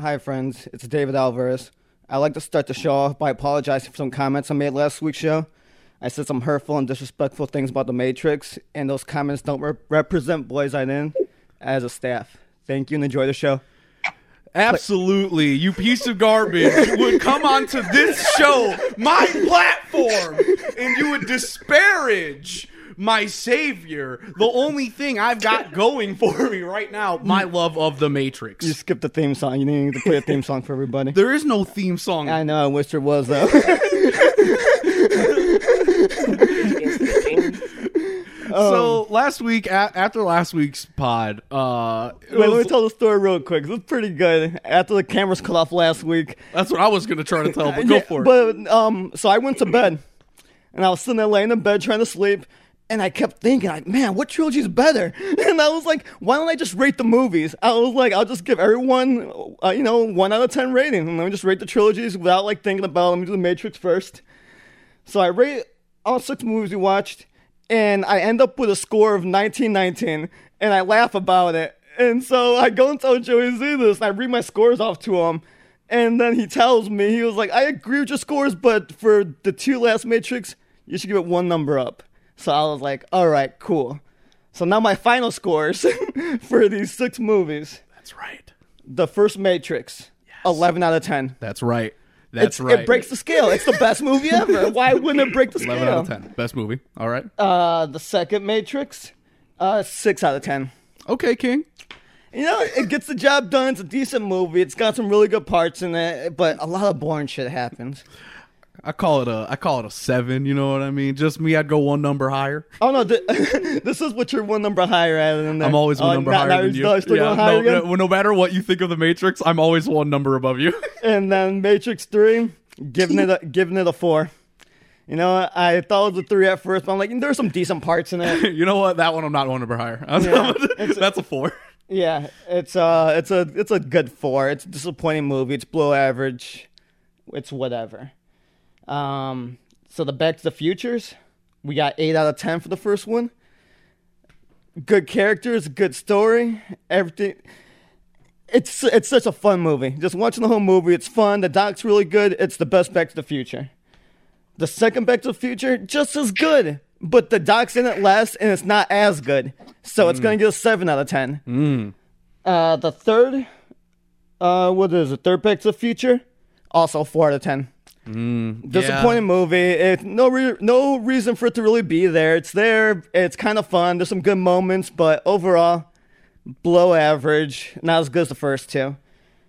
Hi, friends. It's David Alvarez. I'd like to start the show off by apologizing for some comments I made last week's show. I said some hurtful and disrespectful things about The Matrix, and those comments don't re- represent Boys Night In as a staff. Thank you and enjoy the show. Absolutely, you piece of garbage would come onto this show, my platform, and you would disparage my savior. The only thing I've got going for me right now, my love of the Matrix. You skipped the theme song. You need to play a theme song for everybody. There is no theme song. I know. I wish there was, though. so last week, a- after last week's pod, uh, it Wait, let me tell the story real quick. It was pretty good. After the cameras cut off last week, that's what I was going to try to tell, but go Yeah, for it. But um, so I went to bed, and I was sitting there laying in bed trying to sleep, and I kept thinking, like, man, what trilogy is better? And I was like, why don't I just rate the movies? I was like, I'll just give everyone, uh, you know, one out of ten rating, and let me just rate the trilogies without like thinking about. Let me do the Matrix first. So I rate all six movies we watched, and I end up with a score of 1919, and I laugh about it. And so I go and tell Joey Z this, and I read my scores off to him. And then he tells me, he was like, I agree with your scores, but for the two last Matrix, you should give it one number up. So I was like, all right, cool. So now my final scores for these six movies. That's right. The first Matrix, yes. 11 out of 10. That's right. That's It's- right. It breaks the scale. It's the best movie ever. Why wouldn't it break the scale? 11 out of 10. Best movie. All right. Uh, the second Matrix, uh, 6 out of 10. okay, King. You know, it gets the job done. It's a decent movie. It's got some really good parts in it, but a lot of boring shit happens. I call it a I call it a seven. You know what I mean? Just me, I'd go one number higher. Oh no, th- this is what you're one number higher at than. I'm always one Oh, number now- higher now than still yeah, higher no, no, no matter what you think of the Matrix, I'm always one number above you. And then Matrix Three, giving it a, giving it a four. You know, I thought it was a three at first, but I'm like, there's some decent parts in it. you know what? That one I'm not one number higher. Yeah, That's a four. Yeah, it's uh, it's a it's a good four. It's a disappointing movie. It's below average. It's whatever. Um, so the Back to the Futures, we got eight out of ten for the first one. Good characters, good story, everything. It's it's such a fun movie. Just watching the whole movie, it's fun. The doc's really good. It's the best Back to the Future. The second Back to the Future, just as good, but the doc's in it less, and it's not as good. So it's gonna get a seven out of ten. Uh, the third, uh, what is it? Third Back to the Future, also four out of ten. Mm, Disappointing movie. It, no, re- no reason for it to really be there. It's there. It's kind of fun. There's some good moments, but overall, below average. Not as good as the first two.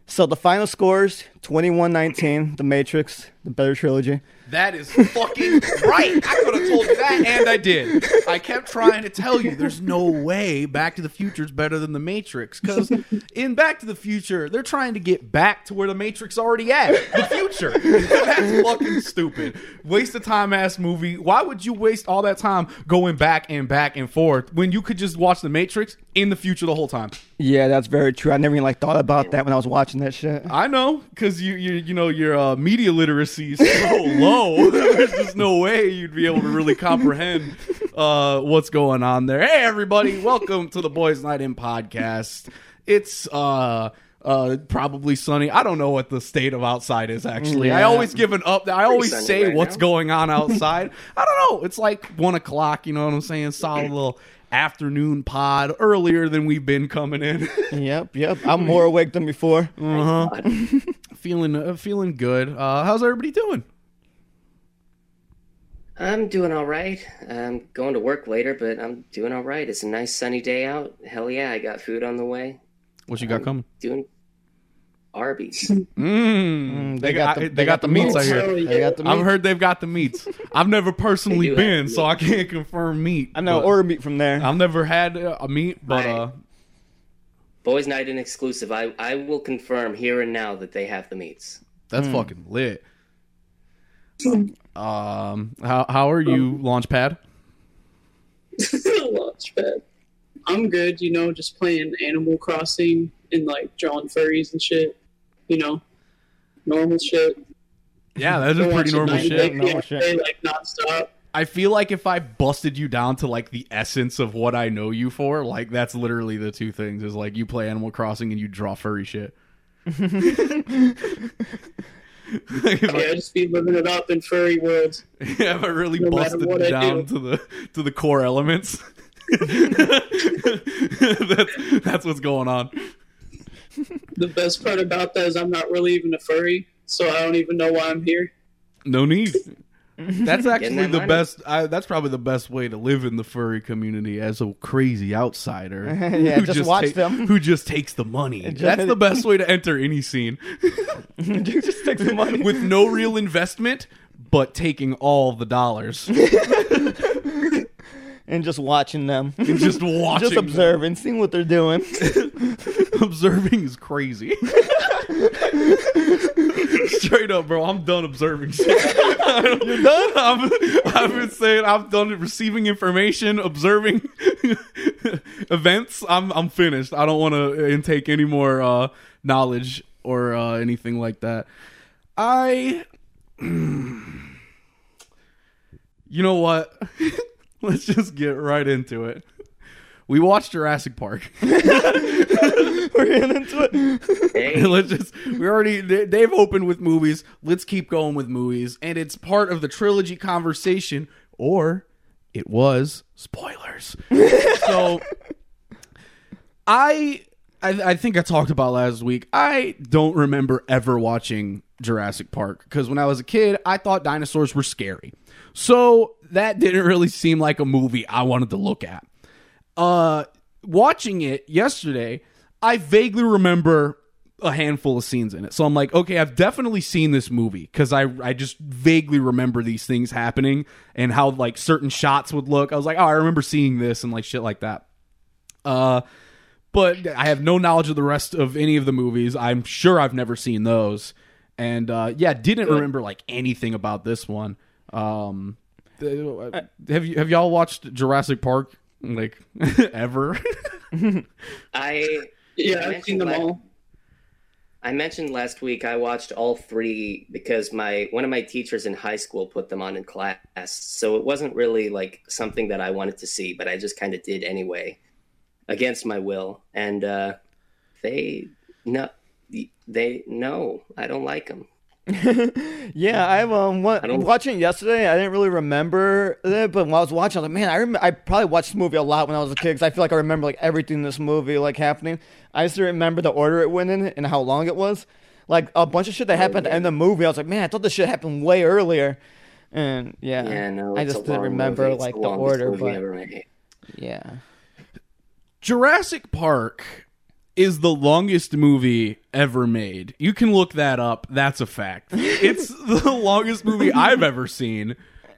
So the final scores: 21-19, The Matrix, the better trilogy. That is fucking right. I could have told you that, and I did. I kept trying to tell you there's no way Back to the Future is better than The Matrix. Because in Back to the Future, they're trying to get back to where The Matrix already at. The future. That's fucking stupid. Waste of time ass movie. Why would you waste all that time going back and back and forth when you could just watch The Matrix in the future the whole time? Yeah, that's very true. I never even like thought about that when I was watching that shit. I know, because you, you you know your uh, media literacy is so low. There's just no way you'd be able to really comprehend uh, what's going on there. Hey, everybody, welcome to the Boys Night In podcast. It's uh, uh, probably sunny. I don't know what the state of outside is actually. I always give an up. I always say right what's now. going on outside. I don't know. It's like one o'clock. You know what I'm saying? Solid little afternoon pod earlier than we've been coming in. Yep, yep. I'm more awake than before. feeling uh, feeling good. Uh, how's everybody doing? I'm doing all right. I'm going to work later, but I'm doing all right. It's a nice sunny day out. Hell yeah, I got food on the way. What you got coming? Doing Arby's. Mm, they, got, the- they, got, the meats. I hear. They got the I've heard they've got the meats. I've never personally been, so I can't confirm meat. I know. but Order meat from there. I've never had uh, a meat, but Right. uh, Boys Night in exclusive. I, I will confirm here and now that they have the meats. that's fucking lit. Um, how how are you, Launchpad? Launchpad. I'm good, you know, just playing Animal Crossing and like drawing furries and shit. You know, normal shit. Yeah, that's a pretty normal shit. Day normal shit. Like nonstop. I feel like if I busted you down to like the essence of what I know you for, like that's literally the two things is like you play Animal Crossing and you draw furry shit. if, Yeah, I, just be living it up in furry worlds. if I really No busted what I down do. to the to the core elements, that's that's what's going on. The best part about that is I'm not really even a furry, so I don't even know why I'm here. No need. That's actually that the money. best. I, that's probably the best way to live in the furry community as a crazy outsider. Yeah, who just watch ta- them. Who just takes the money. just- That's the best way to enter any scene just take the money. with no real investment, but taking all the dollars and just watching them. and just watching. just observing, seeing what they're doing. Observing is crazy. Straight up, bro. I'm done observing shit. You're done? I'm, I've been saying I'm done receiving information, observing events. I'm I'm finished. I don't want to intake any more uh, knowledge or uh, anything like that. I. You know what? Let's just get right into it. We watched Jurassic Park. We're getting into it. Hey, Let's just we already they- they've opened with movies. Let's keep going with movies, and it's part of the trilogy conversation, or it was spoilers. so I, I I think I talked about last week. I don't remember ever watching Jurassic Park because when I was a kid, I thought dinosaurs were scary. So that didn't really seem like a movie I wanted to look at uh watching it yesterday i vaguely remember a handful of scenes in it. So i'm like okay i've definitely seen this movie because i i just vaguely remember these things happening and how like certain shots would look. I was like oh i remember seeing this and like shit like that. Uh but i have no knowledge of the rest of any of the movies. I'm sure i've never seen those. And uh yeah didn't remember like anything about this one. Um uh, have you have y'all watched jurassic park like ever I Yeah, I I've seen them mentioned all. I mentioned last week I watched all three because my one of my teachers in high school put them on in class. So it wasn't really like something that I wanted to see, but I just kind of did anyway, against my will. And uh, they no, they no, I don't like them. Yeah, I've um wa- I watching it yesterday. I didn't really remember it, but when I was watching, I was like, man, I rem- I probably watched this movie a lot when I was a kid because I feel like I remember like everything in this movie like happening. I used to remember the order it went in and how long it was. Like a bunch of shit that happened at the end of the movie. I was like, man, I thought this shit happened way earlier. And yeah, Yeah, no, I just didn't remember movie. Like the the order, but yeah. Jurassic Park is the longest movie ever made. You can look that up. That's a fact. It's the longest movie I've ever seen.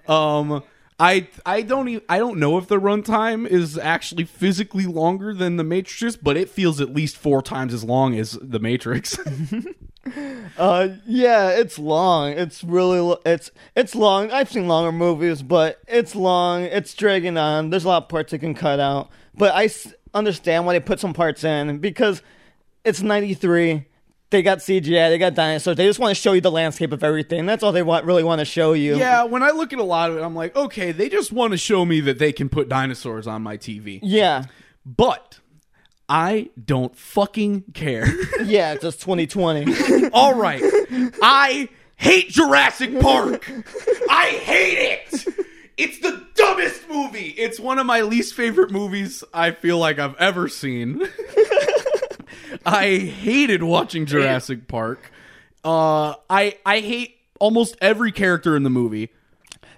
Um I I don't even, I don't know if the runtime is actually physically longer than the Matrix, but it feels at least four times as long as the Matrix. Uh, yeah, it's long. It's really lo- it's it's long. I've seen longer movies, but it's long. It's dragging on. There's a lot of parts they can cut out, but I understand why they put some parts in because it's '93. They got CGI. They got dinosaurs. They just want to show you the landscape of everything. That's all they want. Really want to show you. yeah, when I look at a lot of it, I'm like, okay, they just want to show me that they can put dinosaurs on my TV. Yeah. But I don't fucking care. Yeah. It's just 2020. All right. I hate Jurassic Park. I hate it. It's the dumbest movie. It's one of my least favorite movies I feel like I've ever seen. I hated watching Jurassic Park. Uh I I hate almost every character in the movie.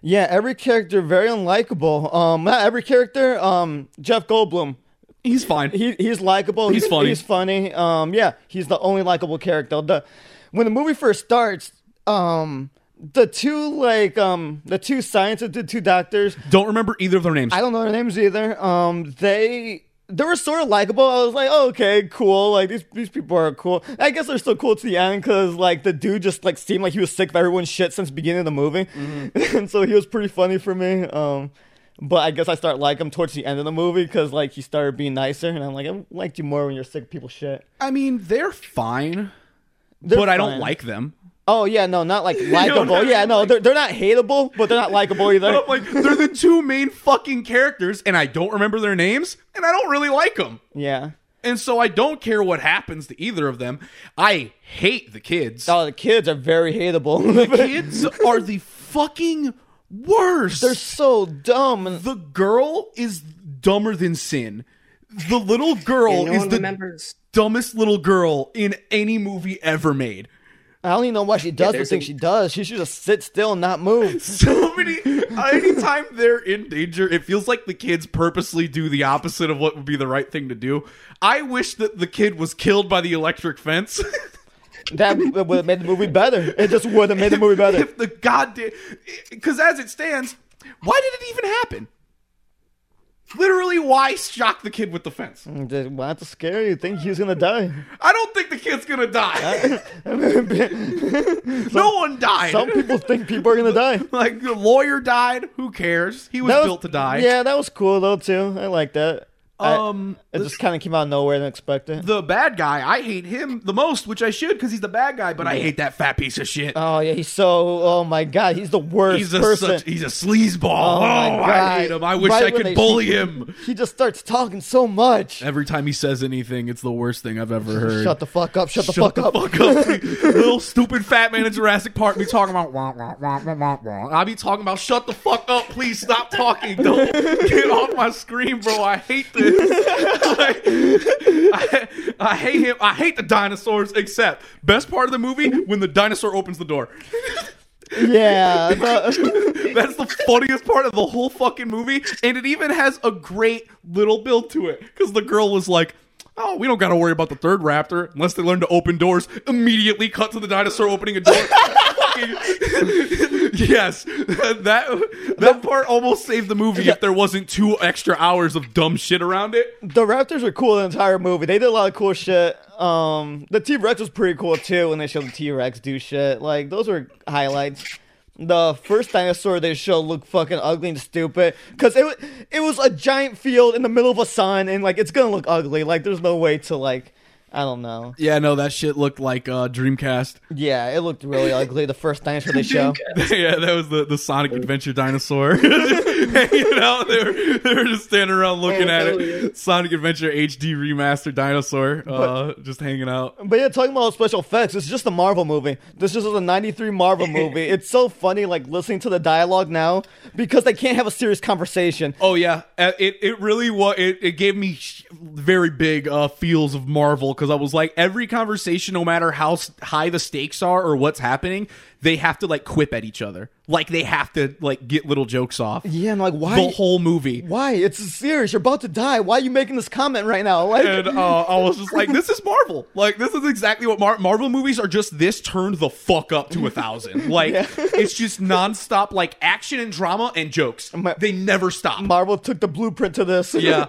yeah. Every character very unlikable. Um, not every character. Um, Jeff Goldblum. He's fine. he he's likable. He's funny. He's funny. Um, yeah, he's the only likable character. The when the movie first starts, um, the two like um the two scientists, the two doctors. Don't remember either of their names. I don't know their names either. Um, they they were sort of likable. I was like, oh, okay, cool. Like these these people are cool. I guess they're still cool to the end because like the dude just like seemed like he was sick of everyone's shit since the beginning of the movie, and so he was pretty funny for me. Um. But I guess I start like him towards the end of the movie because like he started being nicer, and I'm like I liked you more when you're sick of people's shit. I mean, they're fine, They're but I don't like them. Oh yeah, no, not like likable. what yeah, mean? no, they're they're not hateable, but they're not likable either. But like, they're the two main fucking characters, and I don't remember their names, and I don't really like them. yeah, And so I don't care what happens to either of them. I hate the kids. Oh, the kids are very hateable. The kids are the fucking worst. They're so dumb. The girl is dumber than sin. The little girl And no is the remembers. dumbest little girl in any movie ever made. I don't even know why she does the there's things she does. She should just sit still and not move. So many. Anytime they're in danger, it feels like the kids purposely do the opposite of what would be the right thing to do. I wish that the kid was killed by the electric fence. That would have made the movie better. It just would have made the movie better. if the goddamn. Because as it stands, why did it even happen? Literally, why shock the kid with the fence? Mm, Just wanted to scare you. Think he was gonna die. I don't think the kid's gonna die. no one died. Some people think people are gonna die. like the lawyer died. Who cares? He was, was- built to die. Yeah, that was cool though too. I like that. I- Um, it just kind of came out of nowhere and unexpected. the bad guy, I hate him the most, which I should because he's the bad guy. But I hate that fat piece of shit. Oh yeah, he's so. Oh my god, he's the worst he's a person. such, he's a sleazeball. Oh, Oh, my God. I hate him. I wish Right I could they- bully him. he just starts talking so much. Every time he says anything, it's the worst thing I've ever heard. Shut the fuck up! Shut the Shut fuck the up! fuck up. Little stupid fat man in Jurassic Park be talking about wah, wah, wah, wah, wah, wah. I be talking about shut the fuck up, please stop talking. Don't get off my screen, bro. I hate this. Like, I, I hate him. I hate the dinosaurs, except best part of the movie when the dinosaur opens the door. yeah, the- That's the funniest part of the whole fucking movie, and it even has a great little build to it because the girl was like. Oh, we don't got to worry about the third raptor unless they learn to open doors. Immediately cut to the dinosaur opening a door. Yes, that that part almost saved the movie if there wasn't two extra hours of dumb shit around it. the Raptors were cool the entire movie. They did a lot of cool shit. Um, the T Rex was pretty cool too when they showed the T Rex do shit. Like those were highlights. The first dinosaur they showed looked fucking ugly and stupid because it it was a giant field in the middle of a sun and like it's gonna look ugly. Like there's no way to like I don't know. Yeah, no, that shit looked like uh, Dreamcast. Yeah, it looked really ugly. The first dinosaur they show. yeah, that was the, the Sonic Adventure dinosaur. you know, they were, they were just standing around looking Oh, at it. yeah. Sonic Adventure HD remastered dinosaur, uh, just hanging out. But yeah, talking about special effects, it's just a Marvel movie. This is a '93 Marvel movie. It's so funny, like listening to the dialogue now because they can't have a serious conversation. Oh yeah, Uh, it it really was. It, it gave me sh- very big uh, feels of Marvel because I was like, every conversation, no matter how high the stakes are or what's happening, they have to like quip at each other. Like they have to like get little jokes off. Yeah, and like why? The whole movie. why? It's serious. You're about to die. Why are you making this comment right now? Like, and uh, I was just like, "This is Marvel. Like, this is exactly what Mar- Marvel movies are. Just this turned the fuck up to a thousand. Like, it's just nonstop, like action and drama and jokes. My- they never stop. Marvel took the blueprint to this. yeah,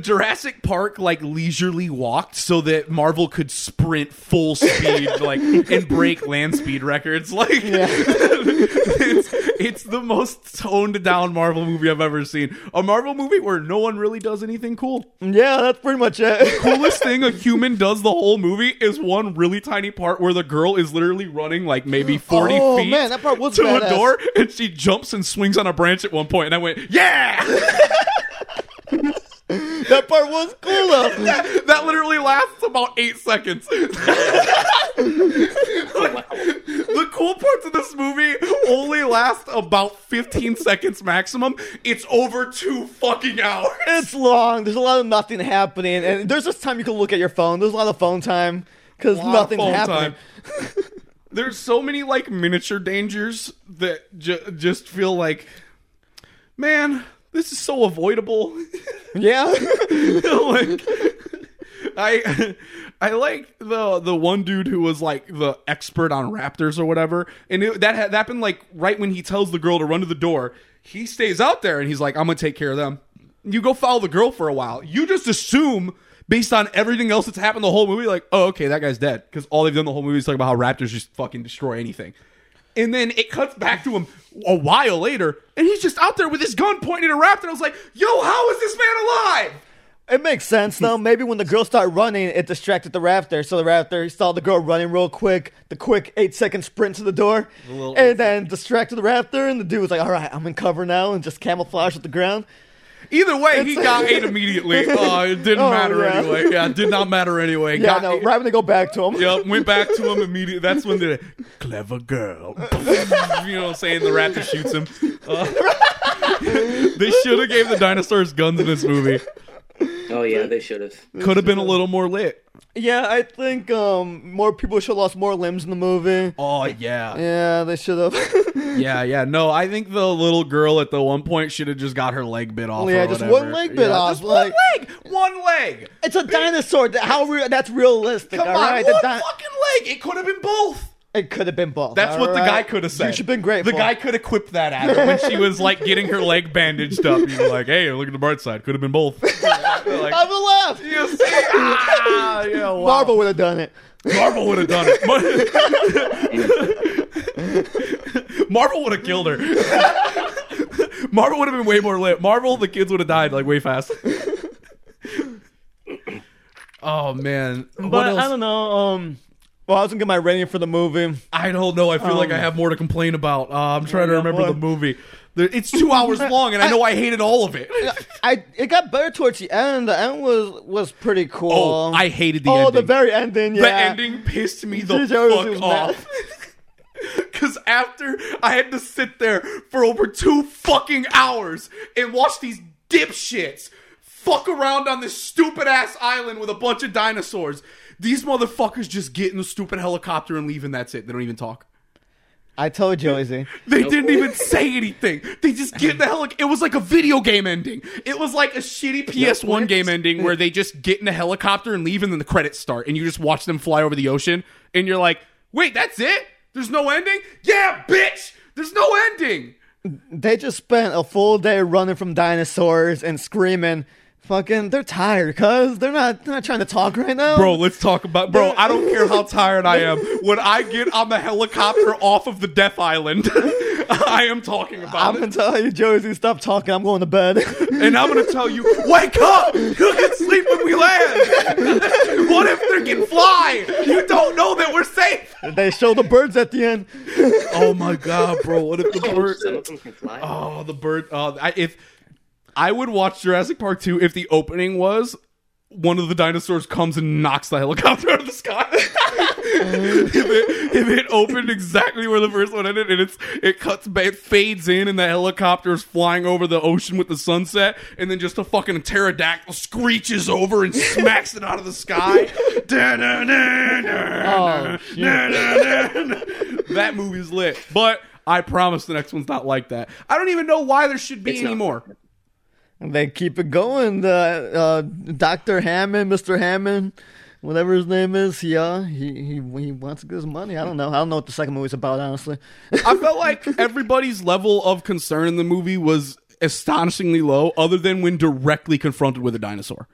Jurassic Park like leisurely walked so that Marvel could sprint full speed, like and break land speed records. Like, it's it's the most toned down Marvel movie I've ever seen. A Marvel movie where no one really does anything cool yeah, that's pretty much it. The coolest thing a human does the whole movie is one really tiny part where the girl is literally running like maybe 40 Oh, feet man, that part was to badass. a door and she jumps and swings on a branch at one point and I went, Yeah! that part was cool though. that, that literally lasts about eight seconds. Like, the cool parts of this movie only last about 15 seconds maximum. It's over two fucking hours. It's long. There's a lot of nothing happening, and there's this time you can look at your phone. There's a lot of phone time because lot of nothing's phone happening. time. There's so many like miniature dangers that ju- just feel like, man, this is so avoidable. Yeah, like, I, I like the the one dude who was like the expert on raptors or whatever, and it, that had happened like right when he tells the girl to run to the door. He stays out there and he's like, "I'm gonna take care of them." You go follow the girl for a while. You just assume. Based on everything else that's happened the whole movie, like, oh, okay, that guy's dead. Because all they've done the whole movie is talk about how raptors just fucking destroy anything. And then it cuts back to him a while later, and he's just out there with his gun pointed at a raptor. I was like, yo, how is this man alive? it makes sense though. Maybe when the girl started running, it distracted the raptor. So the raptor saw the girl running real quick, the quick eight second sprint to the door, and then distracted the raptor. And the dude was like, "All right, I'm in cover now," and just camouflage with the ground. Either way, he got ate immediately. Uh, it didn't Oh, matter yeah. anyway. Yeah, it did not matter anyway. Yeah, got, no, we're having to go back to him. Yep, went back to him immediately. That's when the clever girl, you know, what I'm saying the raptor shoots him. Uh, they should have gave the dinosaurs guns in this movie. Oh yeah, they should have. Could have been a little more lit. Yeah, I think um, more people should have lost more limbs in the movie. Oh yeah, Yeah, they should have. yeah, yeah. No, I think the little girl at the one point should have just got her leg bit off. Yeah, just whatever. one leg bit Yeah, off, Just like- one leg. One leg. it's a dinosaur. How re- that's realistic? Come all on, right, one di- fucking leg. It could have been both. It could have been both. That's all what the right? guy could have said. You should have been grateful. The guy could have quipped that at her when she was like getting her leg bandaged up. He'd like, "Hey, look at the bright side. Could have been both." like, I would laugh. you see, ah, yeah, wow. Marvel would have done it. Marvel would have done it. Marvel would have killed her. Marvel would have been way more lit. Marvel, the kids would have died like way fast. oh man, what But else? I don't know. Um, well, I was gonna get my rating for the movie. I don't know. I feel like I have more to complain about. Uh, I'm trying to remember the movie. It's two hours long, and I know I hated all of it. I it got better towards the end. The end was was pretty cool. Oh, I hated the oh, ending. the very ending. Yeah, The ending pissed me the fuck off. Because after I had to sit there for over two fucking hours and watch these dipshits fuck around on this stupid ass island with a bunch of dinosaurs, these motherfuckers just get in the stupid helicopter and leave, and that's it. They don't even talk. I told Josie. They didn't even say anything. They just get in the helic. It was like a video game ending. It was like a shitty PS1 game ending where they just get in a helicopter and leave, and then the credits start, and you just watch them fly over the ocean, and you're like, "Wait, that's it? There's no ending? Yeah, bitch. There's no ending." They just spent a full day running from dinosaurs and screaming. Fucking, they're tired, cuz they're not. They're not trying to talk right now, Bro, let's talk about bro. I don't care how tired I am. When I get on the helicopter off of the Death Island, I am talking about I'm it. gonna tell you, Josie, stop talking. I'm going to bed. And I'm gonna tell you, wake up! You can sleep when we land. what if they can fly? You don't know that we're safe. they show the birds at the end. Oh my god, bro! What if the bird? Some of them can fly. Oh, the bird. Uh, I, if I would watch Jurassic Park two, if the opening was one of the dinosaurs comes and knocks the helicopter out of the sky. if, it, if it opened exactly where the first one ended, and it's it cuts, it fades in, and the helicopter is flying over the ocean with the sunset, and then just a fucking pterodactyl screeches over and smacks it out of the sky. Oh, shit. that movie's lit, but. I promise the next one's not like that. I don't even know why there should be It's not. They keep it going. The uh, Doctor Hammond, Mister Hammond, whatever his name is, he uh, he he he wants to get his money. I don't know. I don't know what the second movie's about, honestly. I felt like everybody's level of concern in the movie was astonishingly low, other than when directly confronted with a dinosaur.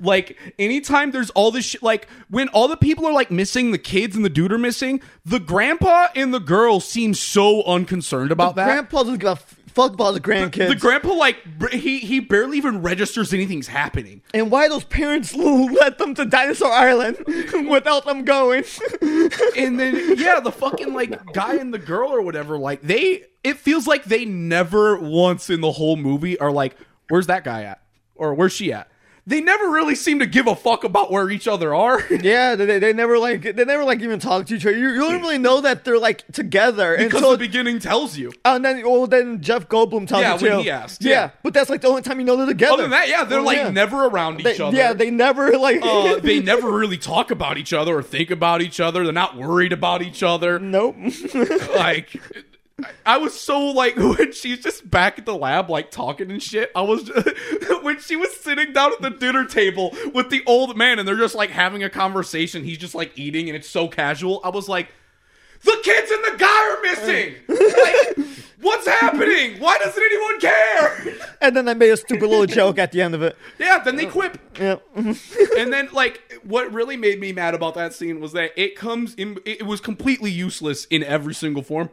Like anytime there's all this shit, like when all the people are like missing, the kids and the dude are missing, the grandpa and the girl seem so unconcerned about that. Grandpa doesn't give a f- fuck about the grandkids. the grandpa like he he barely even registers anything's happening. and why those parents let them to Dinosaur Island without them going? and then yeah, the fucking like guy and the girl or whatever, like they it feels like they never once in the whole movie are like, where's that guy at? Or where's she at? They never really seem to give a fuck about where each other are. yeah, they, they never like they never like even talk to each other. You, you don't really know that they're like together Because until the beginning tells you. Oh, and then well then Jeff Goldblum tells you. Yeah, you when too. he asked, Yeah. yeah. but that's like the only time you know they're together. Other than that, yeah, they're Oh, like yeah. never around each They- other. Yeah, they never like. uh, they never really talk about each other or think about each other. They're not worried about each other. nope. like I was so like when she's just back at the lab like talking and shit. I was just, when she was sitting down at the dinner table with the old man and they're just like having a conversation. He's just like eating and it's so casual. I was like, the kids and the guy are missing. like, what's happening? Why doesn't anyone care? and then I made a stupid little joke at the end of it. yeah, then they quip. Yeah. and then like what really made me mad about that scene was that it comes in it was completely useless in every single form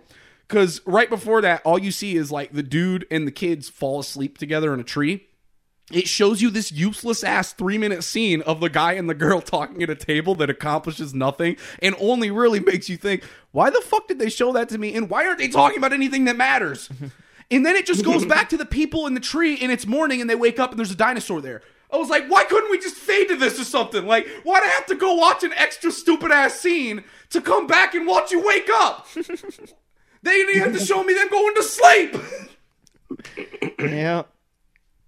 because right before that all you see is like the dude and the kids fall asleep together in a tree it shows you this useless ass three minute scene of the guy and the girl talking at a table that accomplishes nothing and only really makes you think why the fuck did they show that to me and why aren't they talking about anything that matters And then it just goes back to the people in the tree and it's morning and they wake up and there's a dinosaur there. I was like, why couldn't we just fade to this or something? Like, why'd I have to go watch an extra stupid ass scene to come back and watch you wake up? they didn't even have to show me them going to sleep. Yeah.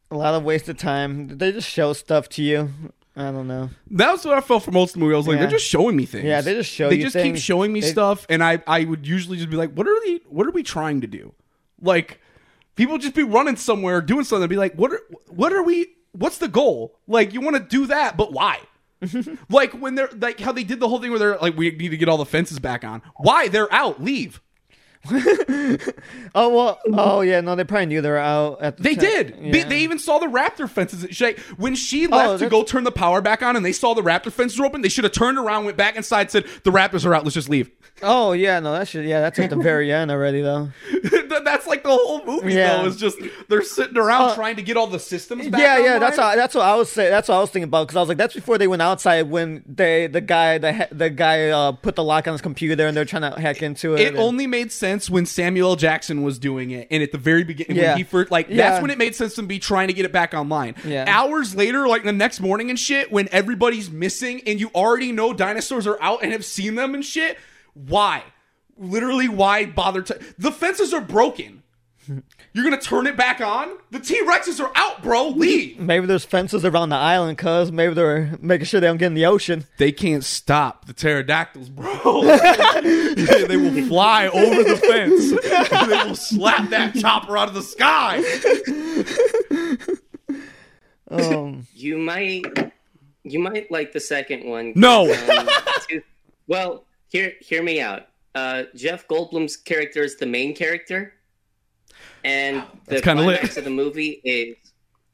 A lot of wasted time. Did they just show stuff to you? I don't know. That was what I felt for most of the movie. I was like, Yeah. they're just showing me things. Yeah, they just show They you just keep things. showing me They- stuff, and I I would usually just be like, what are they? What are we trying to do? Like, people just be running somewhere doing something. and be like, what are what are we? What's the goal? Like, you want to do that, but why? like when they're like how they did the whole thing where they're like, we need to get all the fences back on. Why? They're out. Leave. Oh well. Oh yeah. No, they probably knew they were out. At the They ti- did. They, Yeah. they even saw the raptor fences. She, when she oh, left to Oh, that's- go turn the power back on, and they saw the raptor fences were open, they should have turned around, went back inside, said, "The raptors are out. Let's just leave." Oh yeah. No, that. Yeah, that's at the very end already though. That's like the whole movie, Yeah. though. Is just they're sitting around Uh, trying to get all the systems. back yeah, yeah. online. That's how, that's what I was saying. That's what I was thinking about because I was like, that's before they went outside when they the guy the the guy uh, put the lock on his computer there and they're trying to hack into it. It and- only made sense when Samuel Jackson was doing it, and at the very beginning, Yeah. when he first like Yeah. that's when it made sense to be trying to get it back online. Yeah. Hours later, like the next morning and shit, when everybody's missing and you already know dinosaurs are out and have seen them and shit, why? Literally, why bother? To- the fences are broken. You're gonna turn it back on? The T Rexes are out, bro. Leave. Maybe there's fences around the island, cuz maybe they're making sure they don't get in the ocean. they can't stop the pterodactyls, bro. they will fly over the fence. they will slap that chopper out of the sky. Um, You might, you might like the second one. No. Um, to- well, hear hear me out. Uh, Jeff Goldblum's character is the main character, and the That's kinda lit. climax of the movie is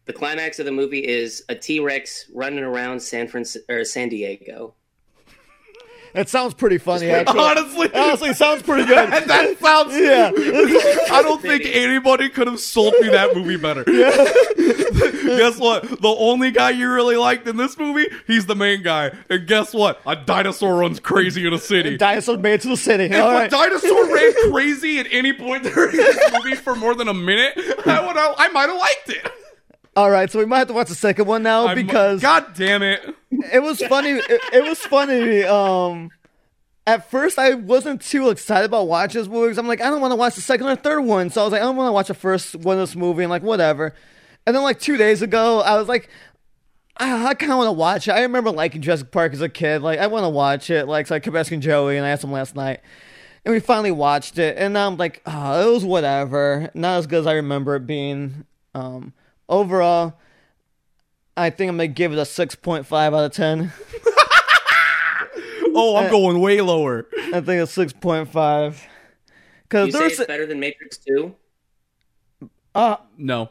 the climax of the movie is a T Rex running around San Francisco or San Diego. It sounds pretty funny. Actually, Honestly, honestly, sounds pretty good. And that sounds. yeah. I don't think anybody could have sold me that movie better. guess what? The only guy you really liked in this movie, he's the main guy. And guess what? A dinosaur runs crazy in a city. Dinosaur made it to the city. If All a right. dinosaur ran crazy at any point during this movie for more than a minute, I would I might have liked it. All right, so we might have to watch the second one now I'm- because God damn it. it was funny. It, it was funny. Um, at first, I wasn't too excited about watching this movie I'm like, I don't want to watch the second or third one. So I was like, I don't want to watch the first one of this movie and like whatever. And then like two days ago, I was like, I, I kind of want to watch it. I remember liking Jurassic Park as a kid. Like I want to watch it. Like so I kept asking Joey, and I asked him last night. And we finally watched it, and now I'm like, oh, it was whatever. Not as good as I remember it being. Um, overall, I think I'm gonna give it a six point five out of ten. Oh, I'm going way lower. I think it's six point five. You Because say there's it's better than Matrix Two? uh No.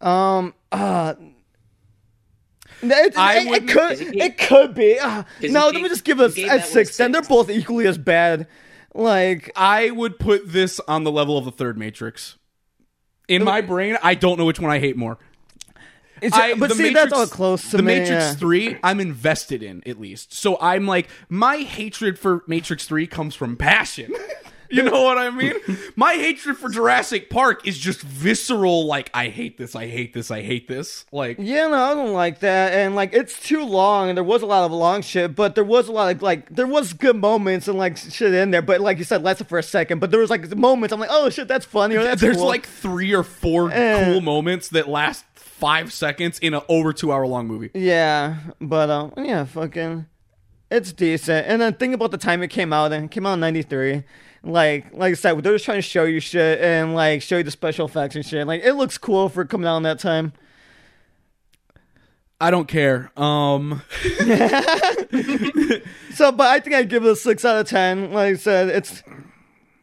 um uh. It, I it, it could Cause it could be uh, 'Cause you no. Let gave- me just give you it gave a, a six. Then they're both equally as bad. Like I would put this on the level of the third Matrix. In my brain, I don't know which one I hate more. it's, I, but see, Matrix, that's all close to the me. Matrix yeah. Three. I'm invested in at least, so I'm like my hatred for Matrix Three comes from passion. you know what I mean? My hatred for Jurassic Park is just visceral. Like I hate this. I hate this. I hate this. Like Yeah, no, I don't like that. And like, it's too long, and there was a lot of long shit, but there was a lot of like, there was good moments and like shit in there. But like you said, lasted for a second. But there was like moments I'm like, oh shit, that's funny. Or that's there's cool. like three or four Eh. cool moments that last five seconds in an over two hour long movie. yeah, but um, yeah, fucking, it's decent. And then think about the time it came out, and it came out in '93. Like, like I said, they're just trying to show you shit and like show you the special effects and shit. Like, it looks cool for coming out in that time. I don't care. Um, So, but I think I'd give it a six out of ten. Like I said, it's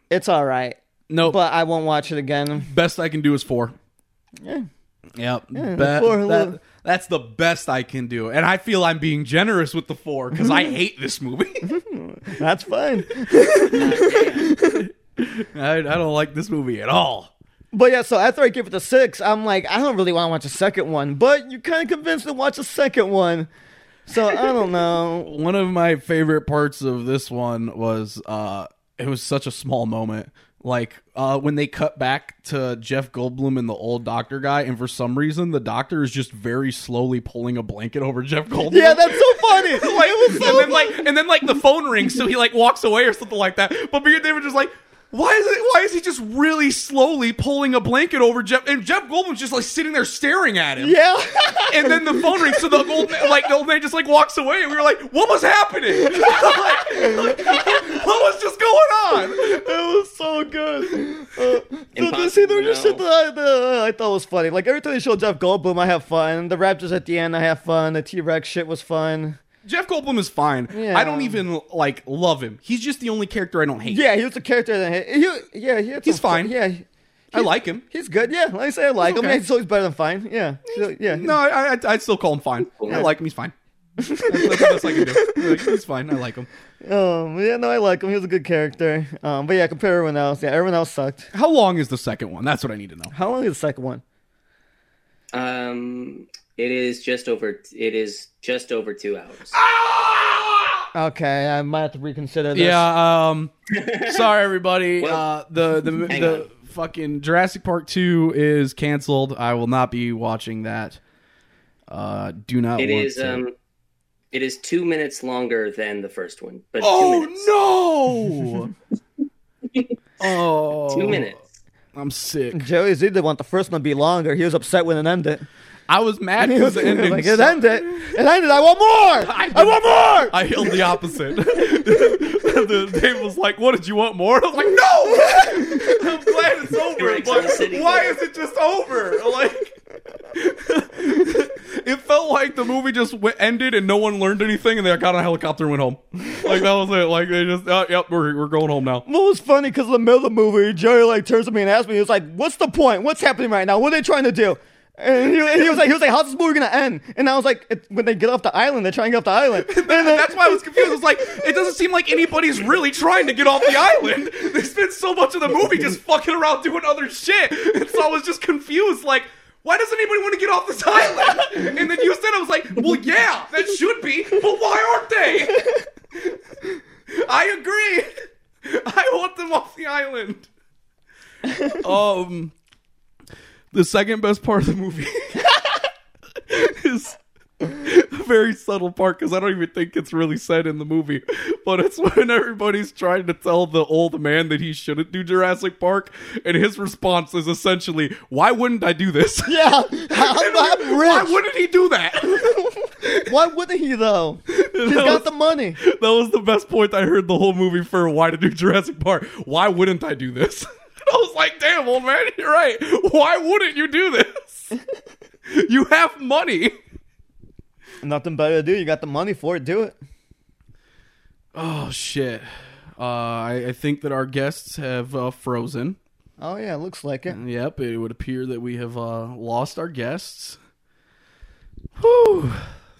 it's all right, no, but I won't watch it again. best I can do is four. Yeah. Yep. Yeah, Be- four, that- that's the best I can do. And I feel I'm being generous with the four because I hate this movie. That's fine. I, I don't like this movie at all. But yeah, so after I give it a six, I'm like, I don't really want to watch a second one. But you kind of convinced me to watch a second one. So I don't know. One of my favorite parts of this one was uh it was such a small moment Like uh, when they cut back to Jeff Goldblum and the old doctor guy, and for some reason the doctor is just very slowly pulling a blanket over Jeff Goldblum. Yeah, that's so funny. like, it was so and then like and then like the phone rings, so he like walks away or something like that. But and David just like. Why is it? Why is he just really slowly pulling a blanket over Jeff? And Jeff Goldblum's just like sitting there staring at him. yeah. And then the phone rings, so the old man, like the old man just like walks away, and we were like, "What was happening? Like, what was just going on?" it was so good. Uh, so Impossible see, there was to just shit that I, that I thought it was funny. Like every time they show Jeff Goldblum, I have fun. The Raptors at the end, I have fun. The T Rex shit was fun. Jeff Goldblum is fine. Yeah. I don't even like love him. He's just the only character I don't hate. Yeah, he was a character that he, he yeah he He's some fine. Yeah, he- I like him. he's good. Yeah, like I say, I like him. okay. Yeah, he's always better than fine. Yeah, So, yeah. No, I, I I'd still call him fine. I like him. He's fine. That's, that's the best I can do. Like, he's fine. I like him. Um, yeah, no, I like him. He was a good character. Um, but yeah, compare everyone else. Yeah, everyone else sucked. How long is the second one? That's what I need to know. How long is the second one? Um, it is just over. It is just over two hours. Okay, I might have to reconsider this. Yeah. Um. sorry, everybody. Well, uh, the the the on. fucking Jurassic Park two is canceled. I will not be watching that. Uh, do not. It want is. to. Um, it is two minutes longer than the first one, but two Oh minutes. no! oh, Two minutes. I'm sick. Joey Z didn't want the first one to be longer. He was upset when it ended. I was mad He because was the ending. like, it sucked. ended. It ended. I want more. I, want more. I held the opposite. the, Dave was like, "What did you want more?" I was like, "No, I'm glad it's over." Eric's But on the city why block. is it just over? Like, it felt like the movie just went, ended and no one learned anything, and they got on a helicopter and went home. Like that was it. Like they just, oh, yep, we're we're going home now. What was funny because in the middle of the movie, Joey like turns to me and asks me, he was like, "What's the point? What's happening right now? What are they trying to do?" And he, and he was like, "He was like, how's this movie gonna end?" And I was like, it, "When they get off the island, they're trying to get off the island." And then, That's why I was confused. It was like, it doesn't seem like anybody's really trying to get off the island. They spent so much of the movie just fucking around doing other shit. And so I was just confused, like, why does anybody want to get off this island? And then you said, I was like, well, yeah, that should be, but why aren't they? I agree. I want them off the island. Um, the second best part of the movie is a very subtle part because I don't even think it's really said in the movie. But it's when everybody's trying to tell the old man that he shouldn't do Jurassic Park, and his response is essentially, "Why wouldn't I do this? yeah, I'm, I'm Why wouldn't he do that?" Why wouldn't he though? He's got the money. that was the best point I heard the whole movie for why to do Jurassic Park. Why wouldn't I do this? I was like, damn, old man, you're right. Why wouldn't you do this? you have money. Nothing better to do. You got the money for it. Do it. Oh shit! Uh, I, I think that our guests have uh, frozen. Oh yeah, looks like it. Yep, it would appear that we have uh, lost our guests. Whew.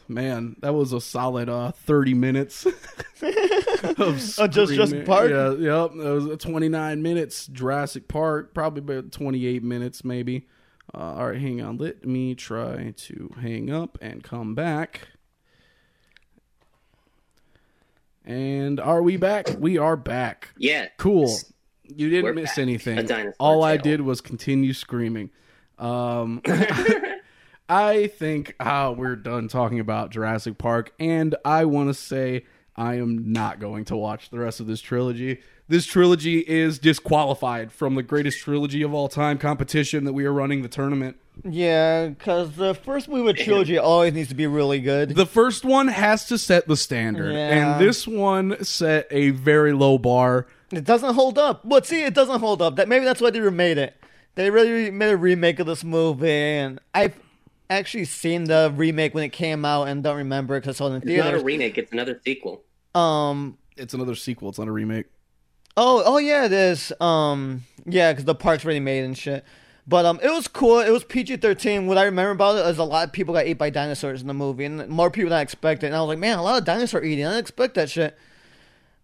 Man, that was a solid uh, thirty minutes. of Oh, just- Jurassic screaming. Park? Yeah, yep. It was twenty nine minutes. Jurassic Park, probably about twenty eight minutes, maybe. Uh, all right, hang on. Let me try to hang up and come back. And are we back? We are back. Yeah. Cool. You didn't We're miss back. anything. A dinosaur All I tail. did was continue screaming. Um, I think uh, we're done talking about Jurassic Park, and I want to say I am not going to watch the rest of this trilogy. This trilogy is disqualified from the greatest trilogy of all time competition that we are running the tournament. Yeah, because the first movie with trilogy always needs to be really good. The first one has to set the standard, Yeah. and this one set a very low bar. It doesn't hold up. But see, it doesn't hold up. That maybe that's why they remade it. They really made a remake of this movie, and I've actually seen the remake when it came out and don't remember because I saw it in It's not a remake. It's another sequel. um. It's another sequel. It's not a remake. Oh. Oh yeah, it is. Um. Yeah, because the park's already made and shit. But um, it was cool. It was PG thirteen. What I remember about it is a lot of people got ate by dinosaurs in the movie, and more people than I expected. And I was like, man, a lot of dinosaur eating. I didn't expect that shit.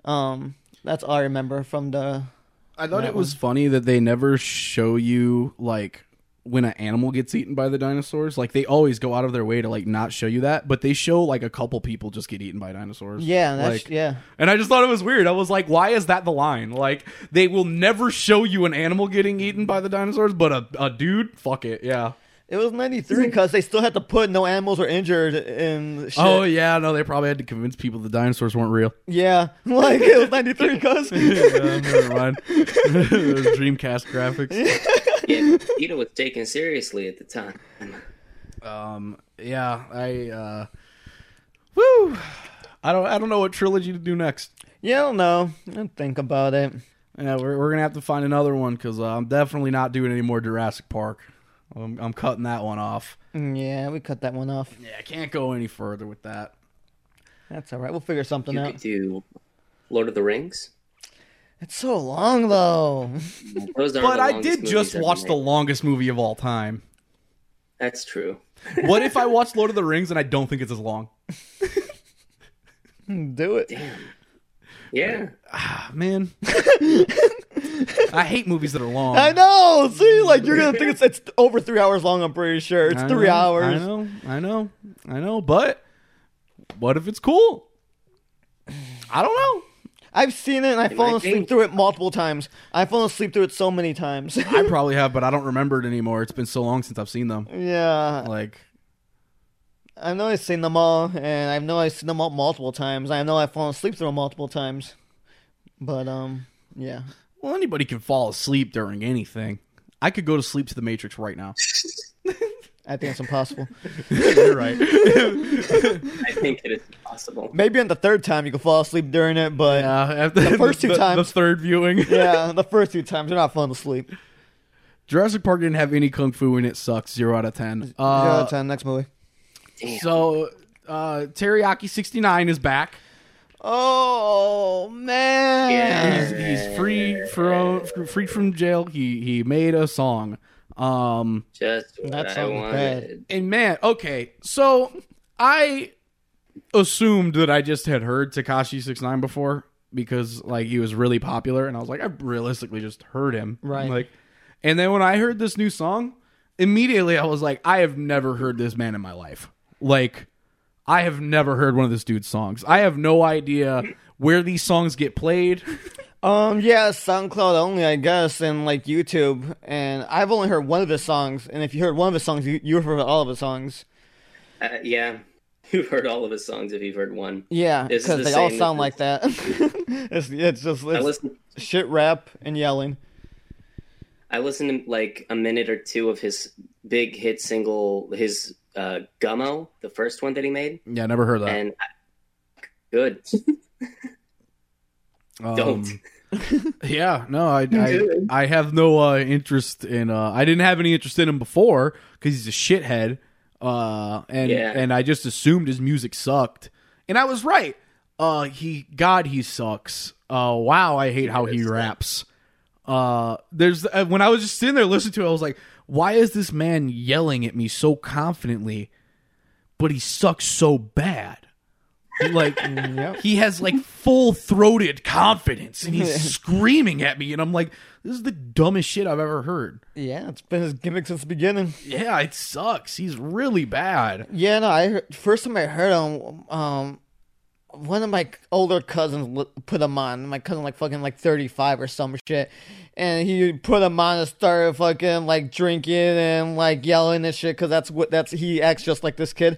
Um, that's all I remember from the. I thought That it was funny that they never show you like when an animal gets eaten by the dinosaurs. Like they always go out of their way to like not show you that, but they show like a couple people just get eaten by dinosaurs. Yeah, that's like, yeah. And I just thought it was weird. I was like, why is that the line? Like they will never show you an animal getting eaten by the dinosaurs, but a, a dude, fuck it, yeah. It was '93 because they still had to put no animals were injured in. Shit. Oh yeah, no, they probably had to convince people the dinosaurs weren't real. yeah, like it was '93 because. yeah, never mind. Dreamcast graphics. Yeah, Vegeta was taken seriously at the time. Um, yeah, I uh, woo. I don't, I don't know what trilogy to do next. Yeah, I don't know. I'll think about it. Yeah, we're, we're gonna have to find another one because uh, I'm definitely not doing any more Jurassic Park. I'm, I'm cutting that one off. Mm, Yeah, we cut that one off. Yeah, I can't go any further with that. That's all right. We'll figure something You out. could do Lord of the Rings. It's so long though. But I did just ever watch the longest movie of all time. That's true. What if I watch Lord of the Rings and I don't think it's as long? Do it. Damn. Yeah. Ah, man. I hate movies that are long. I know. See, like you're gonna think it's it's over three hours long. I'm pretty sure it's I three know, hours. I know, I know, I know. But what if it's cool? I don't know. I've seen it and I've fallen asleep through it multiple times. I've fallen asleep through it so many times. I probably have, but I don't remember it anymore. It's been so long since I've seen them. yeah, Like, I know I've seen them all, and I know I've seen them all multiple times. I know I've fallen asleep through them multiple times. But um, yeah. well, anybody can fall asleep during anything. I could go to sleep to the Matrix right now. I think it's impossible. You're right. I think it is possible. Maybe on the third time you can fall asleep during it, but Yeah, after The first two the, times. the third viewing. yeah, the first two times you're not falling asleep. Jurassic Park didn't have any kung fu and it sucks. Zero out of ten. Zero Uh, out of ten. Next movie. Damn. So, uh, Teriyaki sixty nine is back. Oh man. Yeah. He's, he's free from free from jail. He he made a song. Um, Just what That I sounds wanted. and man, okay, so I assumed that I just had heard Tekashi Six Nine before because like he was really popular, and I was like, I realistically just heard him, Right. Like, and then when I heard this new song, immediately I was like, I have never heard this man in my life. Like, I have never heard one of this dude's songs. I have no idea where these songs get played. Um, yeah, SoundCloud only, I guess, and like YouTube. And I've only heard one of his songs. And if you heard one of his songs, you you've heard all of his songs. Uh, yeah. You've heard all of his songs if you've heard one. Yeah, because the they all sound as- like that. it's it's just it's listened shit rap and yelling. I listened to like a minute or two of his big hit single, his uh, Gummo, the first one that he made, Yeah, never heard that. and I, good. Um, Don't. Yeah, no, I I, I have no uh, interest in. Uh, I didn't have any interest in him before because he's a shithead, uh, and Yeah. and I just assumed his music sucked, and I was right. Uh, he God, he sucks. Uh, wow, I hate how he raps. Uh, there's uh, when I was just sitting there listening to it, I was like, why is this man yelling at me so confidently, but he sucks so bad? Like Yep. he has like full throated confidence and he's screaming at me and I'm like, this is the dumbest shit I've ever heard. Yeah, it's been his gimmick since the beginning. Yeah, it sucks. He's really bad. Yeah, no, I heard, first time I heard him, um, one of my older cousins put him on. My cousin, like fucking like thirty five or some shit, and he put him on and started fucking like drinking and like yelling and shit because that's what that's he acts just like this kid.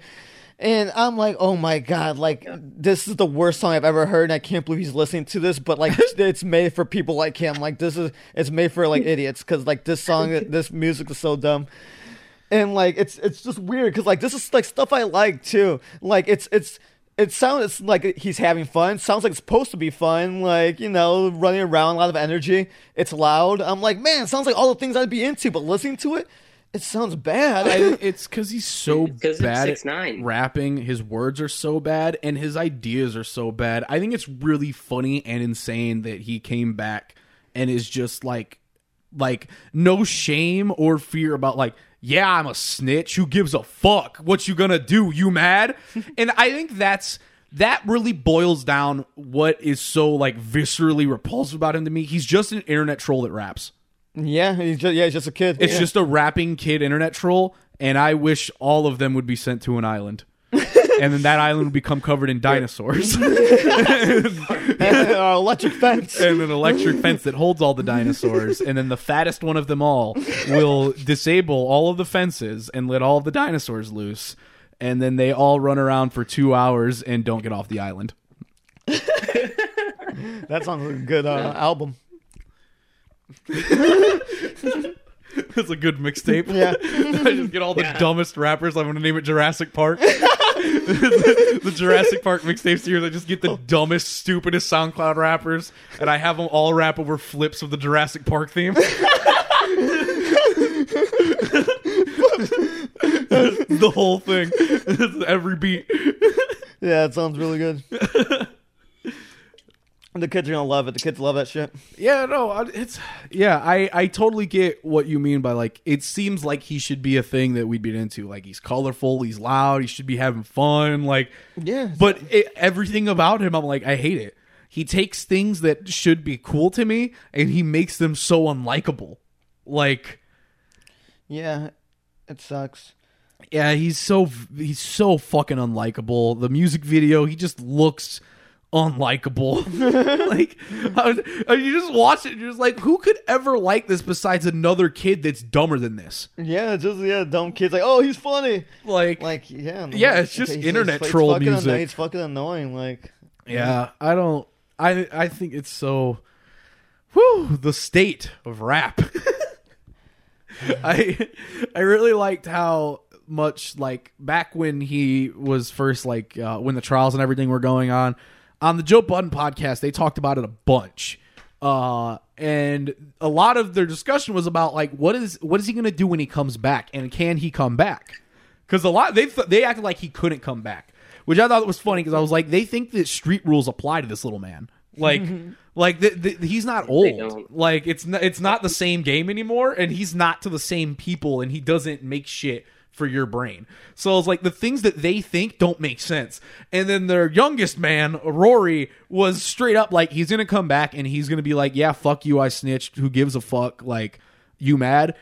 And I'm like, oh my god, like this is the worst song I've ever heard, and I can't believe he's listening to this. But like, it's made for people like him. Like this is it's made for like idiots because like this song, this music is so dumb and like it's it's just weird because like this is like stuff I like too. Like it's it's it sounds like he's having fun. Sounds like it's supposed to be fun. Like you know, running around, a lot of energy. It's loud. I'm like, man, it sounds like all the things I'd be into, but listening to it, it sounds bad. I, it's because he's so 'Cause it's bad at 6ix9ine. rapping. His words are so bad, and his ideas are so bad. I think it's really funny and insane that he came back and is just like, like no shame or fear about like, yeah, I'm a snitch. Who gives a fuck? What you gonna do? You mad? and I think that's that really boils down what is so like viscerally repulsive about him to me. He's just an internet troll that raps. Yeah, he's just yeah, he's just a kid. It's Yeah. just a rapping kid internet troll, and I wish all of them would be sent to an island. and then that island would become covered in dinosaurs. uh, electric fence. and an electric fence that holds all the dinosaurs, and then the fattest one of them all will disable all of the fences and let all of the dinosaurs loose, and then they all run around for two hours and don't get off the island. That sounds like a good uh, album. It's a good mixtape. Yeah. I just get all the dumbest rappers. I'm gonna name it Jurassic Park. the, the Jurassic Park mixtape series. I just get the dumbest, stupidest SoundCloud rappers, and I have them all rap over flips of the Jurassic Park theme. the whole thing, every beat. Yeah, it sounds really good. The kids are gonna love it. The kids love that shit. Yeah, no, it's yeah. I I totally get what you mean by like. It seems like he should be a thing that we'd be into. Like he's colorful, he's loud, he should be having fun. Like Yeah. but it, everything about him, I'm like, I hate it. He takes things that should be cool to me and he makes them so unlikable. Like, Yeah, it sucks. yeah, he's so he's so fucking unlikable. The music video, he just looks unlikable. like, how- you just watch it, and you're just like, who could ever like this besides another kid that's dumber than this? Yeah, just yeah, dumb kids like, oh, he's funny. Like, Like, yeah, no, Yeah, it's just he's- internet he's troll music. Annoying. It's fucking annoying. Like, Yeah, I don't. I I think it's so. Whew, the state of rap. I I really liked how much like back when he was first like uh, when the trials and everything were going on on the Joe Budden podcast they talked about it a bunch. Uh and a lot of their discussion was about like what is what is he going to do when he comes back and can he come back? Cuz a lot they th- they acted like he couldn't come back, which I thought was funny cuz I was like they think that street rules apply to this little man. Like like th- th- he's not old. Like it's not it's not the same game anymore, and he's not to the same people, and he doesn't make shit for your brain. So it's like the things that they think don't make sense. And then their youngest man, Rory, was straight up like he's gonna come back and he's gonna be like, yeah, fuck you, I snitched. Who gives a fuck? Like you mad?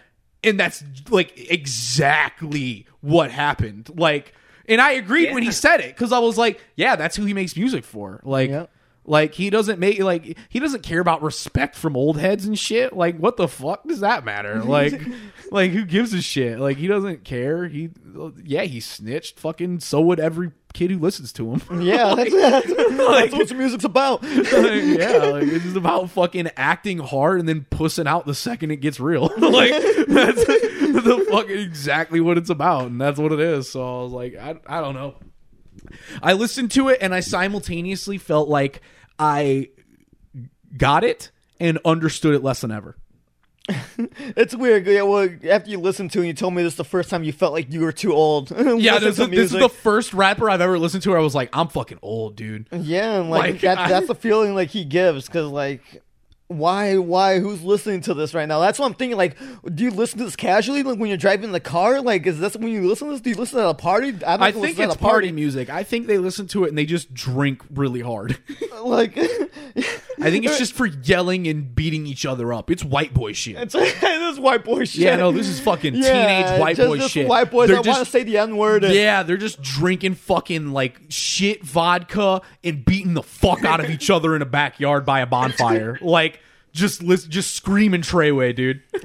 And that's like exactly what happened. Like, and I agreed when he said it because I was like, yeah, that's who he makes music for. Like. Yep. Like he doesn't make like he doesn't care about respect from old heads and shit. Like what the fuck does that matter? Like like who gives a shit? Like he doesn't care. He yeah, he snitched. Fucking so would every kid who listens to him. yeah, that's, that's, that's what the music's about. Like, yeah, like it's just about fucking acting hard and then pussing out the second it gets real. like that's the fucking exactly what it's about, and that's what it is. So I was like, I I don't know. I listened to it and I simultaneously felt like I got it and understood it less than ever. It's weird. Yeah, well, after you listened to it, and you told me this the first time you felt like you were too old. Yeah, this, is- this is the first rapper I've ever listened to where I was like, I'm fucking old, dude. Yeah, and like, Like, that, I- that's the feeling like he gives because like why why who's listening to this right now? That's what I'm thinking. Like, do you listen to this casually? Like when you're driving the car? Like, is this when you listen to this? Do you listen at a party? I, I think at it's a party music. I think they listen to it and they just drink really hard. Like, I think it's just for yelling and beating each other up. It's white boy shit. it's this white boy shit. Yeah, no, this is fucking Yeah, teenage white boy shit. White boys that want to say the n word. Yeah, they're just drinking fucking like shit vodka and beating the fuck out of each other in a backyard by a bonfire. like just listen, just screaming Treyway, dude.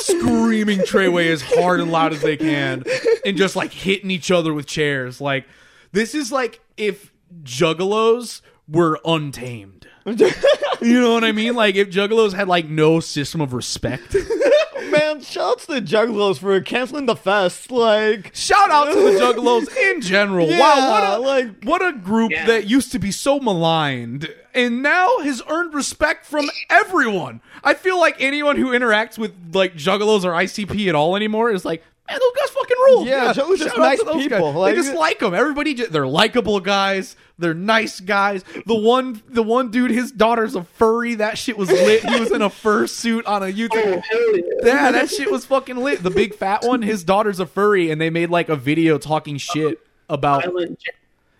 screaming Treyway as hard and loud as they can, and just like hitting each other with chairs. Like this is like if Juggalos were untamed. You know what I mean? Like if Juggalos had like no system of respect. Man, shouts to the Juggalos for canceling the fest. Like, Shout out to the Juggalos in general. Yeah, wow, what a like- what a group Yeah. that used to be so maligned and now has earned respect from everyone. I feel like anyone who interacts with like Juggalos or ICP at all anymore is like, man, those guys fucking rule. Yeah, Juggalos just shout out nice to those people. guys. Like- they just like them. Everybody, just, they're likable guys. They're nice guys. The one, the one dude, his daughter's a furry. That shit was lit. He was in a fur suit on a YouTube. Oh, yeah. Yeah, that shit was fucking lit. The big fat one, his daughter's a furry, and they made like a video talking shit about. Violent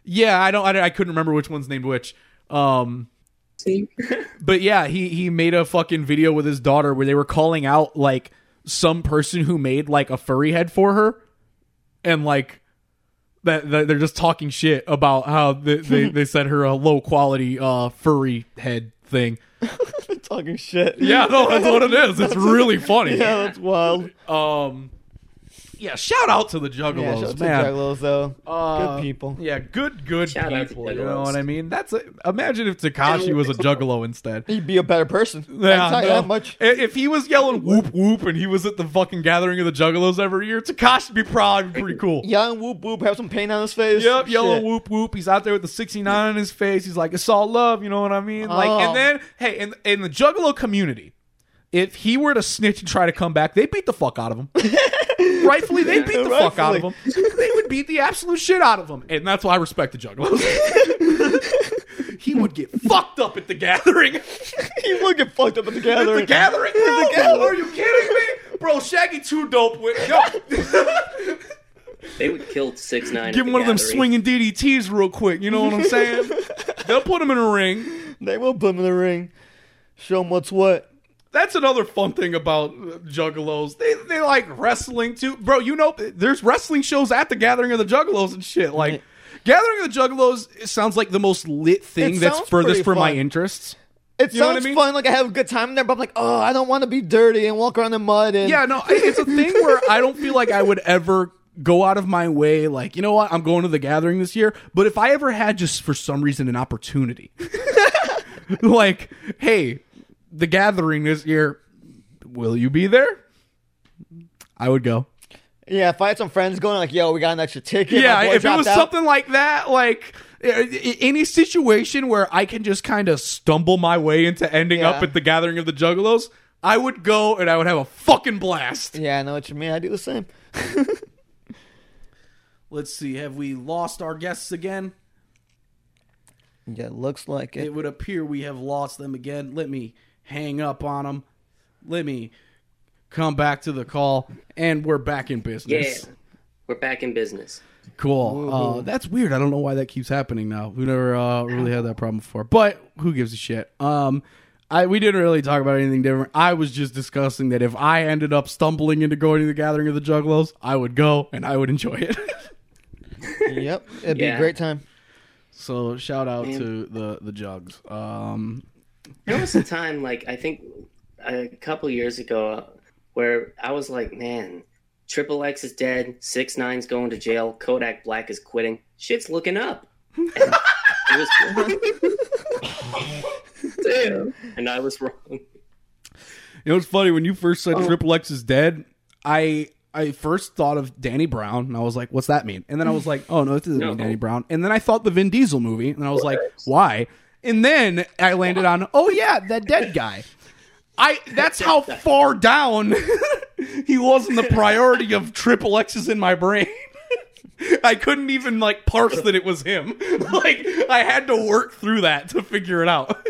Yeah, I don't, I, I couldn't remember which one's named which. Um. But yeah, he he made a fucking video with his daughter where they were calling out like some person who made like a furry head for her, and like that, that they're just talking shit about how they they, they sent her a low quality uh furry head thing. Talking shit. Yeah, no, that's what it is. It's really funny. Yeah, that's wild. Um, yeah, shout out to the Yeah, Juggalos, shout out to man. Juggalos, though. Uh, good people. Yeah, good, good Shout people. You know what I mean? That's a, imagine if Tekashi was a Juggalo instead. He'd be a better person. I Yeah, can tell you no. that much. If he was yelling whoop whoop and he was at the fucking gathering of the Juggalos every year, Tekashi would be probably pretty cool. Young whoop whoop, have some paint on his face. Yep, yellow Shit. whoop whoop. He's out there with the 69 on his face. He's like, it's all love, you know what I mean? Like, Oh. and then, hey, in, in the Juggalo community, if he were to snitch and try to come back, they beat the fuck out of him. Rightfully, they beat the fuck out of him. They would beat the absolute shit out of him. And that's why I respect the Juggalos. he would get fucked up at the gathering. he would get fucked up at the gathering. the gathering, bro? Are you kidding me? Bro, Shaggy 2 dope with yo. They would kill six nine. Give him one of them swinging DDTs real quick. You know what I'm saying? They'll put him in a ring. They will put him in the ring. Show him what's what. That's another fun thing about uh, Juggalos. They they like wrestling too, bro. You know, there's wrestling shows at the Gathering of the Juggalos and shit. Like Gathering of the Juggalos it sounds like the most lit thing It that's sounds furthest pretty for my fun. interests. It You know what I sounds mean? fun, like I have a good time there, but I'm like, oh, I don't want to be dirty and walk around in mud. And Yeah, no, I- it's a thing where I don't feel like I would ever go out of my way. Like, you know what? I'm going to the gathering this year. But if I ever had just for some reason an opportunity, like, hey, the gathering this year, will you be there? I would go. yeah. If I had some friends going, like, yo, we got an extra ticket. yeah, if it was out. something like that, like i- i- any situation where I can just kind of stumble my way into ending up at the gathering of the Juggalos, I would go and I would have a fucking blast. Yeah, I know what you mean. I do the same. Let's see, have we lost our guests again? Yeah, looks like it. It would appear we have lost them again. Let me hang up on them. Let me come back to the call, and we're back in business. Yeah, business. we're back in business. Cool. Uh, that's weird. I don't know why that keeps happening now. We never uh, really had that problem before, but who gives a shit? Um, I we didn't really talk about anything different. I was just discussing that if I ended up stumbling into going to the gathering of the Juggalos, I would go and I would enjoy it. yep, it'd be a great time. so shout out to the the Jugs. Um, There was a time, like I think a couple years ago, where I was like, man, Triple X is dead, Six Nine's going to jail, Kodak Black is quitting. Shit's looking up. And, it was, Damn. and I was wrong. You know, it's funny when you first said Oh. Triple X is dead. I I first thought of Danny Brown, and I was like, "What's that mean?" And then I was like, "Oh no, it doesn't No. mean Danny Brown." And then I thought the Vin Diesel movie, and I was like, "Why?" And then I landed on, "Oh yeah, that dead guy." I that's how far down he was in the priority of Triple X's in my brain. I couldn't even like parse that it was him. like I had to work through that to figure it out.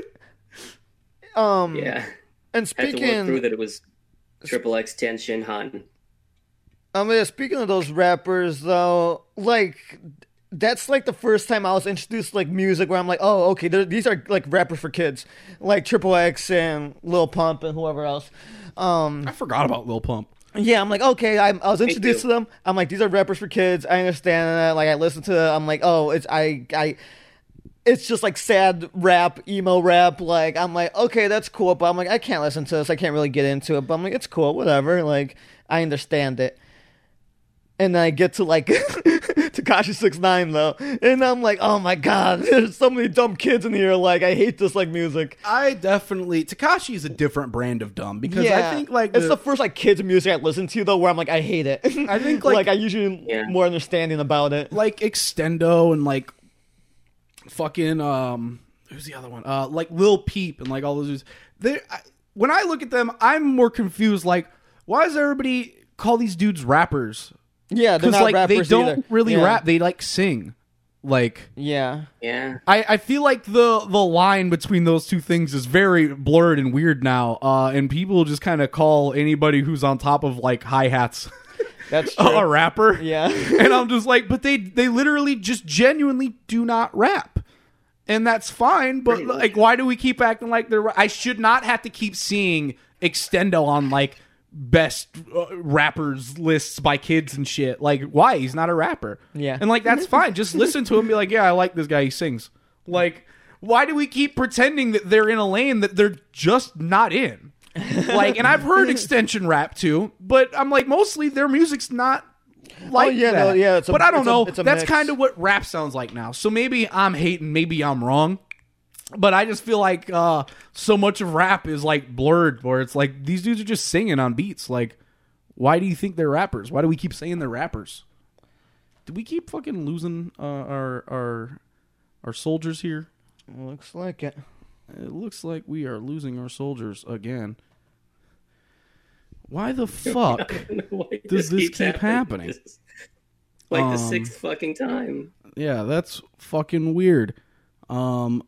Um, Yeah. and Had to work through that it was Triple X Ten Shin Han. I mean, speaking of those rappers, though, like that's like the first time I was introduced to, like music where I'm like, oh, okay, these are like rappers for kids, like Triple X and Lil Pump and whoever else. Um, I forgot about Lil Pump. yeah, I'm like, okay, I, I was introduced to them. I'm like, these are rappers for kids. I understand that. Like, I listen to. I'm like, oh, it's I I. It's just like sad rap, emo rap. Like I'm like, okay, that's cool, but I'm like, I can't listen to this. I can't really get into it. But I'm like, it's cool, whatever. Like I understand it. And then I get to like Tekashi Six Nine though, and I'm like, oh my god, there's so many dumb kids in here. Like I hate this like music. I definitely Tekashi is a different brand of dumb because yeah, I think like it's the- the first like kids music I listen to though, where I'm like, I hate it. I think, like- like I usually Yeah. more understanding about it. like Extendo and like fucking um who's the other one? Uh like Lil Peep and like all those dudes. They I, when I look at them, I'm more confused like why does everybody call these dudes rappers? Yeah, they're Cuz not like they don't either. really Yeah. rap, they like sing. Like Yeah, Yeah. I, I feel like the the line between those two things is very blurred and weird now, uh, and people just kind of call anybody who's on top of like hi hats that's true. a rapper. Yeah. and I'm just like, but they they literally just genuinely do not rap. and that's fine. But Pretty like, why do we keep acting like they're? I should not have to keep seeing Extendo on like best uh, rappers lists by kids and shit. Like, why? He's not a rapper. Yeah. and like that's fine. Just listen to him. Be like, yeah, I like this guy. He sings. Like, why do we keep pretending that they're in a lane that they're just not in? Like, and I've heard extension rap too, but I'm like, mostly their music's not like Oh, yeah, that. no, yeah, a- but I don't a- know. it's a That's kind of what rap sounds like now. So maybe I'm hating, maybe I'm wrong. But I just feel like uh, so much of rap is like blurred, where it's like these dudes are just singing on beats. Like, why do you think they're rappers? Why do we keep saying they're rappers? Do we keep fucking losing uh, our our our soldiers here? Looks like it. It looks like we are losing our soldiers again. Why the fuck? Does this keep happening? This is Like Um, the sixth fucking time. Yeah, that's fucking weird. Um,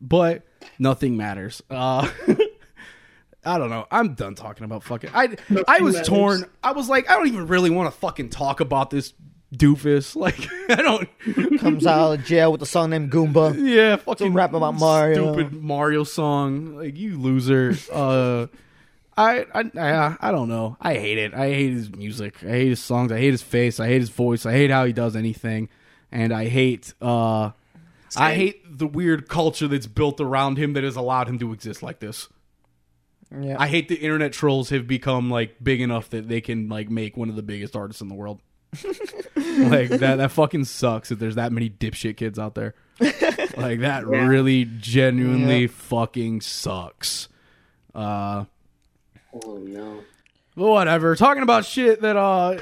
but nothing matters. Uh, I don't know. I'm done talking about fucking. I I was matters. torn. I was like, I don't even really want to fucking talk about this doofus. Like, I don't. Comes out of jail with a song named Goomba. Yeah, fucking rap about Mario. Stupid Mario song. Like you loser. Uh, I I I, I don't know. I hate it. I hate his music. I hate his songs. I hate his face. I hate his voice. I hate how he does anything. And I hate uh I hate the weird culture that's built around him that has allowed him to exist like this. Yeah. I hate the internet trolls have become like big enough that they can like make one of the biggest artists in the world. like that that fucking sucks that there's that many dipshit kids out there. like that Yeah. really genuinely Yeah. fucking sucks. Uh Oh no. but whatever. Talking about shit that uh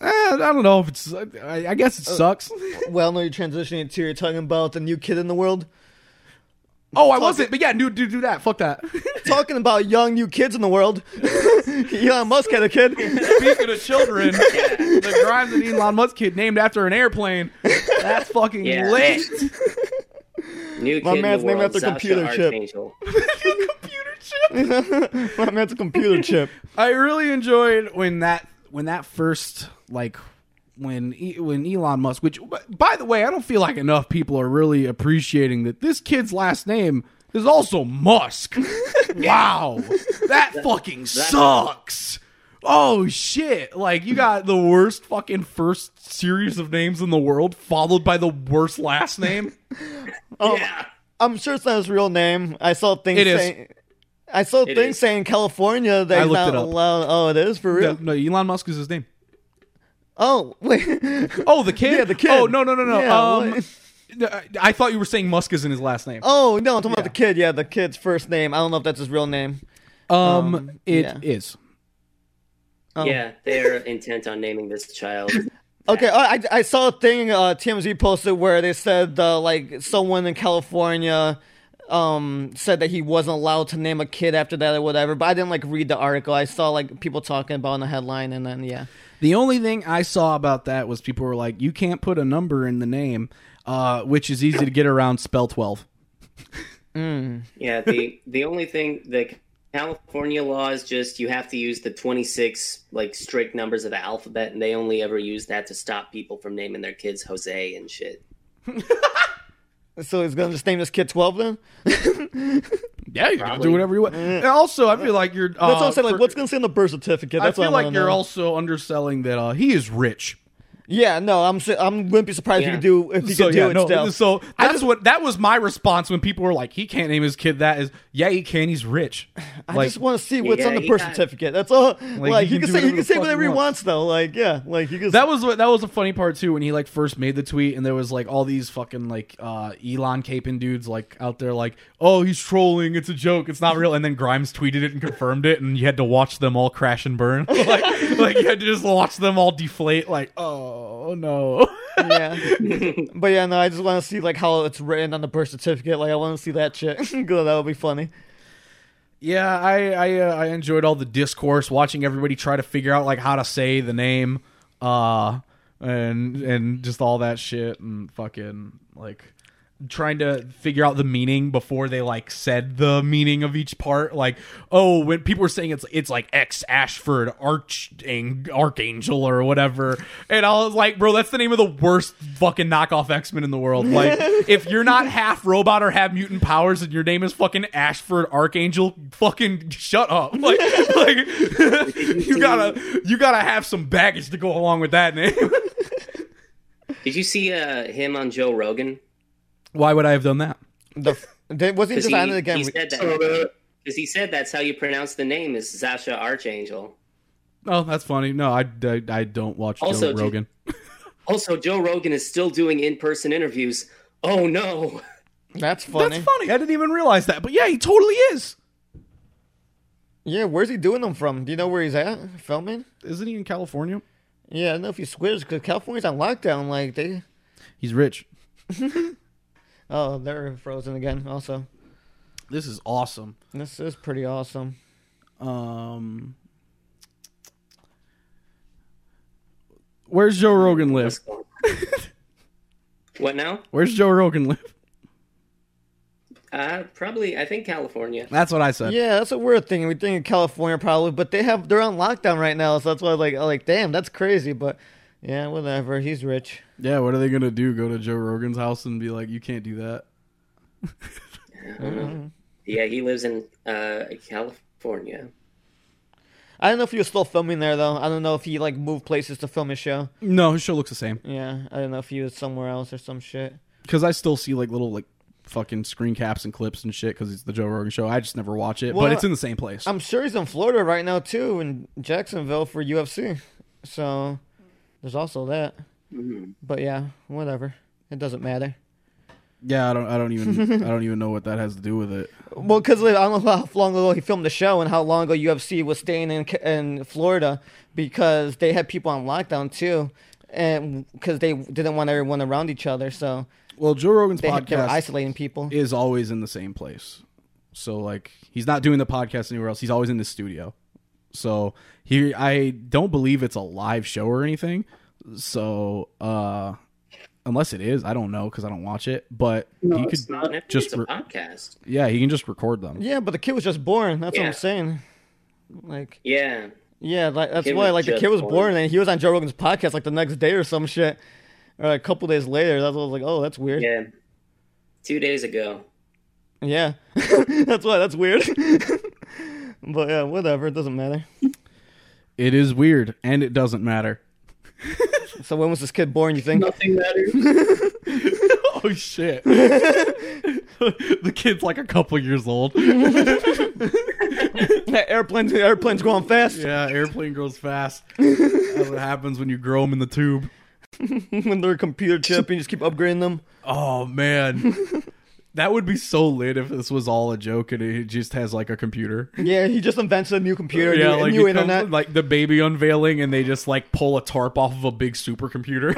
eh, I don't know if it's I, I guess it sucks. well, no, you're transitioning to you're talking about the new kid in the world. Oh, I wasn't, but yeah, do do do that. Fuck that. Talking about young new kids in the world. Elon Musk had a kid. Speaking of children, the Grimes and Elon Musk kid named after an airplane. That's fucking Yeah. lit. New My kid man's in the named world, after Sasha computer chip. Archangel. Computer chip. My man's a computer chip. I really enjoyed when that when that first like when when Elon Musk, which by the way, I don't feel like enough people are really appreciating that this kid's last name is also Musk. wow, that fucking sucks. Oh shit! Like you got the worst fucking first series of names in the world, followed by the worst last name. Um, yeah. I'm sure it's not his real name. I saw things It is. saying. I saw It things is. saying California that I he's looked not it up. allowed. Oh, it is for real. no, Elon Musk is his name. Oh wait. Oh, the kid. Yeah, the kid. Oh no no no no. Yeah, um, what? I thought you were saying Musk is in his last name. Oh no, I'm talking Yeah. about the kid. Yeah, the kid's first name. I don't know if that's his real name. Um, Um, it yeah. is. Um, Yeah, they're intent on naming this child. Okay, I, I- I saw a thing uh, TMZ posted where they said uh, like someone in California um said that he wasn't allowed to name a kid after that or whatever. But I didn't like read the article. I saw like people talking about it in the headline, and then yeah. The only thing I saw about that was people were like, "You can't put a number in the name," uh, which is easy to get around. Spell twelve. Yeah, the the only thing the California law is just you have to use the 26 like strict numbers of the alphabet and they only ever use that to stop people from naming their kids Jose and shit. So he's gonna just name this kid twelve then. Yeah, you can Probably. do whatever you want. And also, I feel like you're. Uh, That's what I'm saying. Like, for- what's gonna say on the birth certificate? I That's feel what I like wanna you're know. also underselling that uh, he is rich. Yeah, no, I'm I'm wouldn't be surprised Yeah. if he could do if he so could do yeah, it no, still. so that's what that was my response when people were like, "He can't name his kid that." Is yeah, he can. He's rich. I Like, just want to see what's Yeah, on the birth certificate. That's all. Like, he he, can can say whatever he can say whatever he he wants. wants though. Like yeah, like he can. That was what that was a funny part too when he like first made the tweet and there was like all these fucking like uh Elon caping dudes like out there like oh he's trolling it's a joke it's not real and then Grimes tweeted it and confirmed it and you had to watch them all crash and burn like like you had to just watch them all deflate like oh no yeah. but yeah, no, I just want to see like how it's written on the birth certificate. Like I want to see that shit. Good, that would be funny. yeah I I uh, I enjoyed all the discourse watching everybody try to figure out like how to say the name uh and and just all that shit and fucking like trying to figure out the meaning before they like said the meaning of each part. Like, oh, when people were saying it's it's like X Ashford Arch Archangel or whatever, and I was like, bro, that's the name of the worst fucking knockoff X Men in the world. Like, if you're not half robot or have mutant powers and your name is fucking Ashford Archangel, fucking shut up. Like, like you gotta you gotta have some baggage to go along with that name. Did you see uh, him on Joe Rogan? Why would I have done that? The did, was he Because just he, on it again? he said that. Because he said that's how you pronounce the name is Sasha Archangel. Oh, that's funny. No, I, I, I don't watch Also, Joe Rogan. Also, Joe Rogan is still doing in-person interviews. Oh no! That's funny. That's funny. I didn't even realize that. But yeah, he totally is. Yeah, where's he doing them from? Do you know where he's at filming? Isn't he in California? Yeah, I don't know if he switched because California's on lockdown. Like they, He's rich. oh, they're frozen again. Also, This is awesome. this is pretty awesome. Um, where's Joe Rogan live? what now? Where's Joe Rogan live? Uh, probably. I think California. That's what I said. Yeah, that's what we're thinking. We think of California probably, but they have they're on lockdown right now, so that's why like like damn, that's crazy. But yeah, whatever. He's rich. Yeah, what are they gonna do? Go to Joe Rogan's house and be like, "You can't do that." I don't. Yeah, he lives in uh, California. I don't know if he was still filming there though. I don't know if he like moved places to film his show. No, his show looks the same. Yeah, I don't know if he was somewhere else or some shit. Because I still see like little like fucking screen caps and clips and shit. Because it's the Joe Rogan show. I just never watch it, Well, but it's in the same place. I'm sure he's in Florida right now too, in Jacksonville for UFC. So there's also that. Mhm. But yeah, whatever. It doesn't matter. yeah, I don't. I don't even. I don't even know what that has to do with it. Well, because I don't know how long ago he filmed the show and how long ago UFC was staying in in Florida because they had people on lockdown too, and because they didn't want everyone around each other, so Well, Joe Rogan's they, they podcast isolating people. is always in the same place. So like he's not doing the podcast anywhere else. He's always in the studio. So he I don't believe it's a live show or anything. So uh unless it is, I don't know cuz I don't watch it, but No, he it's could not. Just it's a re- podcast. yeah, he can just record them. Yeah, but the kid was just born. That's what I'm saying. Like, Yeah. yeah, like, that's why. Like, the kid was born. born and he was on Joe Rogan's podcast like the next day or some shit, or a couple days later. That's what I was like, oh, that's weird. Yeah. Two days ago. Yeah, that's why that's weird. but yeah, whatever. It doesn't matter. It is weird and it doesn't matter. So when was this kid born? You think? Nothing matters. oh shit. the kid's like a couple years old. airplanes, airplanes going fast. Yeah, airplane grows fast. That's what happens when you grow them in the tube. when they're a computer chip, and you just keep upgrading them. Oh man, that would be so lit if this was all a joke and he just has like a computer. Yeah, he just invents a new computer, yeah, new, like a new it comes like the baby unveiling, and they just like pull a tarp off of a big supercomputer.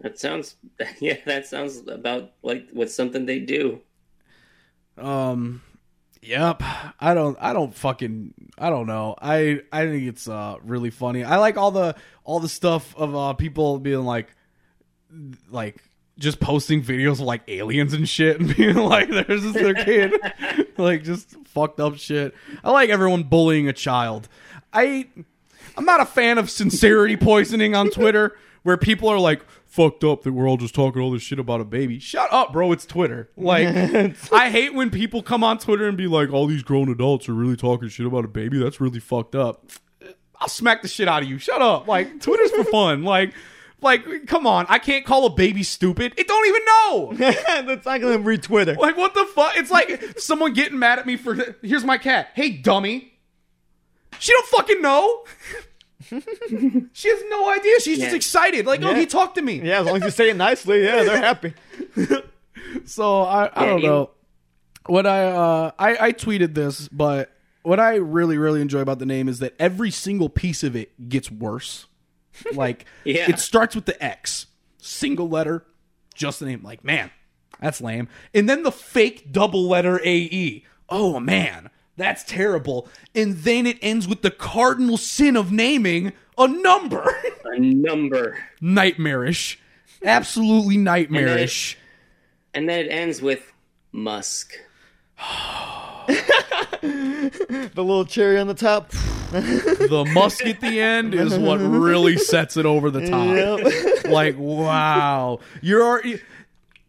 That sounds. Yeah, that sounds about like what something they do. um, yep. I don't. I don't fucking. I don't know. I I think it's uh really funny. I like all the all the stuff of uh people being like like just posting videos of like aliens and shit and being like there's this their kid like just fucked up shit i like everyone bullying a child i i'm not a fan of sincerity poisoning on twitter where people are like fucked up that we're all just talking all this shit about a baby shut up bro it's twitter like i hate when people come on twitter and be like all these grown adults are really talking shit about a baby that's really fucked up I'll smack the shit out of you. Shut up. Like Twitter's for fun. Like like come on. I can't call a baby stupid. It don't even know. That's not gonna read Twitter. Like what the fuck? It's like someone getting mad at me for here's my cat. Hey dummy. She don't fucking know. she has no idea. She's just excited. Like, oh, he talked to me. Yeah, as long as you say it nicely, yeah, they're happy. So I, I don't know. What I uh I, I tweeted this, but what I really, really enjoy about the name is that every single piece of it gets worse. Like Yeah. it starts with the X. Single letter, just the name. Like, man, that's lame. And then the fake double letter AE. Oh man, that's terrible. And then it ends with the cardinal sin of naming. A number. A number. nightmarish. Absolutely nightmarish. And then it ends with Musk. The little cherry on the top. the musk at the end is what really sets it over the top. Yep. Like, wow. You're already.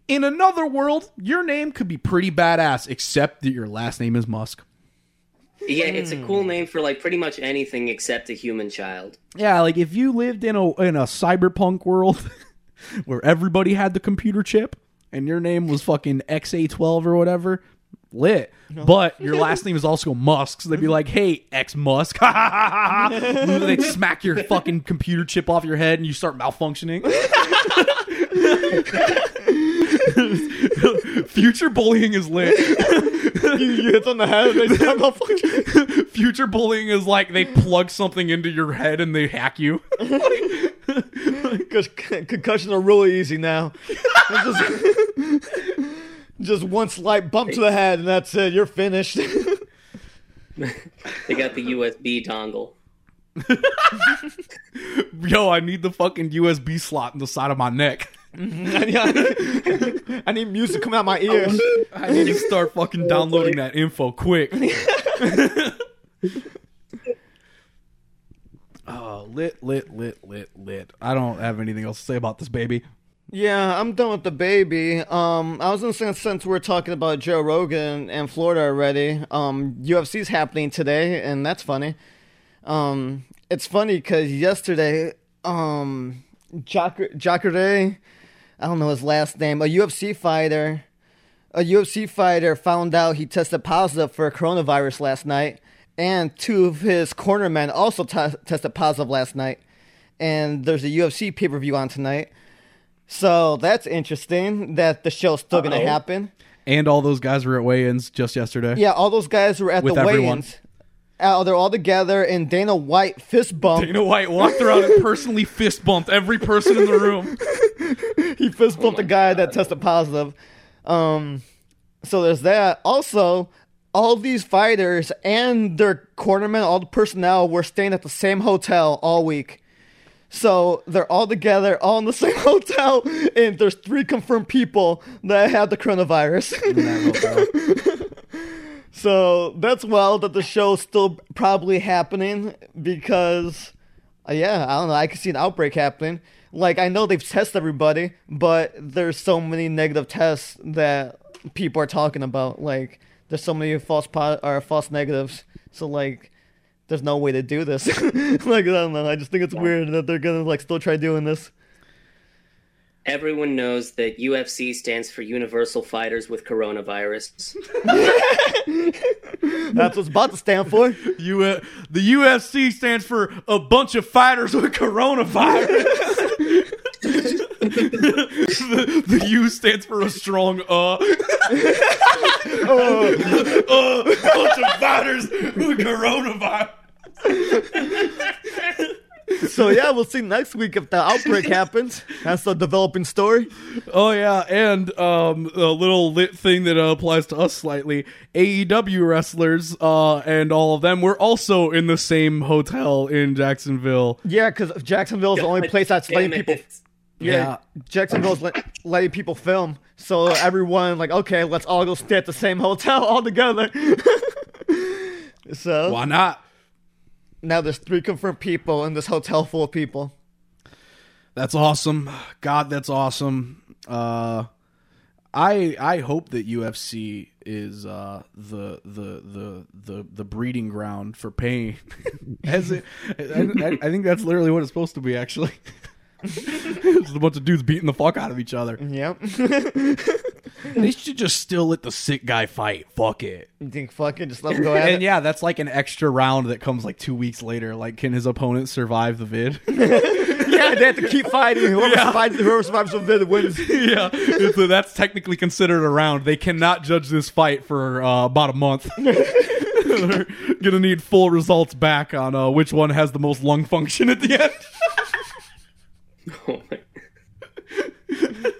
In another world, your name could be pretty badass, except that your last name is Musk. Yeah, it's a cool hmm. name for like pretty much anything except a human child. Yeah, like if you lived in a in a cyberpunk world where everybody had the computer chip and your name was fucking XA12 or whatever, lit. But your last name is also Musk, so they'd be like, "Hey, X Musk," they'd smack your fucking computer chip off your head and you start malfunctioning. Future bullying is lit. You, you hit on the head and they start malfunctioning. Future bullying is like they plug something into your head and they hack you. Because concussions are really easy now. just, just one slight bump to the head and that's it. You're finished. They got the USB dongle. Yo, I need the fucking USB slot in the side of my neck. I need music coming out my ears. I need to start fucking downloading that info quick. oh, lit, lit, lit, lit, lit. I don't have anything else to say about this baby. Yeah, I'm done with the baby. Um, I was gonna say since we're talking about Joe Rogan and Florida already, um, UFC's happening today, and that's funny. Um, it's funny because yesterday, um, Jacare, Jacare, I don't know his last name, a UFC fighter, a UFC fighter found out he tested positive for coronavirus last night, and two of his cornermen also t- tested positive last night. And there's a UFC pay per view on tonight. So that's interesting that the show's still going to happen. And all those guys were at weigh-ins just yesterday. Yeah, all those guys were at With the everyone. weigh-ins. Uh, they're all together, and Dana White fist bumped. Dana White walked around and personally fist bumped every person in the room. he fist bumped the guy that tested positive. Um, so there's that. Also, all these fighters and their cornermen, all the personnel, were staying at the same hotel all week. So they're all together, all in the same hotel, and there's three confirmed people that have the coronavirus. So that's well that the show's still probably happening because, uh, yeah, I don't know. I could see an outbreak happening. Like I know they've tested everybody, but there's so many negative tests that people are talking about. Like there's so many false po- or false negatives. So like, there's no way to do this. like I don't know. I just think it's weird that they're gonna like still try doing this. Everyone knows that UFC stands for Universal Fighters with Coronavirus. That's what's about to stand for. U- uh, the UFC stands for a bunch of fighters with coronavirus. the, the U stands for a strong uh. uh, bunch of fighters with coronavirus. So yeah, we'll see next week if the outbreak happens. That's the developing story. Oh yeah, and um, a little lit thing that uh, applies to us slightly. AEW wrestlers uh, and all of them were also in the same hotel in Jacksonville. Yeah, because Jacksonville's the only place that's letting people. it. Yeah, Jacksonville's let, letting people film. So everyone like, okay, let's all go stay at the same hotel all together. so Why not? Now there's three confirmed people in this hotel full of people. That's awesome. God, that's awesome. Uh, I I hope that UFC is uh, the the the the the breeding ground for pain. As it, I, I, I think that's literally what it's supposed to be. Actually, it's a bunch of dudes beating the fuck out of each other. Yep. They should just still let the sick guy fight. Fuck it. you think fucking just let them go at And it? yeah, that's like an extra round that comes like two weeks later. Like, can his opponent survive the vid? Yeah, they have to keep fighting. Whoever Yeah. survives, whoever survives the vid wins. yeah, so that's technically considered a round. They cannot judge this fight for uh, about a month. They're gonna need full results back on uh, which one has the most lung function at the end. Oh my-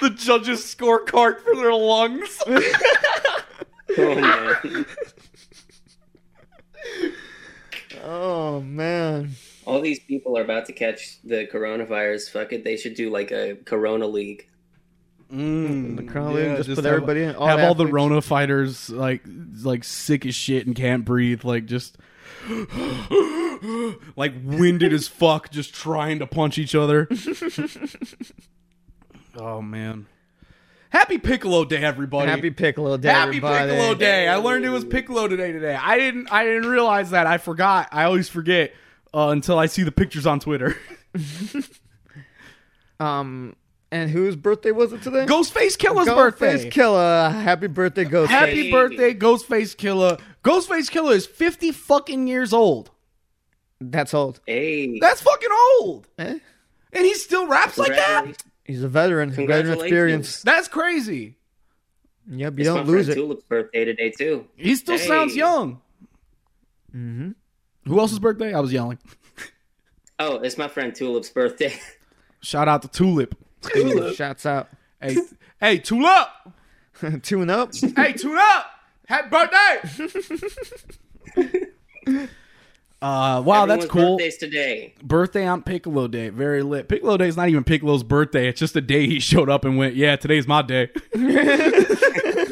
the judges' scorecard for their lungs. oh, man. Oh man. All these people are about to catch the coronavirus. Fuck it, they should do like a Corona League. Mm, The Corona League, just put have- everybody in, all have all the. Rona fighters like like sick as shit and can't breathe, like just like winded as fuck, just trying to punch each other. oh man! Happy Piccolo Day, everybody! Happy Piccolo Day, Happy everybody. Piccolo Day! I learned it was Piccolo today. today. I didn't. I didn't realize that. I forgot. I always forget uh, until I see the pictures on Twitter. Um, and whose birthday was it today? Ghostface Killah's birthday. Ghostface Killah. Happy birthday, Ghostface. Happy Hey. birthday, Ghostface Killah. Ghostface Killah is 50 fucking years old. That's old. Hey, That's fucking old. Eh? And he still raps like that? Congratulations. He's a veteran. Veteran Congratulations. experience. That's crazy. Yep, you It's my don't lose friend it. Tulip's birthday today too. He still Hey. sounds young. Mm-hmm. Who else's birthday? I was yelling. Oh, it's my friend Tulip's birthday. Shout out to Tulip. Tulip. Shouts out. Hey, hey, Tulip. Tune up. Hey, tune up. Happy birthday. uh, wow, that's cool. Birthdays today. Birthday on Piccolo Day. Very lit. Piccolo Day is not even Piccolo's birthday. It's just the day he showed up and went, yeah, today's my day.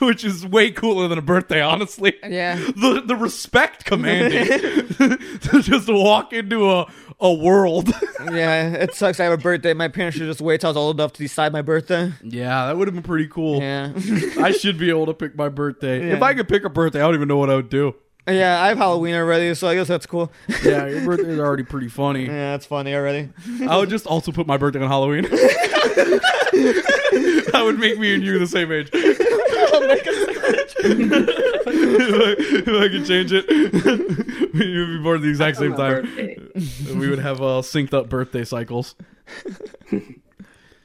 Which is way cooler than a birthday, honestly. Yeah. The the respect commanding to just walk into a a world. Yeah, it sucks. I have a birthday. My parents should just wait till I was old enough to decide my birthday. yeah, that would have been pretty cool. Yeah. I should be able to pick my birthday. If I could pick a birthday, I don't even know what I would do. Yeah, I have Halloween already, so I guess that's cool. Yeah, your birthday is already pretty funny. Yeah, that's funny already. I would just also put my birthday on Halloween. that would make me and you the same age. if, I, if I could change it, we would be born at the exact same time. We would have uh, synced up birthday cycles.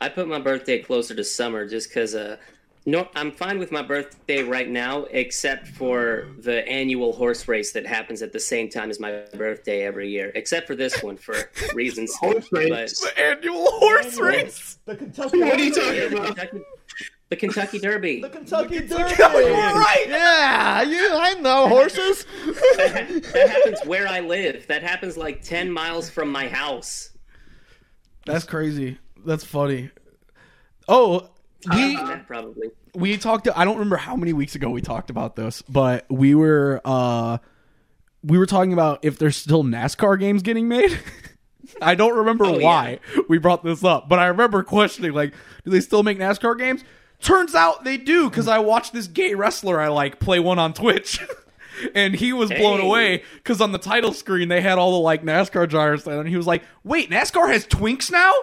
I put my birthday closer to summer just because uh, no, I'm fine with my birthday right now, except for the annual horse race that happens at the same time as my birthday every year. Except for this one for reasons. Horse race? But- The annual horse race. The Kentucky What are you talking Yeah, the about? Kentucky, the Kentucky Derby. The Kentucky Derby. right. Yeah, you. I know horses. That, ha- that happens where I live. That happens like 10 miles from my house. That's crazy. That's funny. Oh, we That probably. we talked. I don't remember how many weeks ago we talked about this, but we were uh we were talking about if there's still NASCAR games getting made. I don't remember Oh, yeah. why we brought this up, but I remember questioning like, do they still make NASCAR games? Turns out they do because I watched this gay wrestler I like play one on Twitch. And he was blown Hey. away because on the title screen they had all the like NASCAR drivers, and he was like, "Wait, NASCAR has twinks now?"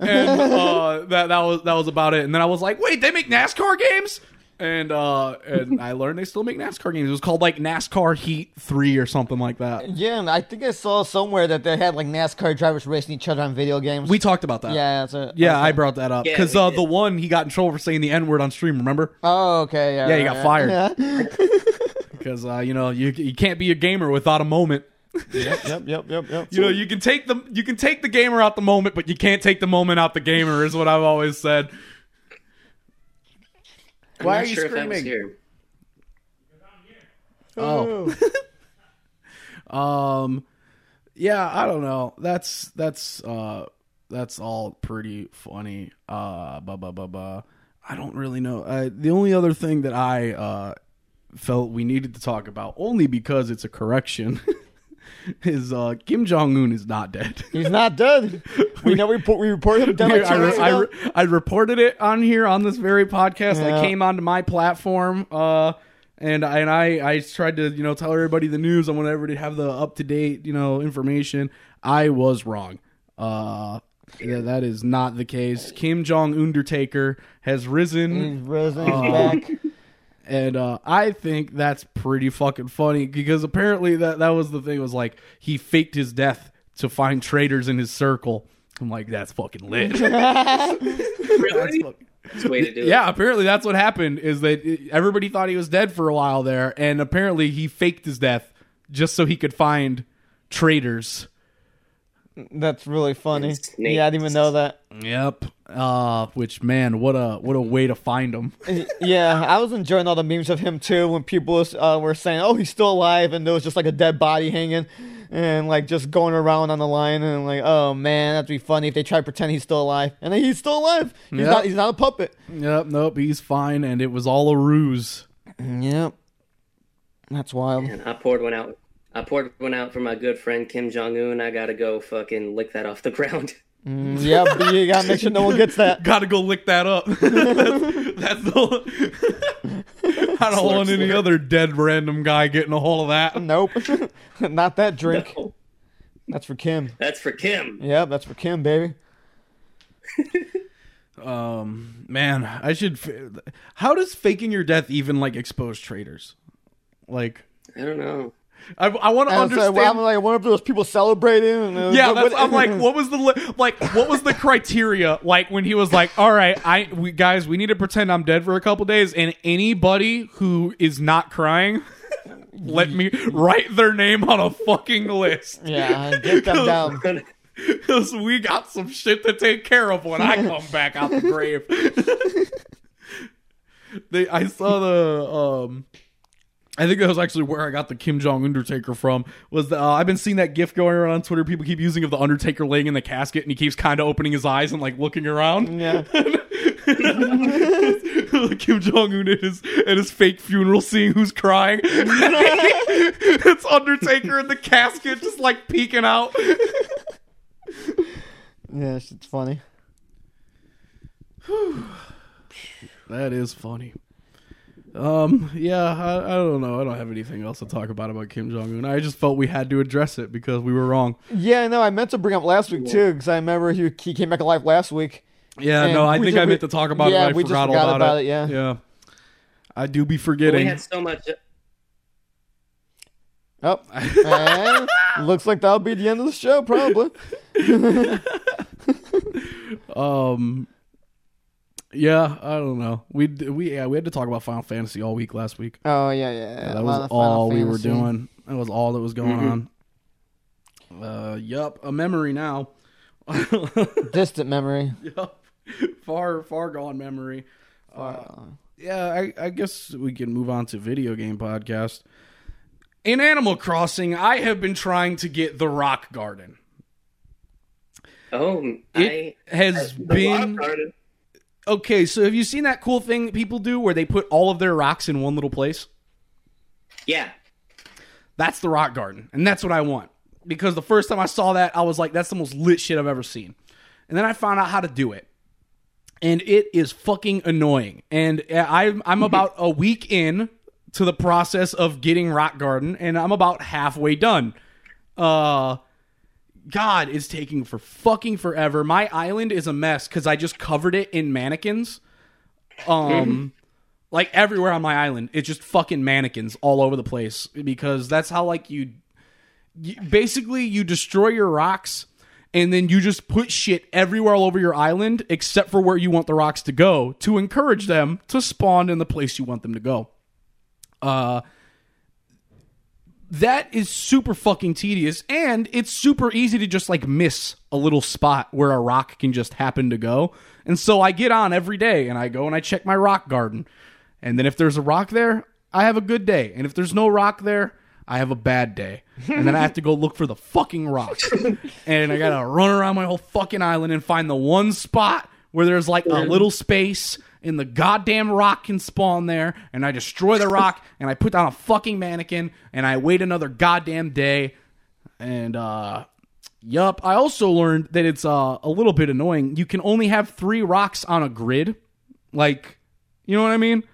And uh, that that was that was about it. And then I was like, "Wait, they make NASCAR games?" And uh, and I learned they still make NASCAR games. It was called like NASCAR Heat Three or something like that. Yeah, and I think I saw somewhere that they had like NASCAR drivers racing each other on video games. We talked about that. yeah, that's a, Yeah, okay. I brought that up Yeah, because we uh, did. the one he got in trouble for saying the N word on stream. Remember? Oh, okay. Yeah, Yeah, he got yeah. fired. Yeah. Because uh, you know you you can't be a gamer without a moment. Yep, yep, yep, yep, yep. You know you can take the you can take the gamer out the moment, but you can't take the moment out the gamer. Is what I've always said. I'm Why are you sure if I was screaming? here. Oh. Um, yeah, I don't know. That's that's uh that's all pretty funny. Uh, ba ba ba ba. I don't really know. Uh, the only other thing that I uh felt we needed to talk about, only because it's a correction, is uh Kim Jong Un is not dead. He's not dead. We know we report, we reported him down like I, re- I, re- I reported it on here on this very podcast. I came onto my platform, uh, and I, and I I tried to you know tell everybody the news on whenever to have the up to date you know information. I was wrong. Uh, yeah, that is not the case. Kim Jong Undertaker has risen. He's risen. He's Uh, back. And uh, I think that's pretty fucking funny because apparently that that was the thing was like he faked his death to find traitors in his circle. I'm like that's fucking lit. That's fucking- It's way to do it. yeah, apparently that's what happened. Is that everybody thought he was dead for a while there, and apparently he faked his death just so he could find traitors. That's really funny. Snakes. Yeah, I didn't even know that. Yep. Uh, which man, what a what a way to find him. yeah, I was enjoying all the memes of him too when people was, uh, were saying, "Oh, he's still alive," and there was just like a dead body hanging. and like just going around on the line and like, oh man, that'd be funny if they try to pretend he's still alive, and then he's still alive. He's Yep. not. He's not a puppet. Yep, nope, he's fine, and it was all a ruse. Yep. That's wild. And I poured one out. I poured one out for my good friend Kim Jong Un. I gotta go fucking lick that off the ground. Mm, yeah, but you gotta make sure no one gets that. Gotta go lick that up. that's, that's the. I don't want any slurp. other dead random guy getting a hold of that. Nope, not that drink. No, That's for Kim. that's for Kim. Yeah, that's for Kim, baby. Um, man, I should. f- How does faking your death even like expose traitors? Like, I don't know. I, I want to understand. well, I'm like, I wonder if there was people celebrating. And was- yeah, what- that's, what- I'm like, what was the li- like? What was the criteria? Like when he was like, "All right, I we guys, we need to pretend I'm dead for a couple days, and anybody who is not crying, let me write their name on a fucking list, Yeah, get them down. because we got some shit to take care of when I come back out the grave." they, I saw the um. I think that was actually where I got the Kim Jong Undertaker from. Was the, uh, I've been seeing that GIF going around on Twitter. People keep using of the Undertaker laying in the casket, and he keeps kind of opening his eyes and like looking around. Yeah, Kim Jong Un at his at his fake funeral, seeing who's crying. it's Undertaker in the casket, just like peeking out. yeah, it's funny. That is funny. Um, yeah, I, I don't know. I don't have anything else to talk about about Kim Jong Un. I just felt we had to address it because we were wrong. Yeah, no. I meant to bring up last week too because I remember he he came back alive last week. Yeah, no, I think ju- I meant to talk about yeah, it. but I we just forgot, forgot all about it. it, yeah. yeah. I do be forgetting. We forgetting. had so much. Oh, and looks like that'll be the end of the show, probably. Um, yeah, I don't know. We we yeah we had to talk about Final Fantasy all week last week. Oh yeah, yeah. Yeah, that was of Final all we were doing. That was all that was going Mhm. on. Uh, yup, a memory now. Distant memory. yup, far far gone memory. Uh, Uh, yeah, I, I guess we can move on to video game podcast. In Animal Crossing, I have been trying to get the Rock Garden. Oh, It I has The been Rock Garden. Okay. So, have you seen that cool thing that people do where they put all of their rocks in one little place? yeah. That's the rock garden, and that's what I want. Because the first time I saw that, I was like, "That's the most lit shit I've ever seen." And then I found out how to do it, and it is fucking annoying. And I'm I'm about a week in to the process of getting rock garden, and I'm about halfway done. Uh, God, is taking for fucking forever. My island is a mess because I just covered it in mannequins. Um, like everywhere on my island, it's just fucking mannequins all over the place because that's how like you, you basically you destroy your rocks and then you just put shit everywhere all over your island except for where you want the rocks to go to encourage them to spawn in the place you want them to go. Uh that is super fucking tedious and it's super easy to just like miss a little spot where a rock can just happen to go. And so I get on every day and I go and I check my rock garden. And then if there's a rock there, I have a good day. And if there's no rock there, I have a bad day. And then I have to go look for the fucking rock. and I gotta run around my whole fucking island and find the one spot where there's like a little space and the goddamn rock can spawn there. And I destroy the rock and I put down a fucking mannequin and I wait another goddamn day. And, uh, Yup. I also learned that it's uh, a little bit annoying. You can only have three rocks on a grid. Like, you know what I mean?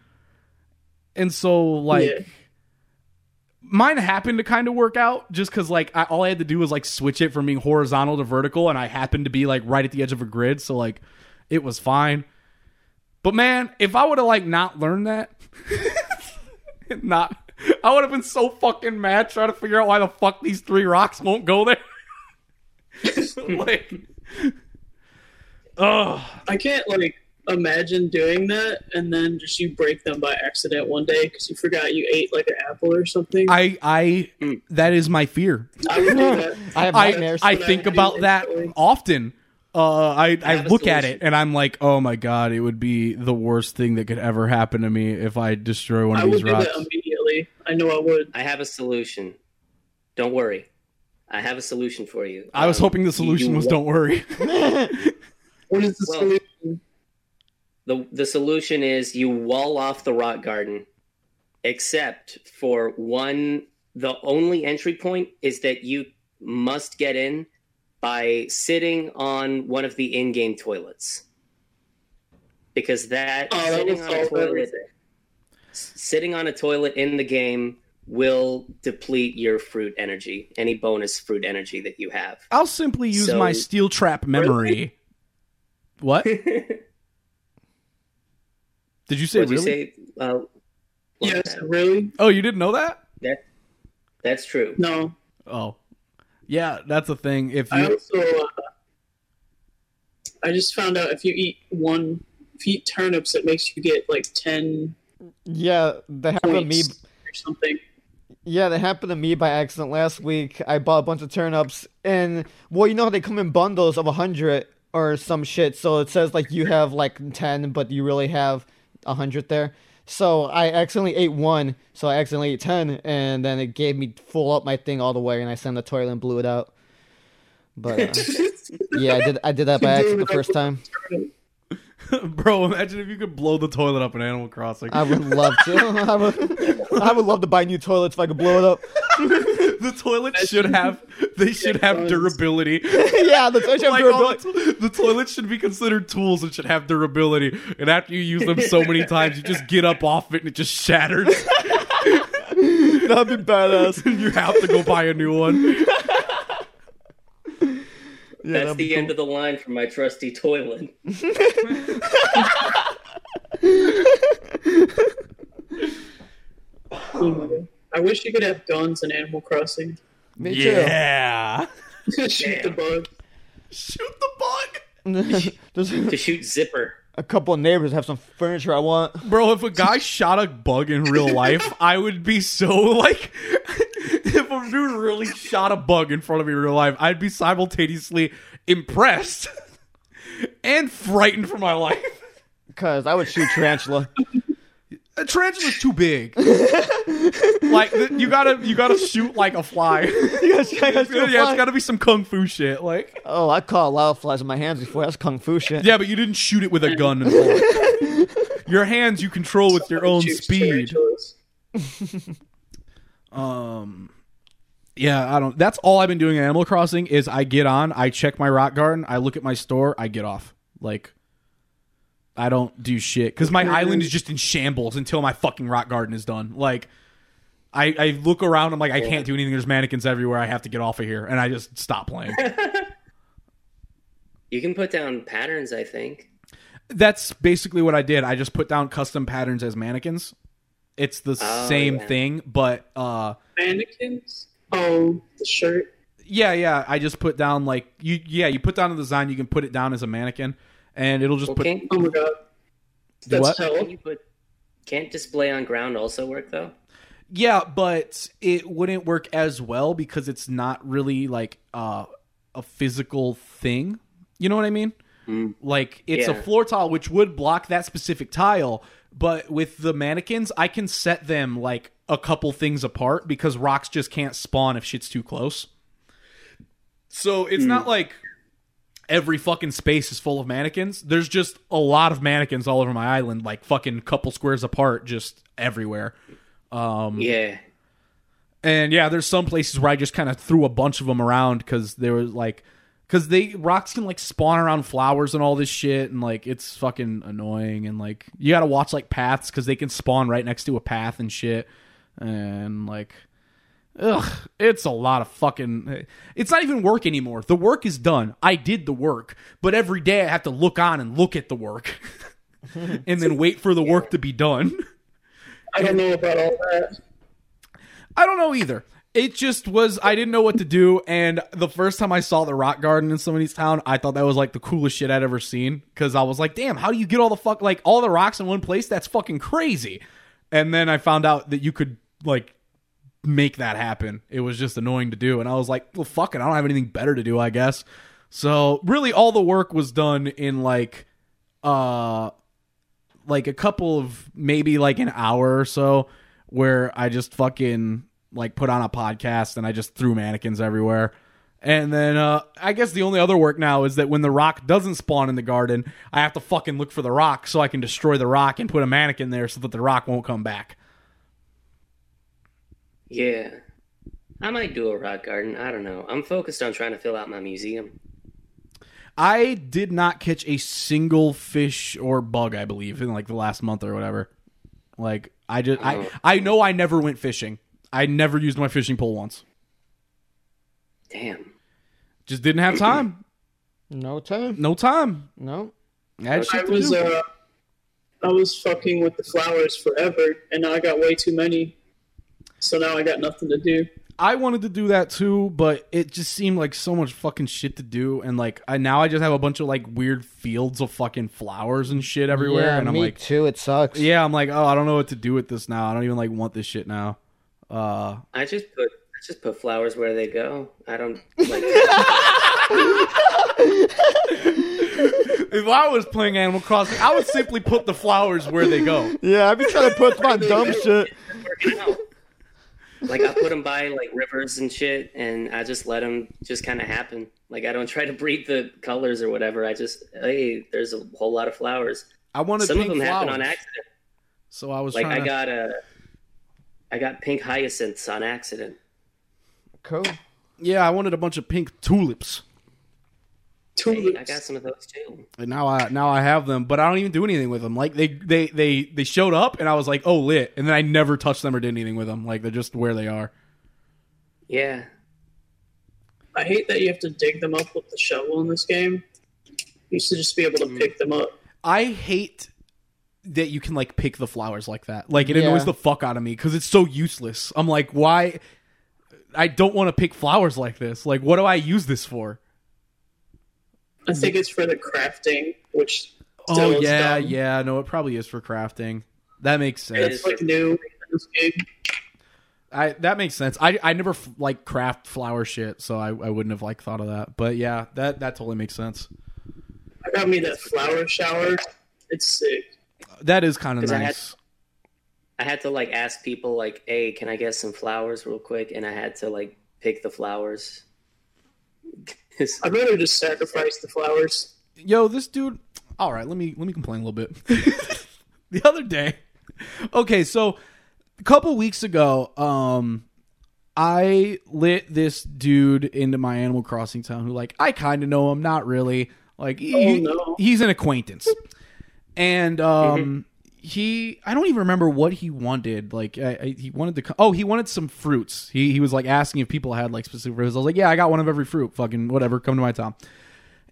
And so, like, Yeah. mine happened to kind of work out just because, like, I, all I had to do was, like, switch it from being horizontal to vertical, and I happened to be, like, right at the edge of a grid. So, like, it was fine. But, man, if I would have, like, not learned that, not. I would have been so fucking mad trying to figure out why the fuck these three rocks won't go there. like, oh, I can't like imagine doing that and then just you break them by accident one day because you forgot you ate like an apple or something. I, I, I, that is my fear. would do that. I have I. I I think about that instantly. often. Uh, I, I have look at it and I'm like, oh my god, it would be the worst thing that could ever happen to me if I destroy one I of would these do rocks. that immediately. I know I would. I have a solution. Don't worry. I have a solution for you. I was Um, hoping the solution was wa- don't worry. What is the Well- solution? the the solution is you wall off the rock garden, except for one. The only entry point is that you must get in by sitting on one of the in-game toilets, because that Oh, that sitting on a toilet, everything. sitting on a toilet in the game will deplete your fruit energy, any bonus fruit energy that you have. I'll simply use So- my steel trap memory. What? Did you say What'd really? you say? Uh, Yes, Longtime? really? Oh, you didn't know that? That that's true. No. Oh. Yeah, that's a thing. If I you also, uh, I just found out if you eat one, if you eat turnips, it makes you get like 10 Yeah, that happened to me. or something. Yeah, that happened to me by accident last week. I bought a bunch of turnips, and well, you know how they come in bundles of a hundred or some shit. So it says like you have like ten, but you really have a hundred there. So I accidentally ate one, so I accidentally ate ten, and then it gave me full up my thing all the way, and I sent the toilet and blew it out. But uh, yeah, I did. I did that by accident the first time. Bro, imagine if you could blow the toilet up in Animal Crossing. I would love to. I would. I would love to buy new toilets if I could blow it up. the toilet should have they should have durability. yeah, the toilet should have Like all durability. the, the toilet should be considered tools and should have durability. And after you use them so many times, you just get up off it and it just shatters. That'd be badass. and you have to go buy a new one. Yeah, That's the cool. end of the line for my trusty toilet. My God. I wish you could have guns in Animal Crossing. Me too. Yeah. Shoot the bug. Shoot the bug. To shoot zipper. a couple of neighbors have some furniture I want. Bro, if a guy shot a bug in real life, I would be so like if a dude really shot a bug in front of me in real life, I'd be simultaneously impressed and frightened for my life. Cause I would shoot tarantula. A tarantula's too big. like th- you gotta you gotta shoot like a fly. You guys- you guys shoot a yeah, fly? it's gotta be some kung fu shit. Like Oh, I caught a lot of flies in my hands before. That's kung fu shit. yeah, but you didn't shoot it with a gun. Your hands you control with your own speed. Um, yeah, I don't. That's all I've been doing in Animal Crossing is I get on, I check my rock garden, I look at my store, I get off. Like, I don't do shit because my island is just in shambles until my fucking rock garden is done. Like, I I look around, I'm like, I can't do anything. There's mannequins everywhere. I have to get off of here, and I just stop playing. You can put down patterns, I think. That's basically what I did. I just put down custom patterns as mannequins. It's the Oh, same yeah. thing, but uh. Mannequins? Oh, the shirt. Yeah, yeah. I just put down like you. Yeah, you put down a design. You can put it down as a mannequin, and it'll just Well, put. can't, Oh my god. That's What? hell. can't you put can't display on ground also work though? Yeah, but it wouldn't work as well because it's not really like uh, a physical thing. You know what I mean? Mm. Like it's a floor tile, which would block that specific tile. But with the mannequins, I can set them like a couple things apart because rocks just can't spawn if shit's too close. So it's not like every fucking space is full of mannequins. There's just a lot of mannequins all over my island, like fucking couple squares apart, just everywhere. Um, Yeah. and yeah, there's some places where I just kind of threw a bunch of them around because there was like, because they rocks can like spawn around flowers and all this shit, and like it's fucking annoying. And like you got to watch like paths because they can spawn right next to a path and shit, and like. Ugh, it's a lot of fucking. It's not even work anymore. The work is done. I did the work, but every day I have to look on and look at the work, and then wait for the work to be done. I don't know about all that. I don't know either. It just was I didn't know what to do, and the first time I saw the rock garden in somebody's town, I thought that was like the coolest shit I'd ever seen. Because I was like, damn, how do you get all the fuck like all the rocks in one place? That's fucking crazy. And then I found out that you could like make that happen. It was just annoying to do, and I was like, well, fuck it, I don't have anything better to do, I guess. So really, all the work was done in like, uh, like a couple of maybe like an hour or so where I just fucking like put on a podcast and I just threw mannequins everywhere. And then uh, I guess the only other work now is that when the rock doesn't spawn in the garden, I have to fucking look for the rock so I can destroy the rock and put a mannequin there so that the rock won't come back. Yeah. I might do a rock garden. I don't know. I'm focused on trying to fill out my museum. I did not catch a single fish or bug, I believe, in like the last month or whatever. Like I just I I know I never went fishing. I never used my fishing pole once. Damn. Just didn't have time. No time. No time. No. I had I shit to was do. uh, I was fucking with the flowers forever, and now I got way too many. So now I got nothing to do. I wanted to do that too, but it just seemed like so much fucking shit to do, and like I now I just have a bunch of like weird fields of fucking flowers and shit everywhere, yeah, and I'm me like, too. It sucks. yeah, I'm like, oh, I don't know what to do with this now. I don't even like want this shit now. Uh, I just put I just put flowers where they go. I don't like if I was playing Animal Crossing, I would simply put the flowers where they go. Yeah, I've been trying to put my dumb shit. Like I put them by like rivers and shit, and I just let them just kind of happen. Like I don't try to breed the colors or whatever. I just hey, there's a whole lot of flowers. I wanted Some of pink them flowers, happen on accident. so I was Like trying I to. got a, I got pink hyacinths on accident. Cool. yeah, I wanted a bunch of pink tulips, Hey, Tulips. I got some of those too. and now I now I have them, but I don't even do anything with them. Like they they they they showed up, and I was like, oh lit, and then I never touched them or did anything with them. Like they're just where they are. Yeah, I hate that you have to dig them up with the shovel in this game. You used to just be able to mm. pick them up. I hate that you can like pick the flowers like that. Like it Yeah. annoys the fuck out of me because it's so useless. I'm like, why? I don't want to pick flowers like this. Like, what do I use this for? I think it's for the crafting, which Oh yeah, dumb. yeah. No, it probably is for crafting. That makes sense. It's like new in this game. I that makes sense. I I never f- like craft flower shit, so I, I wouldn't have like thought of that. But yeah, that that totally makes sense. I got me that flower shower. It's sick. That is kind of 'Cause I had- nice. I had to like ask people like, "Hey, can I get some flowers real quick?" And I had to like pick the flowers. I'd rather just sacrifice the flowers. Yo, this dude. All right, let me let me complain a little bit. the other day, okay, so a couple weeks ago, um, I lit this dude into my Animal Crossing town who, like, I kind of know him, not really. Like, he, Oh, no. he's an acquaintance, and um, he I don't even remember what he wanted. Like, I, I, he wanted to. Oh, he wanted some fruits. He he was like asking if people had like specific fruits. I was like, yeah, I got one of every fruit. Fucking whatever. Come to my town.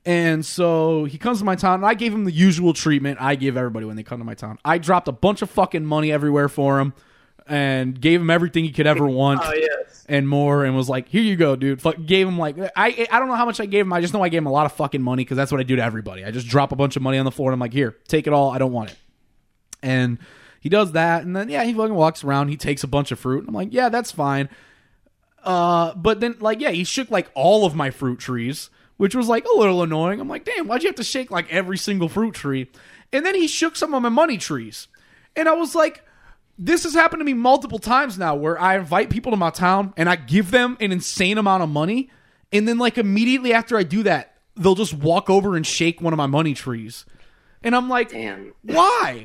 And so he comes to my town, and I gave him the usual treatment I give everybody when they come to my town. I dropped a bunch of fucking money everywhere for him, and gave him everything he could ever want Oh yes. and more, and was like, "Here you go, dude." Fuck, gave him like I I don't know how much I gave him. I just know I gave him a lot of fucking money because that's what I do to everybody. I just drop a bunch of money on the floor, and I'm like, "Here, take it all. I don't want it." And he does that, and then yeah, he fucking walks around. He takes a bunch of fruit. And I'm like, "Yeah, that's fine." Uh, but then like yeah, he shook like all of my fruit trees, which was like a little annoying. I'm like, damn, why'd you have to shake like every single fruit tree? And then he shook some of my money trees, and I was like, this has happened to me multiple times now, where I invite people to my town and I give them an insane amount of money, and then like immediately after I do that, they'll just walk over and shake one of my money trees, and I'm like, Damn. why?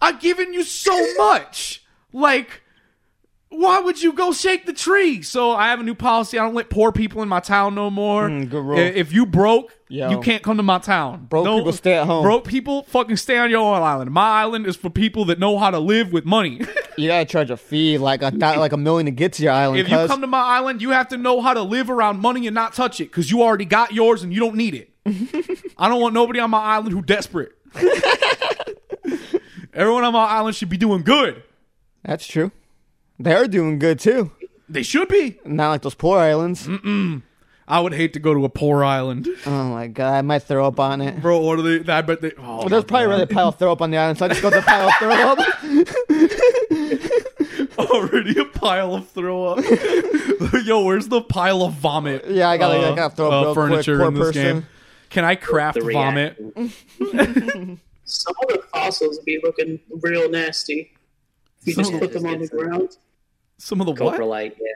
I've given you so much. Like, why would you go shake the tree? So I have a new policy. I don't let poor people in my town no more. Mm, good rule. If you broke, Yo. you can't come to my town. Broke people stay at home. Broke people fucking stay on your own island. My island is for people that know how to live with money. You gotta charge a fee like a not like a million to get to your island. if you come to my island, you have to know how to live around money and not touch it because you already got yours and you don't need it. I don't want nobody on my island who desperate. Everyone on my island should be doing good. That's true. They're doing good too. They should be. Not like those poor islands. I would hate to go to a poor island, Oh my god, I might throw up on it. bro. What are they? I bet they. Oh, Well, there's probably God. really a pile of throw up on the island, so I just go to the pile of throw up. already a pile of throw up. Yo, where's the pile of vomit? Yeah, I gotta- I gotta throw up uh, real quick, furniture poor in this person. game. Can I craft The vomit? reaction. Some of the fossils be looking real nasty. If you Some just of put them on the ground. Some of the what? Coprolite, yeah.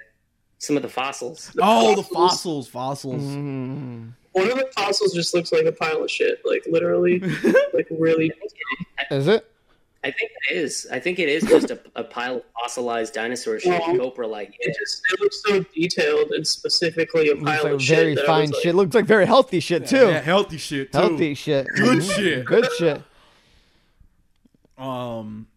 some of the fossils. Oh, the fossils. fossils, fossils. One of the fossils, Fossils, fossils. Mm. one of the fossils just looks like a pile of shit. Like literally, like really. Is it? I think it is. I think it is just a, a pile of fossilized dinosaur shit. Well, Coprolite. It just it looks so detailed and specifically a Looks pile like of very that I fine was like, shit. Looks like very healthy shit too. Yeah, healthy shit. Too. healthy shit. Good Mhm. shit. Good shit. Um.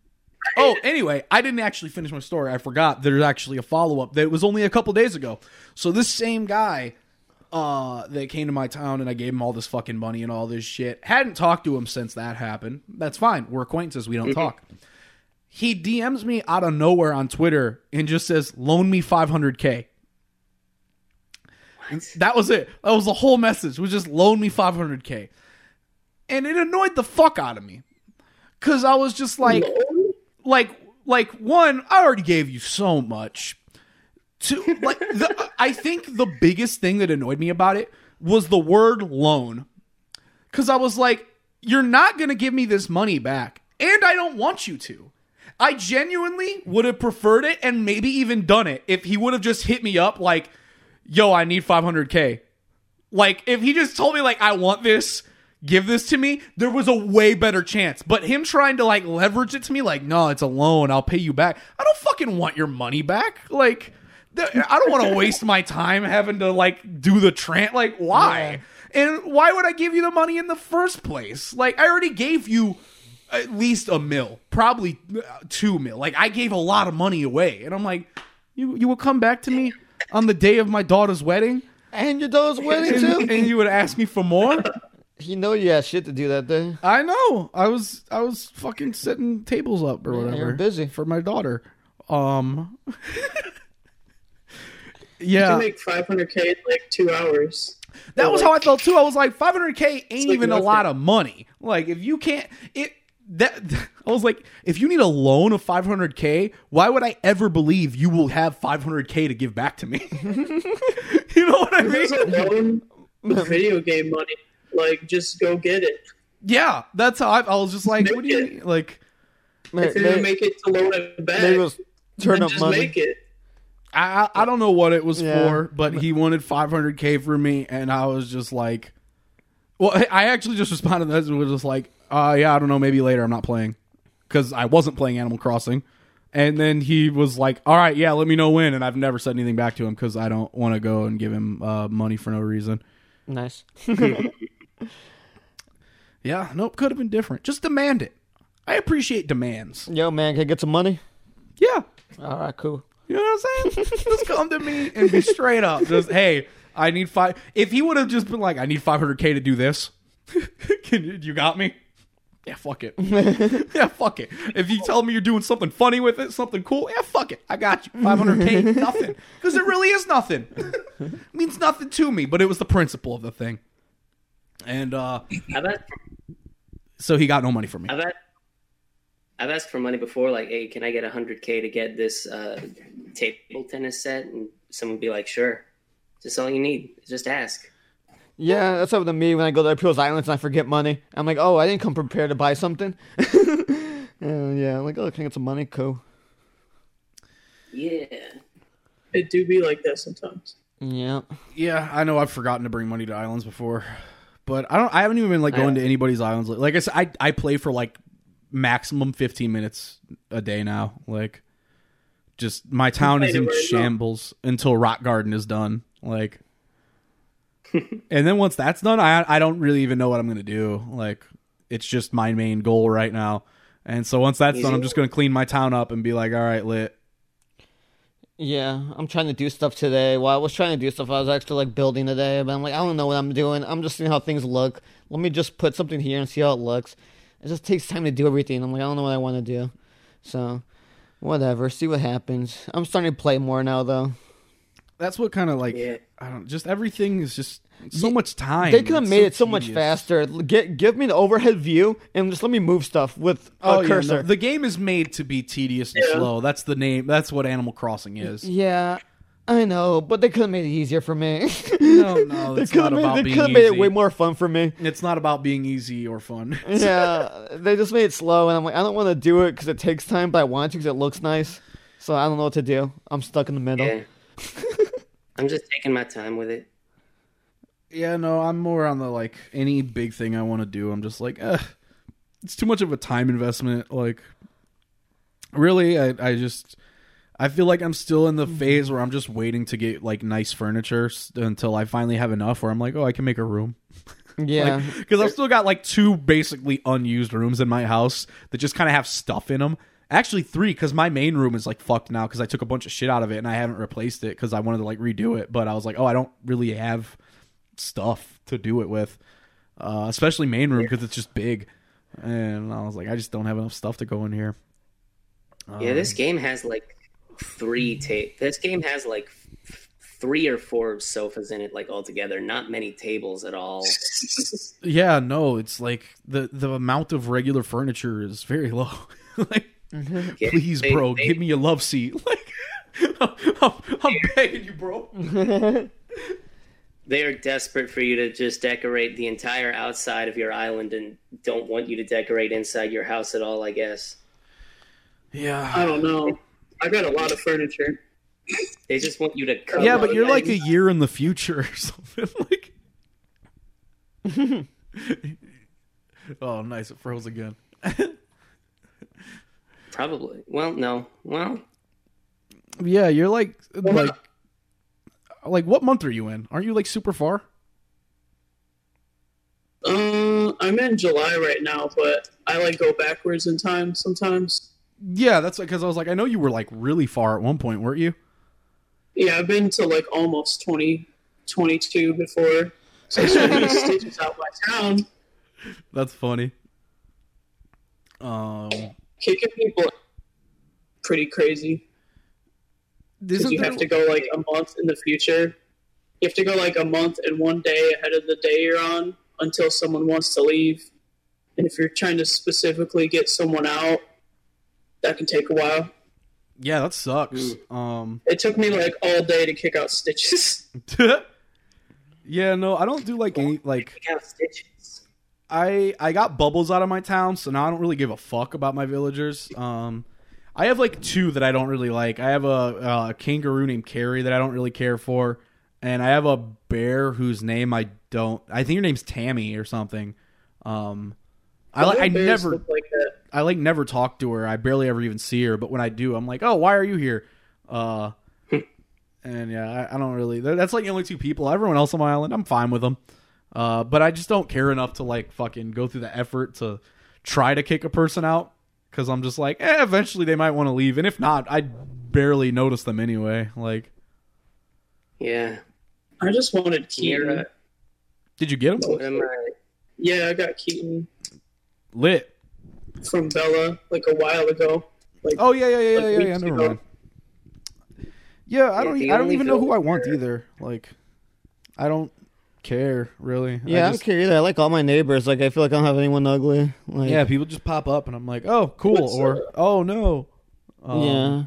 Oh, anyway, I didn't actually finish my story. I forgot there's actually a follow up that was only a couple days ago. So this same guy, uh, that came to my town and I gave him all this fucking money and all this shit. Hadn't talked to him since that happened. That's fine. We're acquaintances. We don't talk. He DMs me out of nowhere on Twitter and just says, "Loan me 500k." That was it. That was the whole message. It was just loan me 500k, and it annoyed the fuck out of me because I was just like, like, like one. I already gave you so much. Two, like, the, I think the biggest thing that annoyed me about it was the word loan, because I was like, you're not gonna give me this money back, and I don't want you to. I genuinely would have preferred it and maybe even done it if he would have just hit me up like, yo, I need 500K. Like, if he just told me, like, I want this, give this to me, there was a way better chance. But him trying to, like, leverage it to me, like, no, it's a loan, I'll pay you back. I don't fucking want your money back. Like, th- I don't want to waste my time having to, like, do the tran. Like, why? And why would I give you the money in the first place? Like, I already gave you at least a mil, probably uh, two mil. Like I gave a lot of money away, and I'm like, you you will come back to me on the day of my daughter's wedding, And your daughter's wedding and, too. and you would ask me for more. You know you had shit to do that day. I know. I was I was fucking setting tables up or whatever. you're busy. for my daughter. Um. You yeah, can make 500k in like two hours. that was how I felt too. I was like, 500k ain't like even a lot of money. Like if you can't it that I was like, if you need a loan of 500k, why would I ever believe you will have 500k to give back to me? you know what I mean? There's a loan video game money. Like, just go get it. Yeah, that's how I, I was just like, Make what do you it. mean? like? If you're gonna make it to loan it back, Maybe it was turn up just money. make it. I I I don't know what it was Yeah. for, but he wanted 500k for me, and I was just like, well, I actually just responded to that and was just like, uh, yeah, I don't know, maybe later. I'm not playing because I wasn't playing Animal Crossing, and then he was like, all right, yeah, let me know when, and I've never said anything back to him because I don't want to go and give him uh, money for no reason. Nice. Yeah, nope, could have been different. Just demand it. I appreciate demands. Yo, man, can I get some money? Yeah, All right, cool. You know what I'm saying? just come to me and be straight up. Just hey, I need five. If he would have just been like, I need 500k to do this, can you, you got me? Yeah, fuck it. yeah, fuck it. If you tell me you're doing something funny with it, something cool, yeah, fuck it. I got you. 500k, nothing. Because it really is nothing. means nothing to me, but it was the principle of the thing. And uh I've asked, so he got no money from me. I've asked, I've asked for money before, like, hey, can I get 100k to get this uh, table tennis set? And someone would be like, sure. Just all you need. Just ask. Yeah, that's happened to me when I go to April's Islands and I forget money. I'm like, oh, I didn't come prepared to buy something. and yeah, I'm like, oh, can I get some money? Cool. Yeah. It do be like that sometimes. Yeah. Yeah, I know I've forgotten to bring money to islands before, but I don't. I haven't even been like going to anybody's islands. Like I said, I I play for like maximum fifteen minutes a day now. Like, just my town is in shambles until Rock Garden is done. Like, and then once that's done, I I don't really even know what I'm gonna do. Like, it's just my main goal right now. And so once that's done, I'm just gonna clean my town up and be like, all right, lit. Yeah, I'm trying to do stuff today. While I was trying to do stuff, I was actually like building today, but I'm like, I don't know what I'm doing. I'm just seeing how things look. Let me just put something here and see how it looks. It just takes time to do everything. I'm like, I don't know what I want to do. So, whatever. See what happens. I'm starting to play more now, though. That's what kind of like Yeah. I don't just everything is just so much time. They could have made it so much faster. Get give me the overhead view and just let me move stuff with a Oh, yeah, cursor. no, the game is made to be tedious and Yeah. slow. That's the name. That's what Animal Crossing is. Yeah, I know, but they could have made it easier for me. No, no, they it's could not have made, about they being could have made it way more fun for me. It's not about being easy or fun. yeah, they just made it slow, and I'm like, I don't want to do it because it takes time, but I want to because it looks nice. So I don't know what to do. I'm stuck in the middle. Yeah. I'm just taking my time with it. Yeah, no, I'm more on the like any big thing I want to do. I'm just like, eh, it's too much of a time investment. Like, really, I I just I feel like I'm still in the phase where I'm just waiting to get like nice furniture until I finally have enough where I'm like, oh, I can make a room. Yeah. Because I've still got like two basically unused rooms in my house that just kind of have stuff in them. Actually, three because my main room is like fucked now because I took a bunch of shit out of it and I haven't replaced it because I wanted to like redo it. But I was like, oh, I don't really have stuff to do it with, uh, especially main room because it's just big. And I was like, I just don't have enough stuff to go in here. Yeah, Um, this game has like three ta- This game has like three or four sofas in it, like altogether. Not many tables at all. Yeah, no, it's like the the amount of regular furniture is very low. like, Mm-hmm. Yeah, please, they- bro, they- give me a love seat. Like, I'm, I'm begging you, bro. They are desperate for you to just decorate the entire outside of your island and don't want you to decorate inside your house at all. I guess Yeah, I don't know. I got a lot of furniture. they just want you to. Come yeah, but you're with- like a year in the future or something. Like, oh, nice, it froze again. Probably. Well, no. Well, Yeah, you're like like like what month are you in? Aren't you like super far? Uh, I'm in July right now, but I like go backwards in time sometimes. Yeah, that's because I was like, I know you were like really far at one point, weren't you? Yeah, I've been to like almost 20, 22 before. So I stitches out my town, That's funny. Um, kicking people. Pretty crazy. Because you have to go like a month in the future. You have to go like a month and one day ahead of the day you're on until someone wants to leave. And if you're trying to specifically get someone out, that can take a while. yeah, that sucks. Um, It took me like all day to kick out stitches. yeah, no, I don't do like any like pick out stitches. I I got bubbles out of my town, so now I don't really give a fuck about my villagers. Um, I have like two that I don't really like. I have a, a kangaroo named Carrie that I don't really care for, and I have a bear whose name I don't. I think her name's Tammy or something. Um, I like. I never. like. I like never talk to her. I barely ever even see her. But when I do, I'm like, oh, why are you here? Uh, and yeah, I, I don't really. That's like the only two people. Everyone else on my island, I'm fine with them. Uh, but I just don't care enough to like fucking go through the effort to try to kick a person out because I'm just like, eh, eventually they might want to leave, and if not, I barely notice them anyway. Like, Yeah. I just wanted Keaton. Mira, did you get them? what am I? Yeah, I got Keaton Lit. from Bella like a while ago. Like, Oh yeah, yeah, yeah, Like yeah, yeah. yeah weeks never ago. mind. Yeah, I Yeah, don't. the I don't even know who I villager- want either. Like, I don't care really. Yeah, I, I don't care either. I like all my neighbors. Like, I feel like I don't have anyone ugly. Like, Yeah, people just pop up, and I'm like, oh, cool, What's, or uh, oh no. Um,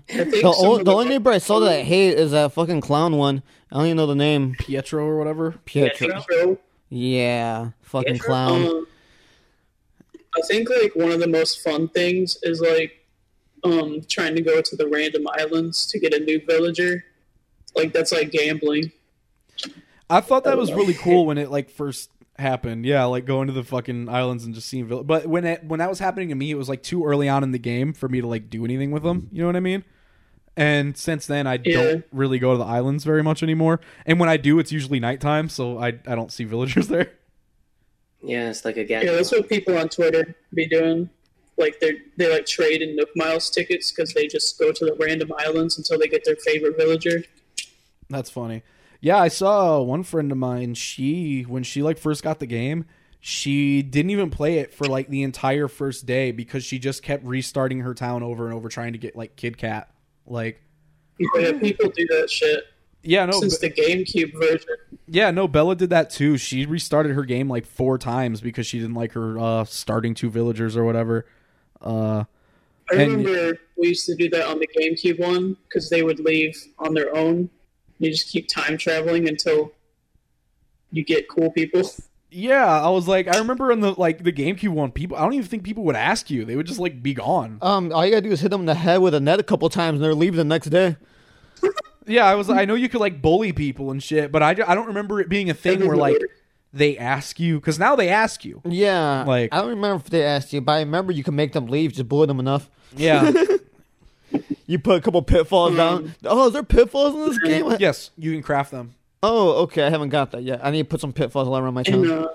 yeah. The, some o- the only neighbor I saw that I hate is that fucking clown one. I don't even know the name. Pietro or whatever. Pietro. Pietro, Yeah, fucking Pietro? clown. Um, I think like one of the most fun things is like um trying to go to the random islands to get a new villager. Like that's like gambling. I thought that was really cool when it like first happened. Yeah, like going to the fucking islands and just seeing. Vill- but when it when that was happening to me, it was like too early on in the game for me to like do anything with them. You know what I mean? And since then, I Yeah. don't really go to the islands very much anymore. And when I do, it's usually nighttime, so I I don't see villagers there. Yeah, it's like a gas. Yeah, that's what people on Twitter be doing. Like they they like trade in Nook Miles tickets because they just go to the random islands until they get their favorite villager. That's funny. Yeah, I saw one friend of mine. She when she like first got the game, she didn't even play it for like the entire first day because she just kept restarting her town over and over trying to get like Kid Cat. Like, Yeah, people do that shit yeah, no, since the GameCube version. yeah, no. Bella did that too. She restarted her game like four times because she didn't like her uh, starting two villagers or whatever. Uh, I And- remember we used to do that on the GameCube one because they would leave on their own. You just keep time traveling until you get cool people. yeah, I was like, I remember in the like the GameCube one, people. I don't even think people would ask you. They would just like be gone. Um, all you gotta do is hit them in the head with a net a couple times, and they're leaving the next day. Yeah, I was. I know you could like bully people and shit, but I, I don't remember it being a thing where like they ask you because now they ask you. Yeah, Like- I don't remember if they asked you, but I remember you can make them leave. Just bully them enough. Yeah. You put a couple pitfalls Mm. down. Oh, is there pitfalls in this game? yes, you can craft them. Oh, okay. I haven't got that yet. I need to put some pitfalls all around my In, town. uh,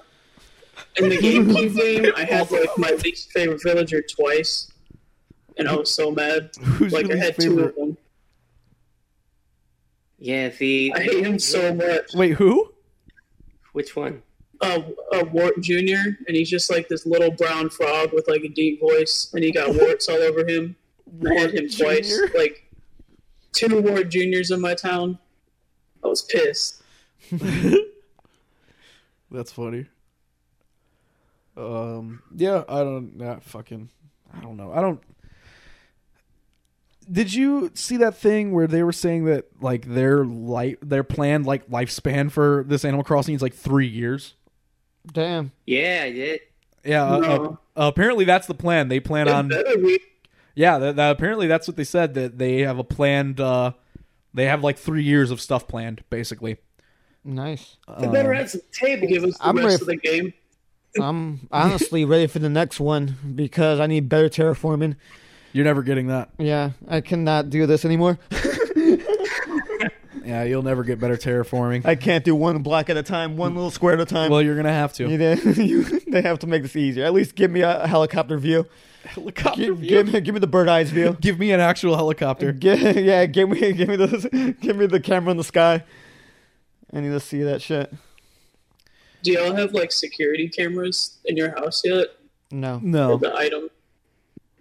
in the GameCube game, I had like my least favorite villager twice, and I was so mad. Who's Like your I least had two of them. Yeah, the I hate him so much. Wait, who? which one? Uh, uh, Wart Jr. and he's just like this little brown frog with like a deep voice, and he got warts all over him. I had him twice, like two Wart Juniors in my town. I was pissed. That's funny. Um. Yeah, I don't. Nah, fucking. I don't know. I don't. Did you see that thing where they were saying that like their life, their planned like lifespan for this Animal Crossing is like three years? Damn. Yeah, I did. Yeah. uh, No. uh, apparently, that's the plan. They plan It on. Better be. Yeah. That, that apparently that's what they said that they have a planned. uh They have like three years of stuff planned, basically. Nice. They better have some tables. Give us the I'm rest ready of the game. I'm honestly ready for the next one because I need better terraforming. You're never getting that. Yeah, I cannot do this anymore. Yeah, you'll never get better terraforming. I can't do one block at a time, one little square at a time. Well, you're gonna have to. You you- they have to make this easier. At least give me a helicopter view. Helicopter Give, view. give me, give me the bird eyes view. Give me an actual helicopter. Gi- yeah, give me, give me the, give me the camera in the sky. I need to see that shit. Do y'all have like security cameras in your house yet? No, For No. the item.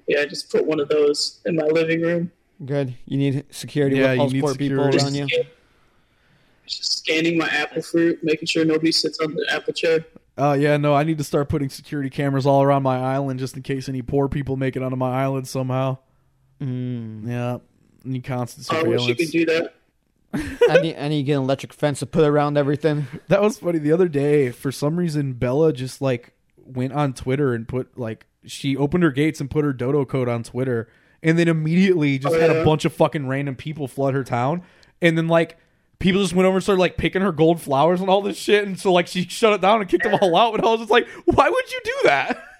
Yeah, I just put one of those in my living room. good. You need security Yeah, with you need sport people security. around you. Just scanning my apple fruit, making sure nobody sits on the apple chair. Oh yeah, no. I need to start putting security cameras all around my island just in case any poor people make it onto my island somehow. Mm. Yeah, need constant surveillance. I wish you surveillance. could do that. I need, I need to get an electric fence to put around everything. That was funny. The other day, for some reason, Bella just like went on Twitter and put like she opened her gates and put her dodo code on Twitter, and then immediately just Oh, had a bunch of fucking random people flood her town, and then like. People just went over and started like picking her gold flowers and all this shit, and so like she shut it down and kicked them all out. But I was just like, "Why would you do that?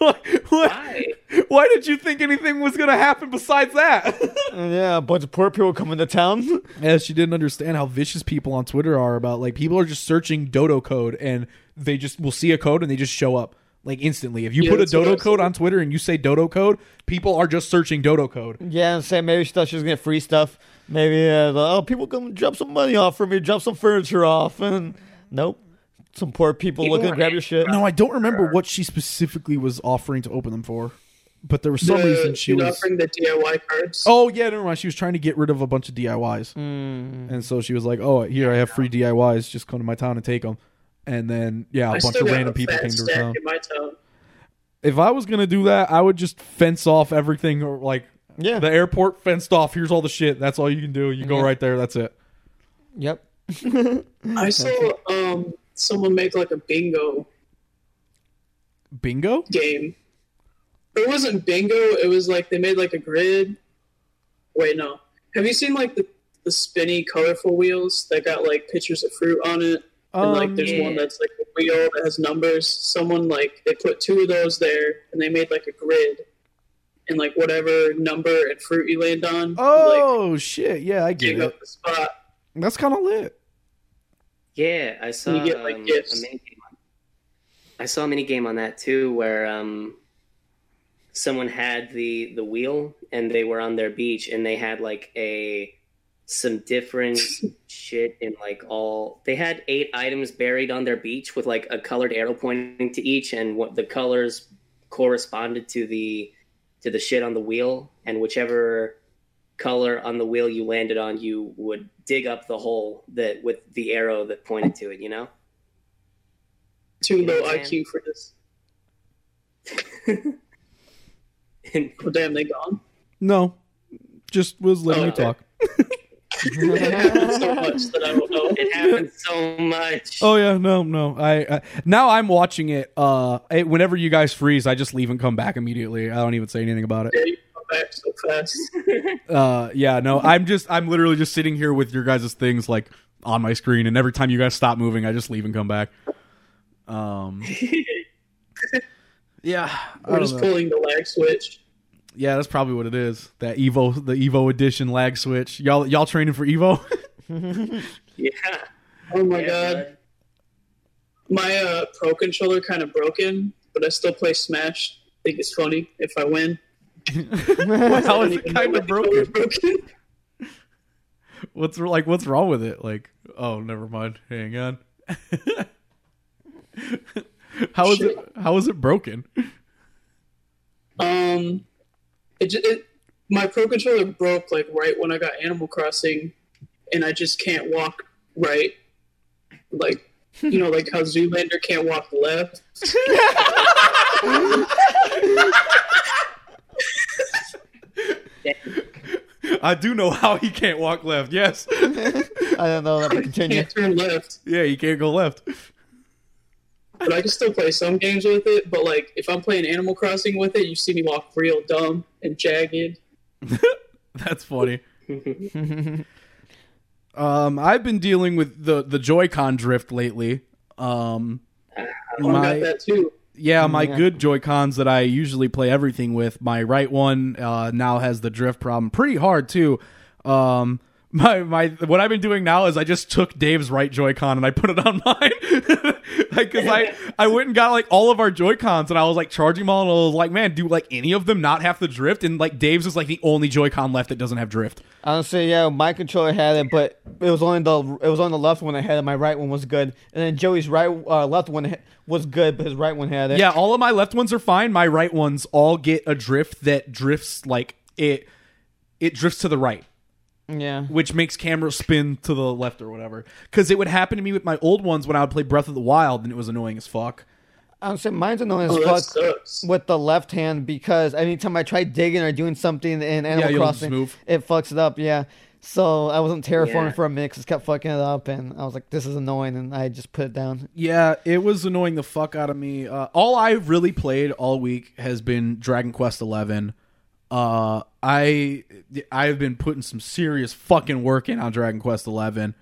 Like, Why? Why did you think anything was gonna happen besides that? Uh, yeah, a bunch of poor people coming to town. yeah, she didn't understand how vicious people on Twitter are about like people are just searching dodo code and they just will see a code and they just show up like instantly. If you Yeah, put a dodo code on Twitter and you say dodo code, people are just searching dodo code. Yeah, and say maybe she thought she was gonna get free stuff. Maybe uh, oh, people come drop some money off for me, drop some furniture off, and nope, some poor people People looking to grab your shit. No, I don't remember what she specifically was offering to open them for, but there was some The- reason she was. offering the DIY cards. Oh yeah, never mind. She was trying to get rid of a bunch of DIYs, Mm. and so she was like, "Oh, here I have free DIYs. Just come to my town and take them." And then yeah, a I bunch of random people came to her town. in my town. If I was gonna do that, I would just fence off everything, or like Yeah. the airport fenced off. Here's all the shit. That's all you can do. You go Yeah. right there. That's it. Yep. I saw um someone make like a bingo Bingo. game. It wasn't bingo. It was like they made like a grid. Wait, no. Have you seen like the the spinny, colorful wheels that got like pictures of fruit on it? And like there's yeah. one that's like a wheel that has numbers. Someone like they put two of those there and they made like a grid. And like whatever number and fruit you land on, you, Oh shit! Yeah, I get it. up the spot. That's kind of lit. Yeah, I saw you get, like, um, gifts. a mini game. On, I saw a mini game on that too, where um, someone had the the wheel and they were on their beach and they had like a some different shit in like all they had eight items buried on their beach with like a colored arrow pointing to each and what the colors corresponded to the to the shit on the wheel and whichever color on the wheel you landed on you would dig up the hole that with the arrow that pointed to it you know Too You know low what IQ for this. and Oh damn, they gone. No, just was letting Oh, you okay. talk. so much that I don't know. it happens so much Oh yeah, no, no. I, I now I'm watching it. Uh, it, whenever you guys freeze, I just leave and come back immediately. I don't even say anything about it. Yeah, you come back so fast. Uh, yeah, no, I'm just, I'm literally just sitting here with your guys' things like on my screen, and every time you guys stop moving, I just leave and come back. Um, yeah, We're just know. pulling the lag switch. Yeah, that's probably what it is. That Evo, the Evo edition lag switch. Y'all, y'all training for Evo? Yeah. Oh my Yeah, god. bud. My uh, pro controller kind of broken, but I still play Smash. I think it's funny if I win. How is it kind of broken? broken. What's like, what's wrong with it? Like, oh, never mind. Hang on. how is it? How is it broken? Um, it, it my pro controller broke like right when I got Animal Crossing, and I just can't walk right. Like you know, like how Zoolander can't walk left. I do know how he can't walk left. Yes. I don't know. Let me continue. Can't turn left, yeah, he can't go left. But I can still play some games with it. But like if I'm playing Animal Crossing with it, you see me walk real dumb and jagged. That's funny. um, I've been dealing with the the Joy-Con drift lately. Um, I my got that too. yeah, my Yeah. good Joy-Cons that I usually play everything with. My right one uh, now has the drift problem pretty hard too. Um, my my what I've been doing now is I just took Dave's right Joy-Con and I put it on mine. like cuz I I went and got like all of our Joy-Cons and I was like charging them all and I was like, "Man, do like any of them not have the drift?" And like Dave's is like the only Joy-Con left that doesn't have drift. Honestly, yeah, my controller had it, but it was only the it was on the left one I had it. My right one was good, and then Joey's right uh, left one was good, but his right one had it. Yeah, all of my left ones are fine. My right ones all get a drift that drifts like it it drifts to the right. Yeah. which makes camera spin to the left or whatever. Because it would happen to me with my old ones when I would play Breath of the Wild, and it was annoying as fuck. Honestly, mine's annoying as Oh, fuck with the left hand because anytime I try digging or doing something in Animal you'll Crossing, move. it fucks it up. Yeah. So I wasn't terraforming Yeah. for a minute because it kept fucking it up, and I was like, "This is annoying," and I just put it down. Yeah, it was annoying the fuck out of me. Uh, all I've really played all week has been Dragon Quest Eleven. Uh, I I've been putting some serious fucking work in on Dragon Quest Eleven.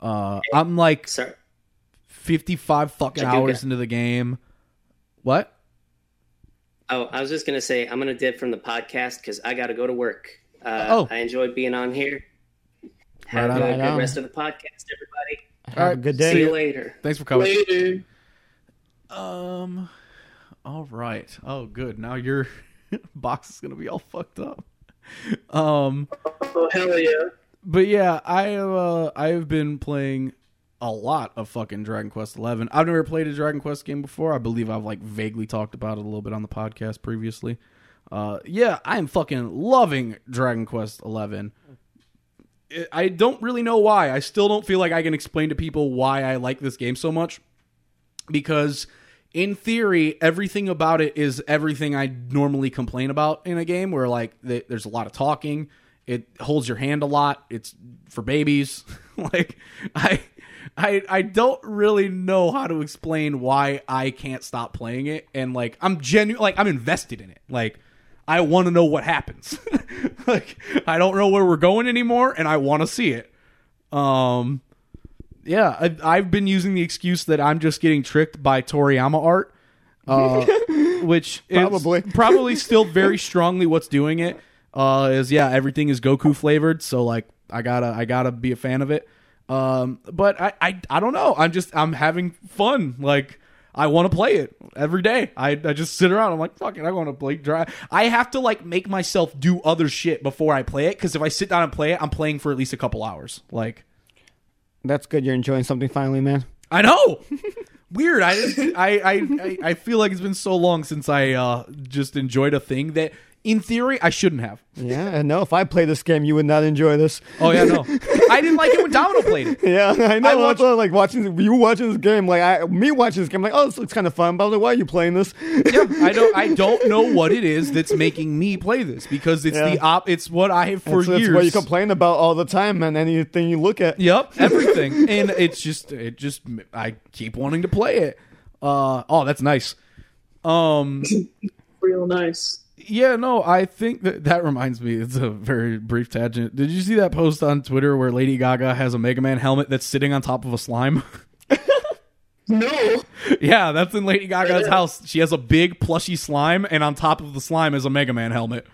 Uh, I'm like Sorry. 55 fucking I hours into the game. What? Oh, I was just gonna say I'm gonna dip from the podcast because I got to go to work. Uh, Oh. I enjoyed being on here. Have Right on. a Right good on. rest of the podcast, everybody. Have All a right, good See you later. Thanks for coming. Later. Um. All right. Oh, good. Now your box is gonna be all fucked up. Um. Oh hell yeah. But yeah, I uh I have been playing a lot of fucking Dragon Quest Eleven. I've never played a Dragon Quest game before. I believe I've like vaguely talked about it a little bit on the podcast previously. Uh, yeah, I am fucking loving Dragon Quest Eleven. I- I don't really know why. I still don't feel like I can explain to people why I like this game so much because in theory everything about it is everything i normally complain about in a game where like th- there's a lot of talking. It holds your hand a lot. It's for babies. Like i i i don't really know how to explain why i can't stop playing it. And like i'm genuine like i'm invested in it. Like i want to know what happens. Like i don't know where we're going anymore and i want to see it. Um yeah, I, I've been using the excuse that I'm just getting tricked by Toriyama art, uh, which Probably. probably still very strongly what's doing it. Uh, is yeah, everything is Goku flavored, so like I gotta I gotta be a fan of it. Um, but I, I I don't know. I'm just I'm having fun. Like I want to play it every day. I, I just sit around. I'm like, fuck it. I want to play dry. I have to like make myself do other shit before I play it because if I sit down and play it, I'm playing for at least a couple hours. Like. That's good. You're enjoying something finally, man. I know. Weird. I, I, I I feel like it's been so long since I uh, just enjoyed a thing that, in theory, I shouldn't have. Yeah, no, if I play this game, you would not enjoy this. Oh yeah, no. I didn't like it when Domino played it. Yeah, I know. I I watched- like watching you watching this game. Like I, me watching this game. Like, oh, this looks kind of fun. But I'm like, why are you playing this? Yeah, I don't. I don't know what it is that's making me play this because it's the op. It's what I have for That's, that's years. what you complain about all the time, man. Anything you look at. Yep, everything, and it's just it just I keep wanting to play it. Uh oh, that's nice. Um, Real nice. Yeah, no, I think that that reminds me. It's a very brief tangent. Did you see that post on Twitter where Lady Gaga has a Mega Man helmet that's sitting on top of a slime? No. yeah, that's in Lady Gaga's house. She has a big plushy slime, and on top of the slime is a Mega Man helmet.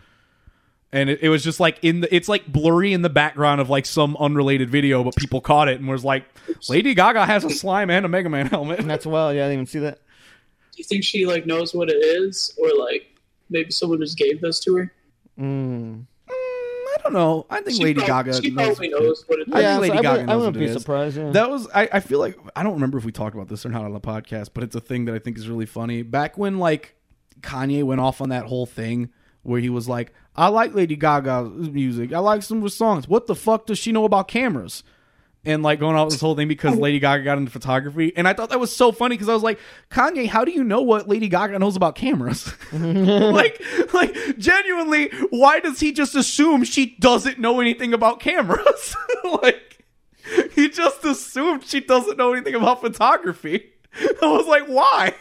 And it, it was just like in the, it's like blurry in the background of like some unrelated video, but people caught it and was like, Lady Gaga has a slime and a Mega Man helmet. And that's well, yeah, I didn't even see that. Do you think she like knows what it is, or like maybe someone just gave this to her? Mm. I don't know. I think She Lady prob- Gaga She knows. probably knows what it is. I think Lady so I, Gaga wouldn't- I knows wouldn't what be it is. surprised. Yeah. That was I, I feel like I don't remember if we talked about this or not on the podcast, but it's a thing that I think is really funny. Back when like Kanye went off on that whole thing where he was like, I like Lady Gaga's music. I like some of her songs. What the fuck does she know about cameras? And like going off this whole thing because Lady Gaga got into photography. And I thought that was so funny because I was like, Kanye, how do you know what Lady Gaga knows about cameras? like, like genuinely, why does he just assume she doesn't know anything about cameras? like, he just assumed she doesn't know anything about photography. I was like, why?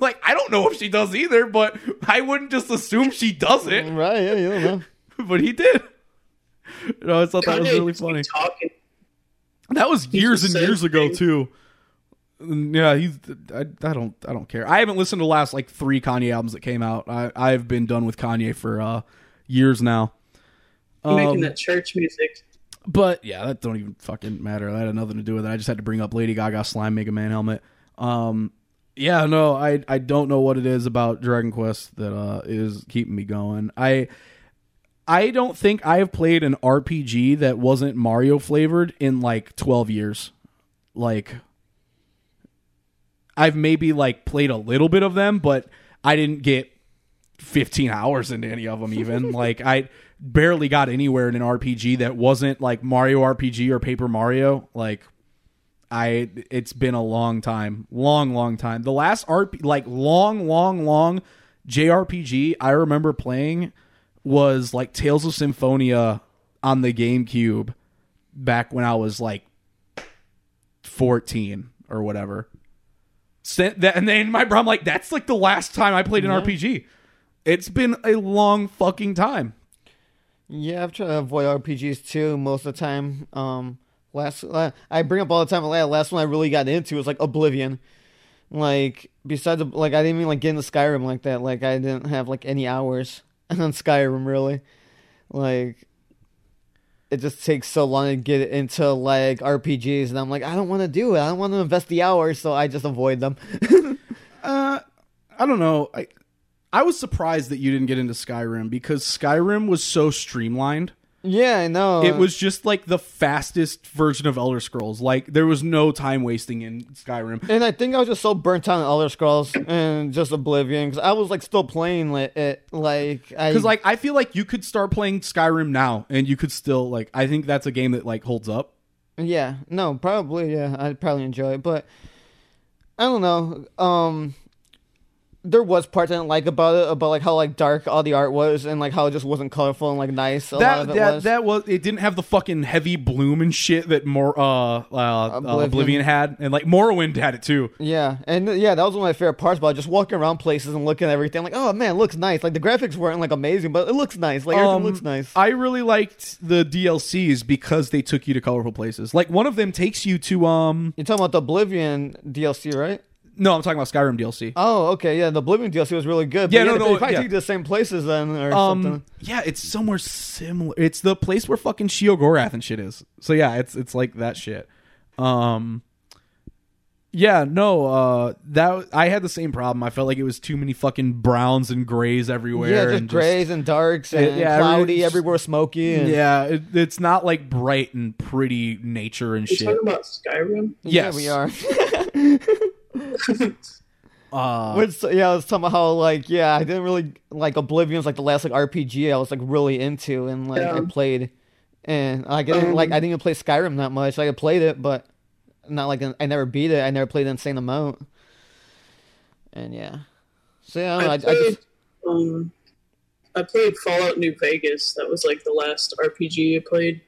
Like, I don't know if she does either, but I wouldn't just assume she doesn't. right? Yeah, you don't know. But he did. No, I thought that was really funny. Talking. That was years and years ago things. too. Yeah, he's. I, I don't. I don't care. I haven't listened to the last like three Kanye albums that came out. I I've been done with Kanye for uh years now. making Um, that church music. But yeah, that don't even fucking matter. That had nothing to do with it. I just had to bring up Lady Gaga slime Mega Man helmet. Um, yeah, no, I I don't know what it is about Dragon Quest that uh is keeping me going. I I don't think I have played an RPG that wasn't Mario flavored in like twelve years. Like I've maybe like played a little bit of them, but I didn't get 15 hours into any of them even. Like i barely got anywhere in an rpg that wasn't like mario rpg or paper mario. Like i it's been a long time. Long long time. The last rp like long long long jrpg i remember playing was like tales of symphonia on the gamecube back when i was like 14 or whatever Sent that, and then my bro, I'm like, that's like the last time I played an RPG. It's been a long fucking time. Yeah, I've tried to avoid RPGs too most of the time. Um, last uh, I bring up all the time. The last one I really got into was like Oblivion. Like besides, like I didn't even like get into Skyrim like that. Like I didn't have like any hours on Skyrim really. Like it just takes so long to get into like RPGs, and I'm like, I don't want to do it. I don't want to invest the hours, so I just avoid them. Uh, I don't know. I I was surprised that you didn't get into Skyrim because Skyrim was so streamlined. Yeah, I know. It was just like the fastest version of Elder Scrolls. Like there was no time wasting in Skyrim. And I think I was just so burnt out on Elder Scrolls and just Oblivion because I was like still playing it. Like I Because like I feel like you could start playing Skyrim now and you could still like I think that's a game that like holds up. yeah, no, probably yeah, I'd probably enjoy it, but I don't know. Um, there was parts I didn't like about it, about like how like dark all the art was and like how it just wasn't colorful and like nice. A lot that it that was. that was it didn't have the fucking heavy bloom and shit that more uh, uh Oblivion. Oblivion. had and like Morrowind had it too. yeah, and yeah, that was one of my favorite parts about it, just walking around places and looking at everything. Like, oh man, it looks nice. Like the graphics weren't like amazing, but it looks nice. Like everything Um, looks nice. I really liked the DLCs because they took you to colorful places. Like one of them takes you to um You're talking about the Oblivion DLC, right? No, I'm talking about Skyrim DLC. Oh, okay, yeah. The Oblivion DLC was really good. But Yeah, no, no, they probably yeah. take you to the same places then, or something. Um yeah, it's somewhere similar. It's the place where fucking Sheogorath and shit is. So yeah, it's it's like that shit. Um yeah, no, uh that I had the same problem. I felt like it was too many fucking browns and grays everywhere Yeah, just and grays and darks and yeah, cloudy, everything's- everywhere smoky. And, Yeah, it, it's not like bright and pretty nature and You're shit. talking about Skyrim? yeah, Yes. we are. Uh, Which, yeah, I was talking about how like yeah, I didn't really like Oblivion's like the last like RPG I was like really into and like I played, and like I didn't Um, like I didn't even play Skyrim that much. Like I played it, but not like I never beat it. I never played an insane amount. And yeah, so yeah, I, don't know, I, I I just um, I played Fallout New Vegas. That was like the last RPG I played,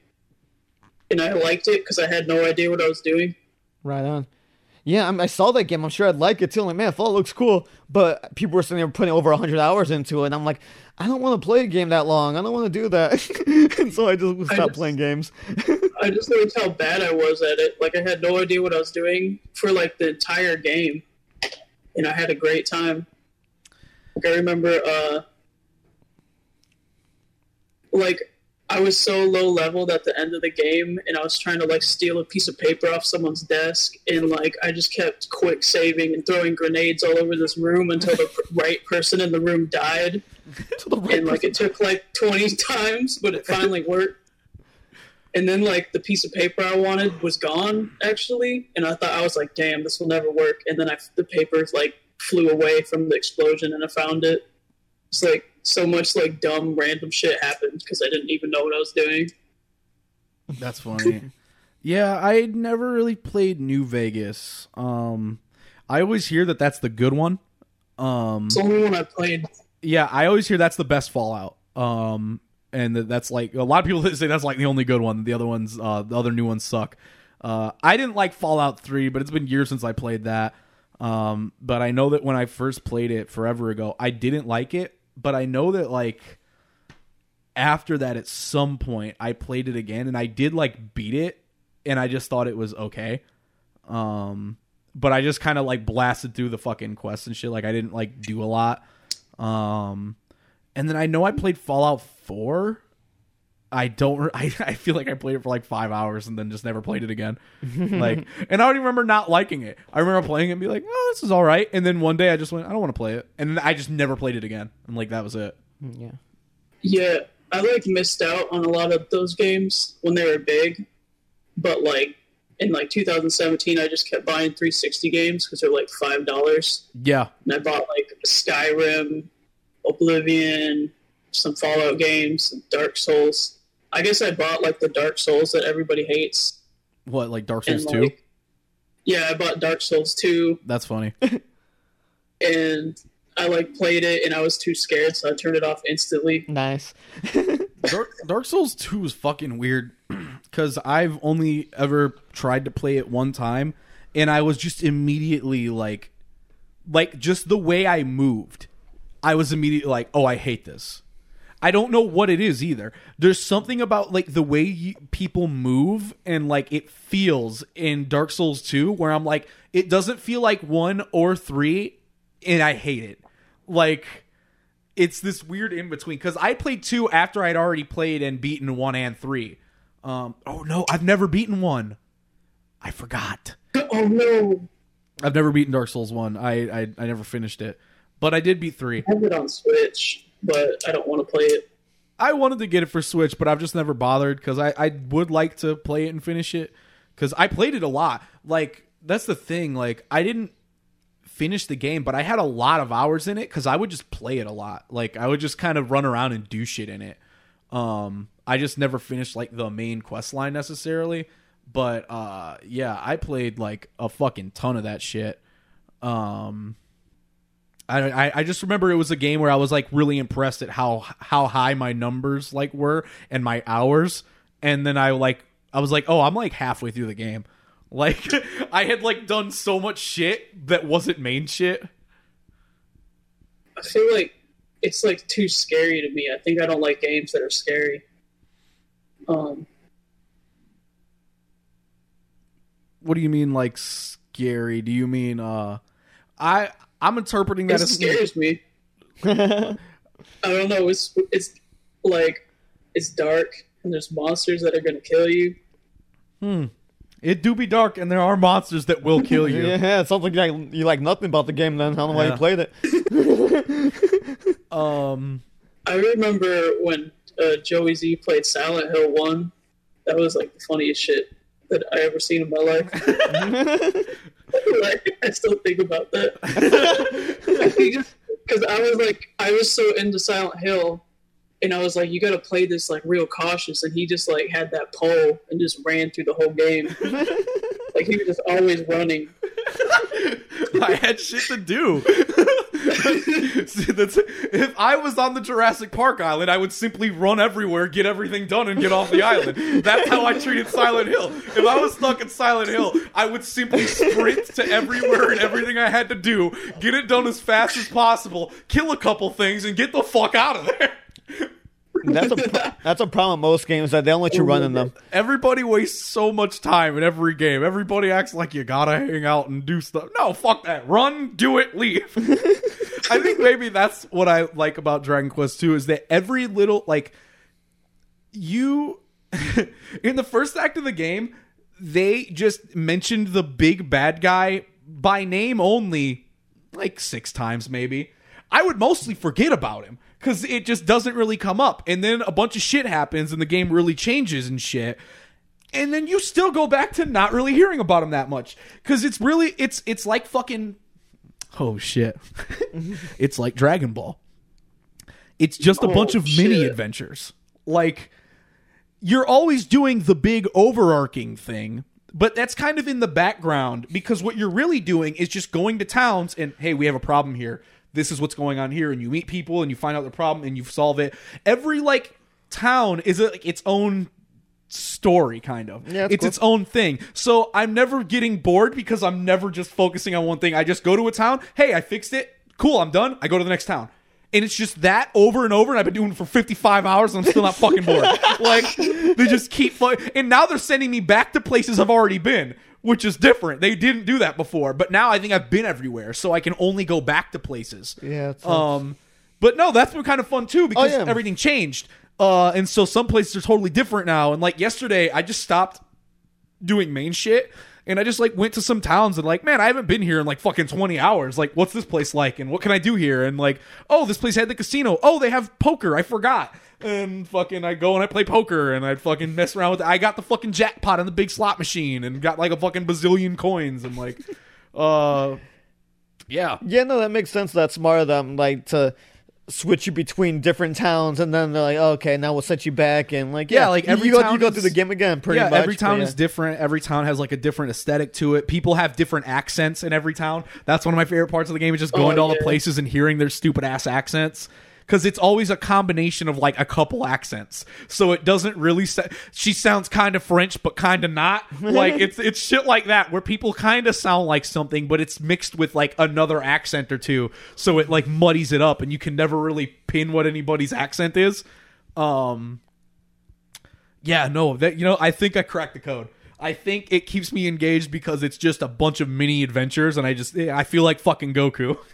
and I liked it because I had no idea what I was doing. Right on. Yeah, I'm, I saw that game. I'm sure I'd like it too. I'm like, man, Fallout looks cool. But people were sitting there putting over 100 hours into it. And I'm like, I don't want to play a game that long. I don't want to do that. and so I just stopped just- playing games. I just liked how bad I was at it. Like I had no idea what I was doing for like the entire game, and I had a great time. Like I remember, uh, like I was so low leveled at the end of the game, and I was trying to like steal a piece of paper off someone's desk, and like I just kept quick saving and throwing grenades all over this room until the right person in the room died, the right and like it took like twenty times, but it finally worked. And then like the piece of paper I wanted was gone actually, and I thought I was like, "Damn, this will never work." And then I, the paper like flew away from the explosion, and I found it. It's like so much like dumb random shit happened because I didn't even know what I was doing. That's funny. yeah, I never really played New Vegas. Um, I always hear that that's the good one. Um, It's the only one I played. yeah, I always hear that's the best Fallout. Um, and that that's like a lot of people say that's like the only good one. The other ones, uh, the other new ones suck. Uh, I didn't like Fallout Three, but it's been years since I played that. Um, but I know that when I first played it forever ago, I didn't like it. But I know that like after that, at some point, I played it again, and I did like beat it, and I just thought it was okay. Um, but I just kind of like blasted through the fucking quests and shit. Like I didn't like do a lot. Um, and then I know I played Fallout Four. I don't. I, I feel like I played it for like five hours and then just never played it again. like, and I don't even remember not liking it. I remember playing it and be like, "Oh, this is all right." And then one day I just went, "I don't want to play it," and then I just never played it again. And like that was it. Mm, yeah. Yeah, I like missed out on a lot of those games when they were big, but like in like 2017, I just kept buying 360 games because they're like five dollars, Yeah, and I bought like Skyrim, Oblivion, some Fallout games, Dark Souls. I guess I bought like the Dark Souls that everybody hates. what like Dark Souls Two? like, yeah, I bought Dark Souls 2 That's funny. and I like played it and I was too scared, so I turned it off instantly. Nice. Dark, Dark Souls 2 is fucking weird because I've only ever tried to play it one time and I was just immediately like, like just the way I moved, I was immediately like, oh, I hate this. I don't know what it is either. There's something about like the way you, people move and like it feels in Dark Souls 2 where I'm like, it doesn't feel like one or three and I hate it. Like, it's this weird in between because I played two after I'd already played and beaten one and three. Um, oh no, I've never beaten one. I forgot. Oh no! I've never beaten Dark Souls one. I I, I never finished it, but I did beat three. I have it on Switch, but I don't want to play it. I wanted to get it for Switch, but I've just never bothered because I I would like to play it and finish it because I played it a lot. Like that's the thing. Like I didn't finish the game, but I had a lot of hours in it because I would just play it a lot. Like I would just kind of run around and do shit in it. Um, I just never finished like the main quest line necessarily, but uh, yeah, I played like a fucking ton of that shit. Um, I, I I just remember it was a game where I was like really impressed at how how high my numbers like were and my hours, and then I like I was like, oh, I'm like halfway through the game. Like I had like done so much shit that wasn't main shit. I feel like it's like too scary to me. I think I don't like games that are scary. Um, What do you mean like scary? Do you mean uh I I'm interpreting it that as scares me. I don't know. It's it's like it's dark and there's monsters that are gonna kill you. Hmm. It do be dark and there are monsters that will kill you. Yeah, it sounds like you like, you like nothing about the game then. I don't know why Yeah. you played it. Um I remember when uh, Joey Z played Silent Hill One. That was like the funniest shit that I ever seen in my life. like, I still think about that. Because I was like, I was so into Silent Hill, and I was like, you got to play this like real cautious. And he just like had that pole and just ran through the whole game. like he was just always running. I had shit to do. See, that's, if I was on the Jurassic Park island, I would simply run everywhere, get everything done, and get off the island. That's how I treated Silent Hill. If I was stuck in Silent Hill, I would simply sprint to everywhere and everything I had to do, get it done as fast as possible, kill a couple things, and get the fuck out of there. That's a that's a problem with most games that they don't let you run in them. Everybody wastes so much time in every game. Everybody acts like you gotta hang out and do stuff. No, fuck that. Run, do it, leave. I think maybe that's what I like about Dragon Quest 2 is that every little like you in the first act of the game, they just mentioned the big bad guy by name only like six times maybe. I would mostly forget about him because it just doesn't really come up. And then a bunch of shit happens and the game really changes and shit. And then you still go back to not really hearing about him that much because it's really it's it's like fucking oh shit, it's like Dragon Ball. It's just a Oh, bunch of mini adventures. Like you're always doing the big overarching thing, but that's kind of in the background because what you're really doing is just going to towns and hey, we have a problem here. This is what's going on here, and you meet people and you find out the problem and you solve it. Every like town is a, like its own story kind of. Yeah, it's cool. its own thing. So i'm never getting bored because i'm never just focusing on one thing. I just go to a town hey i fixed it cool i'm done i go to the next town. And it's just that over and over and i've been doing it for 55 hours and i'm still not fucking bored. Like they just keep fu- and now they're sending me back to places i've already been which is different. They didn't do that before but now i think i've been everywhere so i can only go back to places. Yeah, um but no that's been kind of fun too because Oh, yeah. everything changed uh and so some places are totally different now and like yesterday i just stopped doing main shit and I just like went to some towns and like, man, I haven't been here in like fucking 20 hours. Like, what's this place like? And what can I do here? And like, oh, this place had the casino. Oh, they have poker. I forgot. And fucking I go and I play poker and I fucking mess around with It. I got the fucking jackpot on the big slot machine and got like a fucking bazillion coins and like uh yeah. Yeah, no, that makes sense. That's smart of them, like to switch you between different towns, and then they're like, oh, okay, now we'll set you back, and like, yeah, Yeah, like, every you go, town you go is- through the game again, pretty yeah, much. every town but is different. Every town has like a different aesthetic to it. People have different accents in every town. That's one of my favorite parts of the game is just going Oh, to all the places and hearing their stupid ass accents. Because it's always a combination of like a couple accents, so it doesn't really. Sa- she sounds kind of French, but kind of not. Like it's it's shit like that where people kind of sound like something, but it's mixed with like another accent or two, so it like muddies it up, and you can never really pin what anybody's accent is. Um, yeah, no, that you know, I think I cracked the code. I think it keeps me engaged because it's just a bunch of mini adventures, and I just I feel like fucking Goku.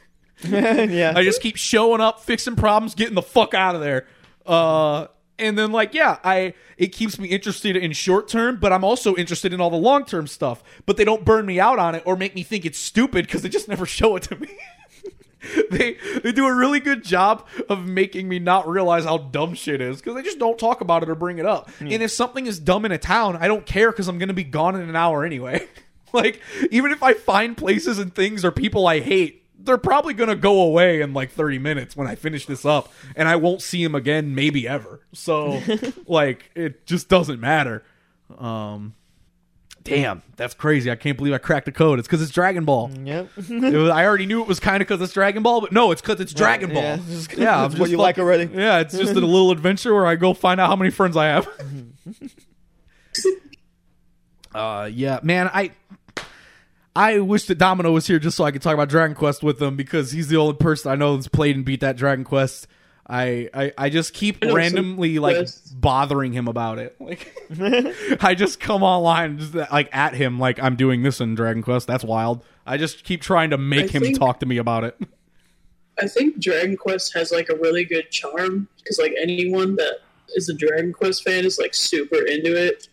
yeah. I just keep showing up, fixing problems, getting the fuck out of there. Uh, and then like yeah, I it keeps me interested in short term, but I'm also interested in all the long term stuff. But they don't burn me out on it or make me think it's stupid because they just never show it to me. they they do a really good job of making me not realize how dumb shit is because they just don't talk about it or bring it up. And if something is dumb in a town, I don't care because I'm gonna be gone in an hour anyway. like even if I find places and things or people I hate, they're probably gonna go away in like 30 minutes when I finish this up, and I won't see them again, maybe ever. So like it just doesn't matter. Um. Damn, that's crazy! I can't believe I cracked the code. It's because it's Dragon Ball. Yep. Was, I already knew it was kind of because it's Dragon Ball, but no, it's because it's Dragon Ball. yeah, it's just yeah, what you like already. Yeah, it's just a little adventure where I go find out how many friends I have. uh, yeah, man, I I wish that Domino was here just so I could talk about Dragon Quest with him because he's the only person I know that's played and beat that Dragon Quest. I, I, I just keep I randomly like quests. bothering him about it. Like I just come online just like at him like I'm doing this in Dragon Quest. That's wild. I just keep trying to make I him think- talk to me about it. I think Dragon Quest has like a really good charm because like anyone that is a Dragon Quest fan is like super into it,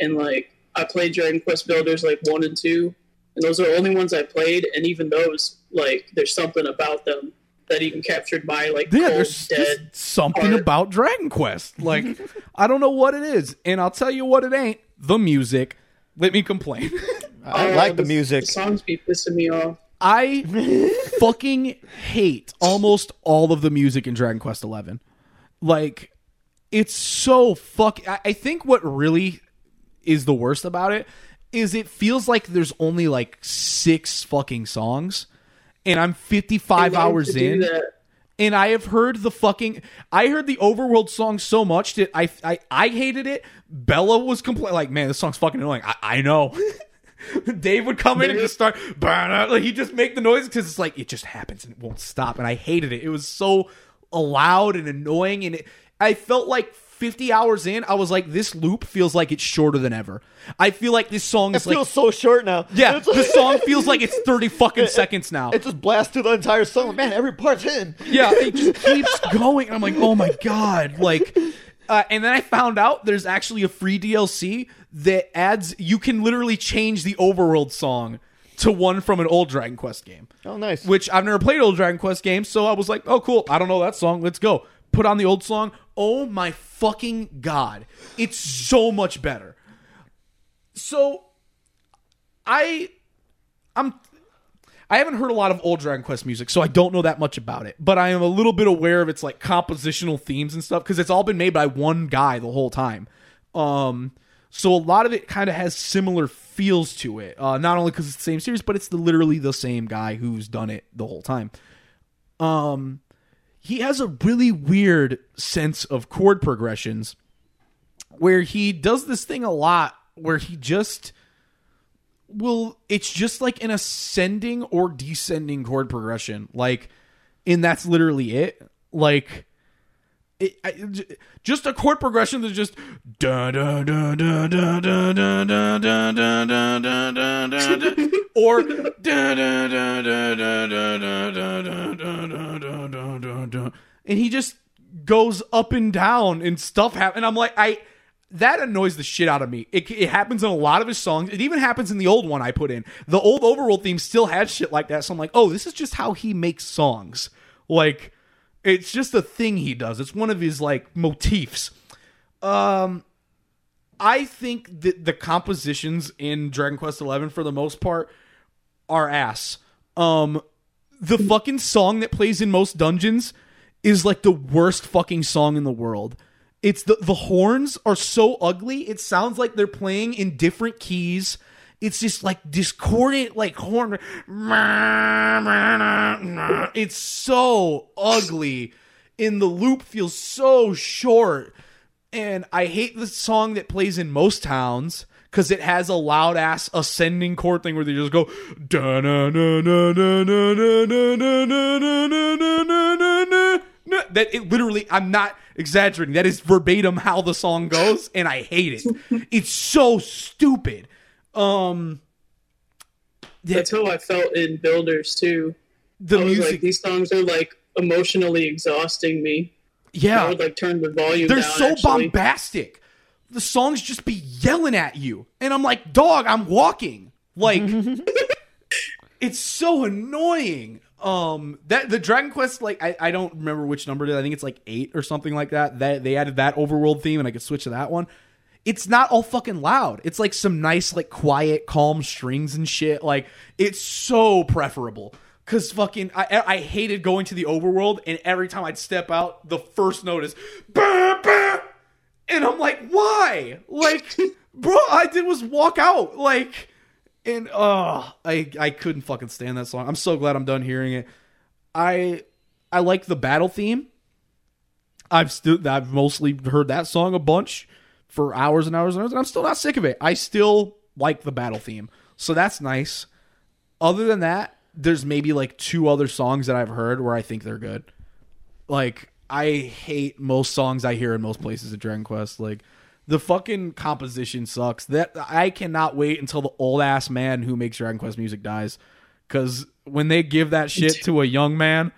and like I played Dragon Quest Builders like one and two, and those are the only ones I played, and even those like there's something about them that even captured my like Yeah, cold there's dead. something heart. about Dragon Quest. Like, I don't know what it is, and I'll tell you what it ain't. The music. Let me complain. I Uh, like the music. The songs be pissing me off. I fucking hate almost all of the music in Dragon Quest Eleven. Like, it's so fuck. I, I think what really is the worst about it is it feels like there's only like six fucking songs, and I'm 55 They love hours in that. and I have heard the fucking I heard the Overworld song so much that I I, I hated it. Bella was complaining like, man, this song's fucking annoying. I, I know. Dave would come in and just start burn like he just make the noise because it's like it just happens and it won't stop. And I hated it. It was so loud and annoying, and it, I felt like 50 hours in, I was like, this loop feels like it's shorter than ever. I feel like this song It is like feels so short now. yeah, the song feels like it's 30 fucking seconds now. It just blasts through the entire song. Man, every part's in. Yeah, it just keeps going. I'm like, oh my god, like. Uh, and then I found out there's actually a free DLC that adds. You can literally change the overworld song to one from an old Dragon Quest game, Oh, nice. which I've never played old Dragon Quest games. So I was like, oh cool, I don't know that song. Let's go. Put on the old song. Oh my fucking god, it's so much better. So, I, I'm I haven't heard a lot of old Dragon Quest music, so I don't know that much about it. But I am a little bit aware of its like compositional themes and stuff because it's all been made by one guy the whole time. Um, so a lot of it kind of has similar feels to it. Uh, not only because it's the same series, but it's the, literally the same guy who's done it the whole time. Um, he has a really weird sense of chord progressions where he does this thing a lot where he just will it's just like an ascending or descending chord progression. Like and that's literally it. Like it, I, just a chord progression that's just da da da da da da da da da da da da da da or da da da da da da da da da da da da da da and he just goes up and down and stuff happen and I'm like I that annoys the shit out of me. It, it happens in a lot of his songs. It even happens in the old one I put in. The old Overworld theme still had shit like that. So I'm like, oh, this is just how he makes songs. Like, it's just a thing he does. It's one of his like motifs. Um, I think that the compositions in Dragon Quest XI, for the most part, are ass. Um, the fucking song that plays in most dungeons is like the worst fucking song in the world. It's the the horns are so ugly. It sounds like they're playing in different keys. It's just like discordant, like horn. It's so ugly, and the loop feels so short. And I hate the song that plays in most towns because it has a loud ass ascending chord thing where they just go da na na na na na na na na na na na na na na that it literally I'm not exaggerating that is verbatim how the song goes and I hate it it's so stupid um That's how I felt in Builders too. the music like, these songs are like emotionally exhausting me. Yeah, I yeah would like turn the volume they're down. so actually. bombastic. The songs just be yelling at you. And I'm like dog I'm walking. Like it's so annoying. Um that the dragon quest like I, I don't remember which number it is. I think it's like eight or something like that. That they added that overworld theme and i could switch to that one it's not all fucking loud it's like some nice like quiet calm strings and shit like it's so preferable because fucking I, I hated going to the overworld and every time i'd step out the first note is "Bah, bah," and i'm like why like bro i did was walk out like and oh, I I couldn't fucking stand that song. I'm so glad I'm done hearing it. I I like the battle theme. I've still I've mostly heard that song a bunch for hours and hours and hours, and I'm still not sick of it. I still like the battle theme, so that's nice. Other than that, there's maybe like two other songs that I've heard where I think they're good. Like I hate most songs I hear in most places at Dragon Quest. Like the fucking composition sucks. That I cannot wait until the old ass man who makes Dragon Quest music dies. Cause when they give that shit to a young man,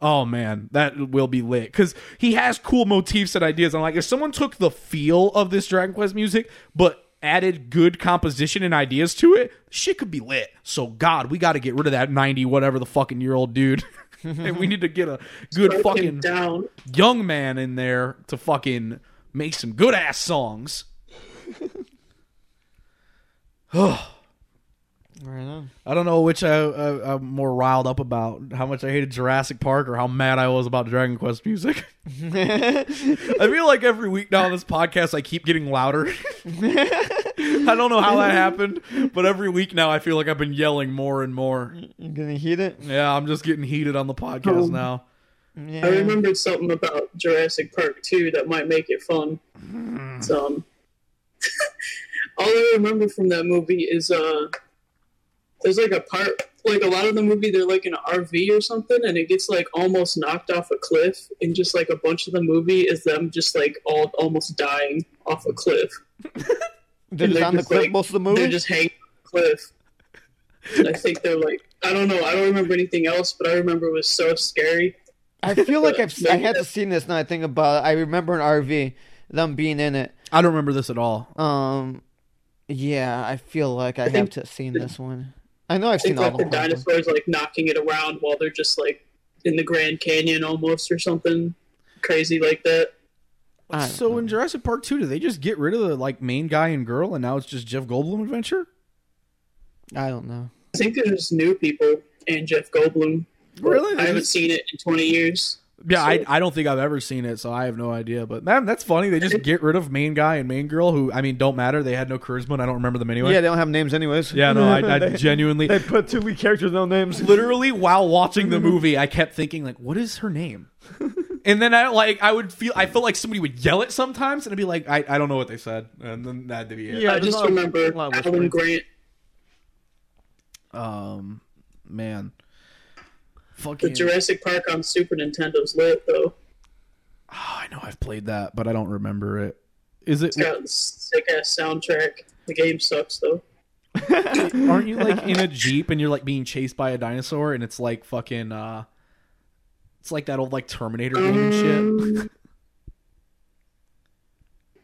oh man, that will be lit. Cause he has cool motifs and ideas. I'm like, if someone took the feel of this Dragon Quest music, but added good composition and ideas to it, shit could be lit. So God, we got to get rid of that 90 whatever the fucking year old dude. and we need to get a good Strike fucking down. young man in there to fucking make some good ass songs. Right on. I don't know which I, I, I'm more riled up about how much I hated Jurassic Park or how mad I was about Dragon Quest music. I feel like every week now on this podcast I keep getting louder. I don't know how that happened, but every week now I feel like I've been yelling more and more. You gonna heat it? Yeah, I'm just getting heated on the podcast Oh. now. Yeah. I remembered something about Jurassic Park 2 that might make it fun. So, um, all I remember from that movie is uh, there's like a part, like a lot of the movie, they're like in an RV or something, and it gets like almost knocked off a cliff, and just like a bunch of the movie is them just like all almost dying off a cliff. They're and they're on the cliff like- most of the movie They're just hanging on the cliff. And I think they're like, I don't know, I don't remember anything else, but I remember it was so scary. I feel like I've I had to that's- seen this now. I think about it. I remember an RV, them being in it. I don't remember this at all. Um, yeah, I feel like I, have think to have seen this one. I know I've I think seen all like the the dinosaurs like knocking it around while they're just like in the Grand Canyon almost or something crazy like that. So know. in Jurassic Park 2, did they just get rid of the like main guy and girl and now it's just Jeff Goldblum adventure? I don't know. I think there's new people and Jeff Goldblum. Really? I haven't seen it in 20 years. Yeah, I, So- I don't think I've ever seen it, so I have no idea. But man, that's funny. They just get rid of main guy and main girl, who I mean don't matter. They had no charisma, and I don't remember them anyway. Yeah, they don't have names anyways. Yeah, no, I, I They- genuinely, They put two lead characters no names. literally, while watching the movie, I kept thinking like, "What is her name?" And then I like, I would feel, I felt like somebody would yell it sometimes, and I'd be like, "I, I don't know what they said," and then that'd be it. Yeah, I just a lot of- remember a lot Alan. Grant. Um, man, The. Jurassic Park on Super Nintendo's lit though. Oh, I know I've played that, but I don't remember it. Is it? It's got a sick ass soundtrack. The game sucks though. Aren't you like in a jeep and you're like being chased by a dinosaur and it's like fucking uh it's like that old like Terminator game and shit. Um,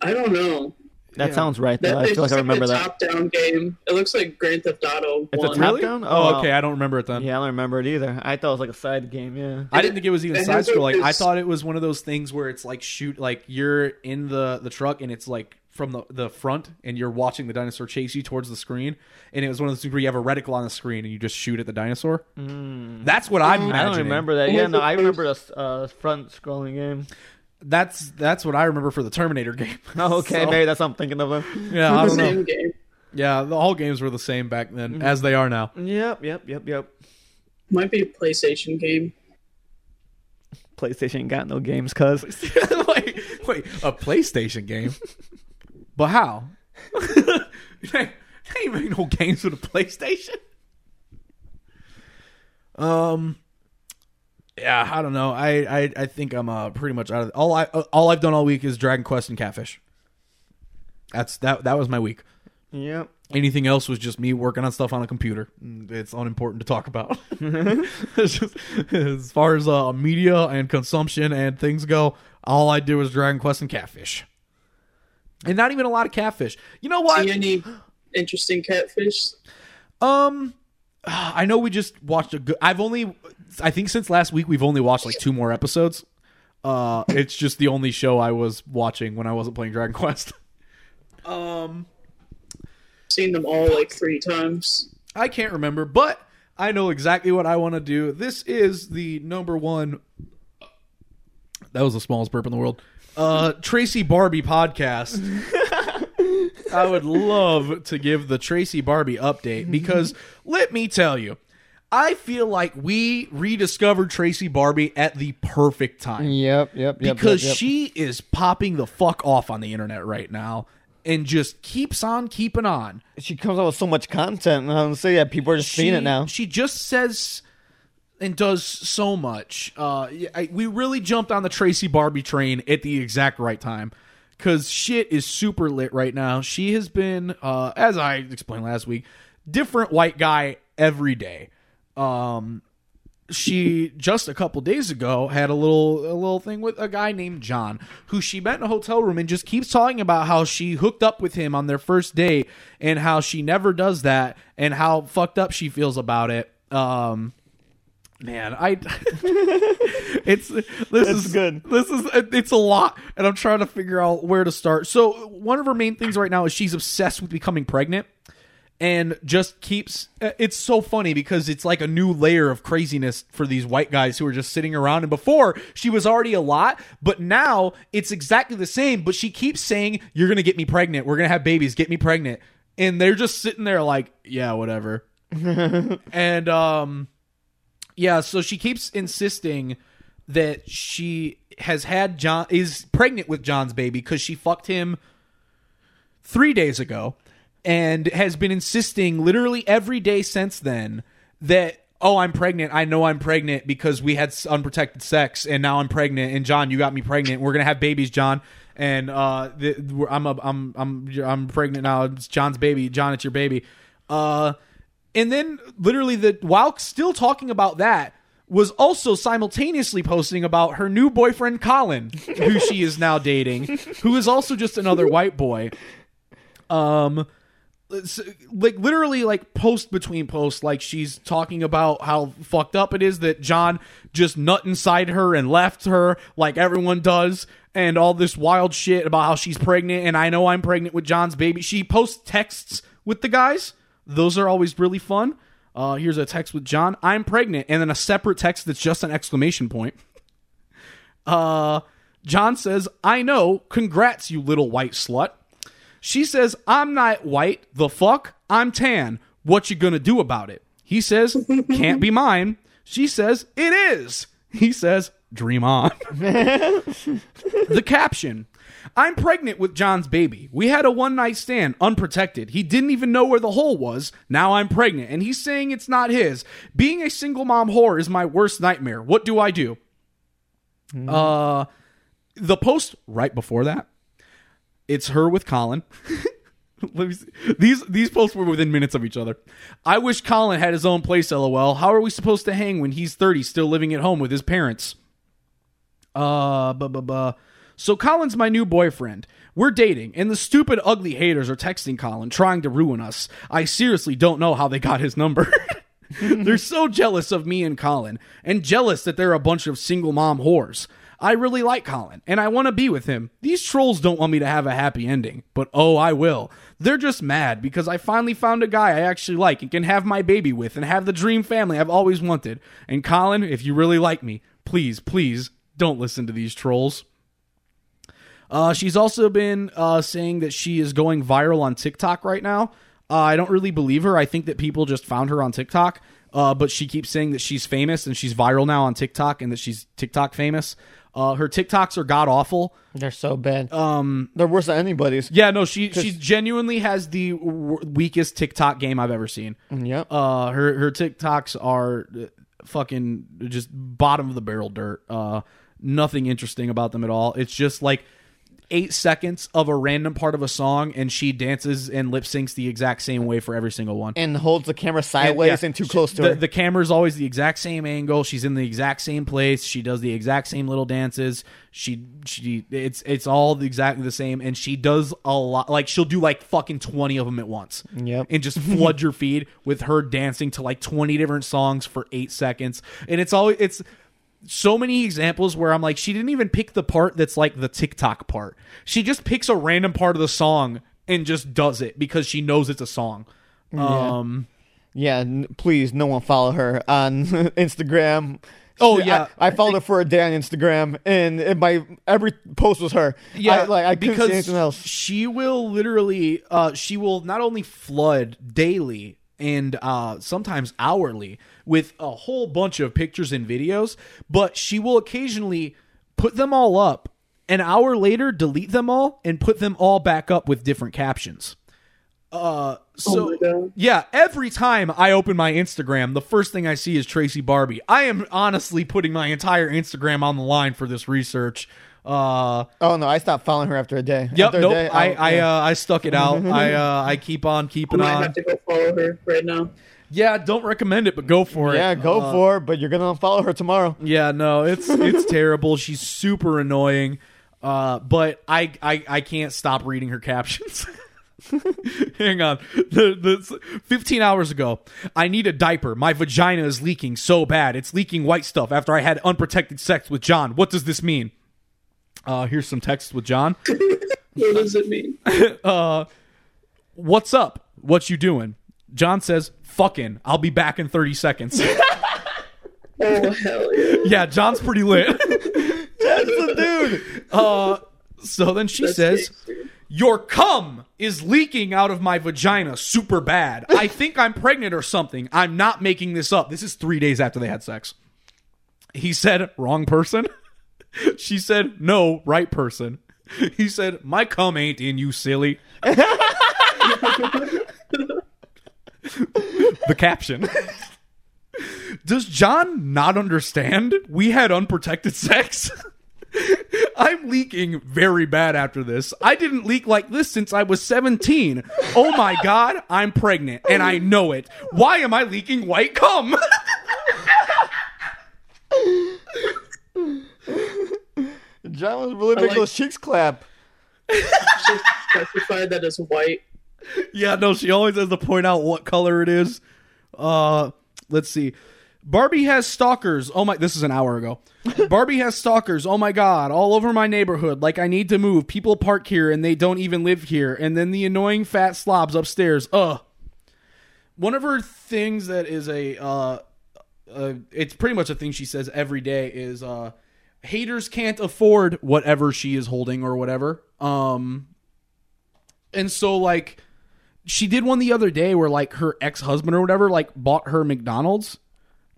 I don't know. That Yeah. sounds right That though. I feel like I remember a that. top-down game. It looks like Grand Theft Auto. It's a top- Really? down? Oh, okay. I don't remember it then. Yeah, I don't remember it either. I thought it was like a side game. Yeah. I didn't think it was even side has, like, scrolling. I thought it was one of those things where it's like shoot like you're in the the truck and it's like from the the front and you're watching the dinosaur chase you towards the screen and it was one of those things where you have a reticle on the screen and you just shoot at the dinosaur. That's what I'm I don't imagining. remember that. Yeah, no, I remember a uh, front scrolling game. That's that's what I remember for the Terminator game. Oh, okay, So, maybe that's what I'm thinking of. Then. Yeah, I don't know. Same game. Yeah, the all games were the same back then as they are now. Yep, yep, yep, yep. Might be a PlayStation game. PlayStation ain't got no games, cuz. wait, wait, a PlayStation game? But how? they they ain't make no games with a PlayStation. Um, yeah, I don't know. I I, I think I'm uh, pretty much out of all I uh, all I've done all week is Dragon Quest and Catfish. That's that that was my week. Yep. Anything else was just me working on stuff on a computer. Mm, It's unimportant to talk about. It's just- as far as uh, media and consumption and things go, all I do is Dragon Quest and Catfish, and not even a lot of Catfish. You know what? See any interesting catfish? Um, I know we just watched a good. I've only, I think since last week we've only watched like two more episodes. Uh, it's just the only show I was watching when I wasn't playing Dragon Quest. Um. Seen them all like three times. I can't remember, but I know exactly what I want to do. This is the number one. That was the smallest burp in the world. Uh, Tracy Barbie podcast. I would love to give the Tracy Barbie update because let me tell you, I feel like we rediscovered Tracy Barbie at the perfect time Yep, yep, yep. because yep, yep. she is popping the fuck off on the internet right now and just keeps on keeping on. she comes out with so much content. And I'm say that people are just seeing it now. She just says and does so much. Uh, I, we really jumped on the Tracy Barbie train at the exact right time because shit is super lit right now. She has been, uh, as I explained last week, different white guy every day. Um, she just a couple days ago had a little a little thing with a guy named John who she met in a hotel room and just keeps talking about how she hooked up with him on their first date and how she never does that and how fucked up she feels about it. Um man, I it's this is good. This is it's a lot and I'm trying to figure out where to start. So one of her main things right now is she's obsessed with becoming pregnant and just keeps uh, it's so funny because it's like a new layer of craziness for these white guys who are just sitting around. And before she was already a lot but now it's exactly the same but she keeps saying you're gonna get me pregnant. We're gonna have babies. Get me pregnant. And they're just sitting there like, yeah, whatever. and um, yeah, so she keeps insisting that she has had John is pregnant with John's baby because she fucked him three days ago and has been insisting literally every day since then that oh i'm pregnant. I know i'm pregnant because we had unprotected sex and now i'm pregnant. And john you got me pregnant. We're gonna have babies john. And uh the, i'm a, i'm i'm i'm pregnant now. It's john's baby. John it's your baby. Uh and then literally the while still talking about that was also simultaneously posting about her new boyfriend Colin, who she is now dating, who is also just another white boy. Um like literally like post between posts like she's talking about how fucked up it is that John just nut inside her and left her like everyone does and all this wild shit about how she's pregnant and I know I'm pregnant with John's baby. She posts texts with the guys. Those are always really fun. Uh, here's a text with John. I'm pregnant, and then a separate text that's just an exclamation point. Uh, John says, "I know. Congrats, you little white slut." She says, "I'm not white. The fuck? I'm tan. What you gonna do about it?" He says, "Can't be mine." She says, "It is." He says, "Dream on." the caption. I'm pregnant with John's baby. We had a one night stand, unprotected. He didn't even know where the hole was. Now I'm pregnant, and he's saying it's not his. Being a single mom whore is my worst nightmare. What do I do? Uh, the post right before that, it's her with Colin. These these posts were within minutes of each other. I wish Colin had his own place. LOL. How are we supposed to hang when he's thirty, still living at home with his parents? Uh, buh, buh, buh. So Colin's my new boyfriend. We're dating, and the stupid, ugly haters are texting Colin, trying to ruin us. I seriously don't know how they got his number. they're so jealous of me and Colin, and jealous that they're a bunch of single mom whores. I really like Colin, and I want to be with him. These trolls don't want me to have a happy ending, but oh, I will. They're just mad because I finally found a guy I actually like and can have my baby with and have the dream family I've always wanted. And Colin, if you really like me, please, please don't listen to these trolls. Uh, she's also been uh, saying that she is going viral on TikTok right now. Uh, I don't really believe her. I think that people just found her on TikTok. Uh, but she keeps saying that she's famous and she's viral now on TikTok and that she's TikTok famous. Uh, her TikToks are god awful. They're so bad. Um, they're worse than anybody's. Yeah, no, she she genuinely has the w- weakest TikTok game I've ever seen. Yep. Uh, her her TikToks are uh, fucking just bottom of the barrel dirt. Uh, nothing interesting about them at all. It's just like eight seconds of a random part of a song, and she dances and lip syncs the exact same way for every single one. and holds the camera sideways Yeah. and too close to the, her. The camera's always the exact same angle. She's in the exact same place. She does the exact same little dances. She she it's it's all exactly the same, and she does a lot. Like she'll do like fucking twenty of them at once. Yep. and just flood your feed with her dancing to like twenty different songs for eight seconds, and it's all it's so many examples where I'm like, she didn't even pick the part that's like the TikTok part. She just picks a random part of the song and just does it because she knows it's a song. Um. yeah, n- please, no one follow her on Instagram. Oh, She- yeah. I, I followed her for a day on Instagram, and, and my every post was her. Yeah, I, like I couldn't because see anything else. she will literally, uh, she will not only flood daily and uh, sometimes hourly with a whole bunch of pictures and videos, but she will occasionally put them all up. An hour later, delete them all and put them all back up with different captions. Uh, so oh yeah, every time I open my Instagram, the first thing I see is Tracy Barbie. I am honestly putting my entire Instagram on the line for this research. Uh, Oh no, I stopped following her after a day. Yep. After a Nope. day, I I, yeah. uh, I stuck it out. I uh, I keep on I keeping might on. have to go follow her right now. Yeah. Don't recommend it, but go for it. yeah, go Uh, for it, but you're gonna unfollow her tomorrow. Yeah. No. It's it's terrible. She's super annoying. Uh, but I I I can't stop reading her captions. Hang on. The, the 15 hours ago, I need a diaper. My vagina is leaking so bad. It's leaking white stuff after I had unprotected sex with John. What does this mean? Uh, here's some text with John. What does it mean? uh, What's up? What you doing? John says, "Fucking, I'll be back in 30 seconds." Oh hell yeah! yeah, John's pretty lit. That's the dude. Uh, so then she That's says, gangster. Your cum is leaking out of my vagina super bad. I think I'm pregnant or something. I'm not making this up. This is three days after they had sex. He said, wrong person. She said, no, right person. He said, my cum ain't in you, silly. the caption. Does John not understand we had unprotected sex? I'm leaking very bad after this. I didn't leak like this since I was 17. Oh my god, I'm pregnant and I know it. Why am I leaking white cum? John was really making like- those cheeks clap. She specified that as white. Yeah, no, she always has to point out what color it is. Uh, let's see. Barbie has stalkers. Oh my, this is an hour ago. Barbie has stalkers. Oh my god, all over my neighborhood. Like I need to move. People park here and they don't even live here. And then the annoying fat slobs upstairs. Ugh. One of her things that is a uh, uh it's pretty much a thing she says every day is uh haters can't afford whatever she is holding or whatever. Um and so like she did one the other day where like her ex-husband or whatever like bought her McDonald's.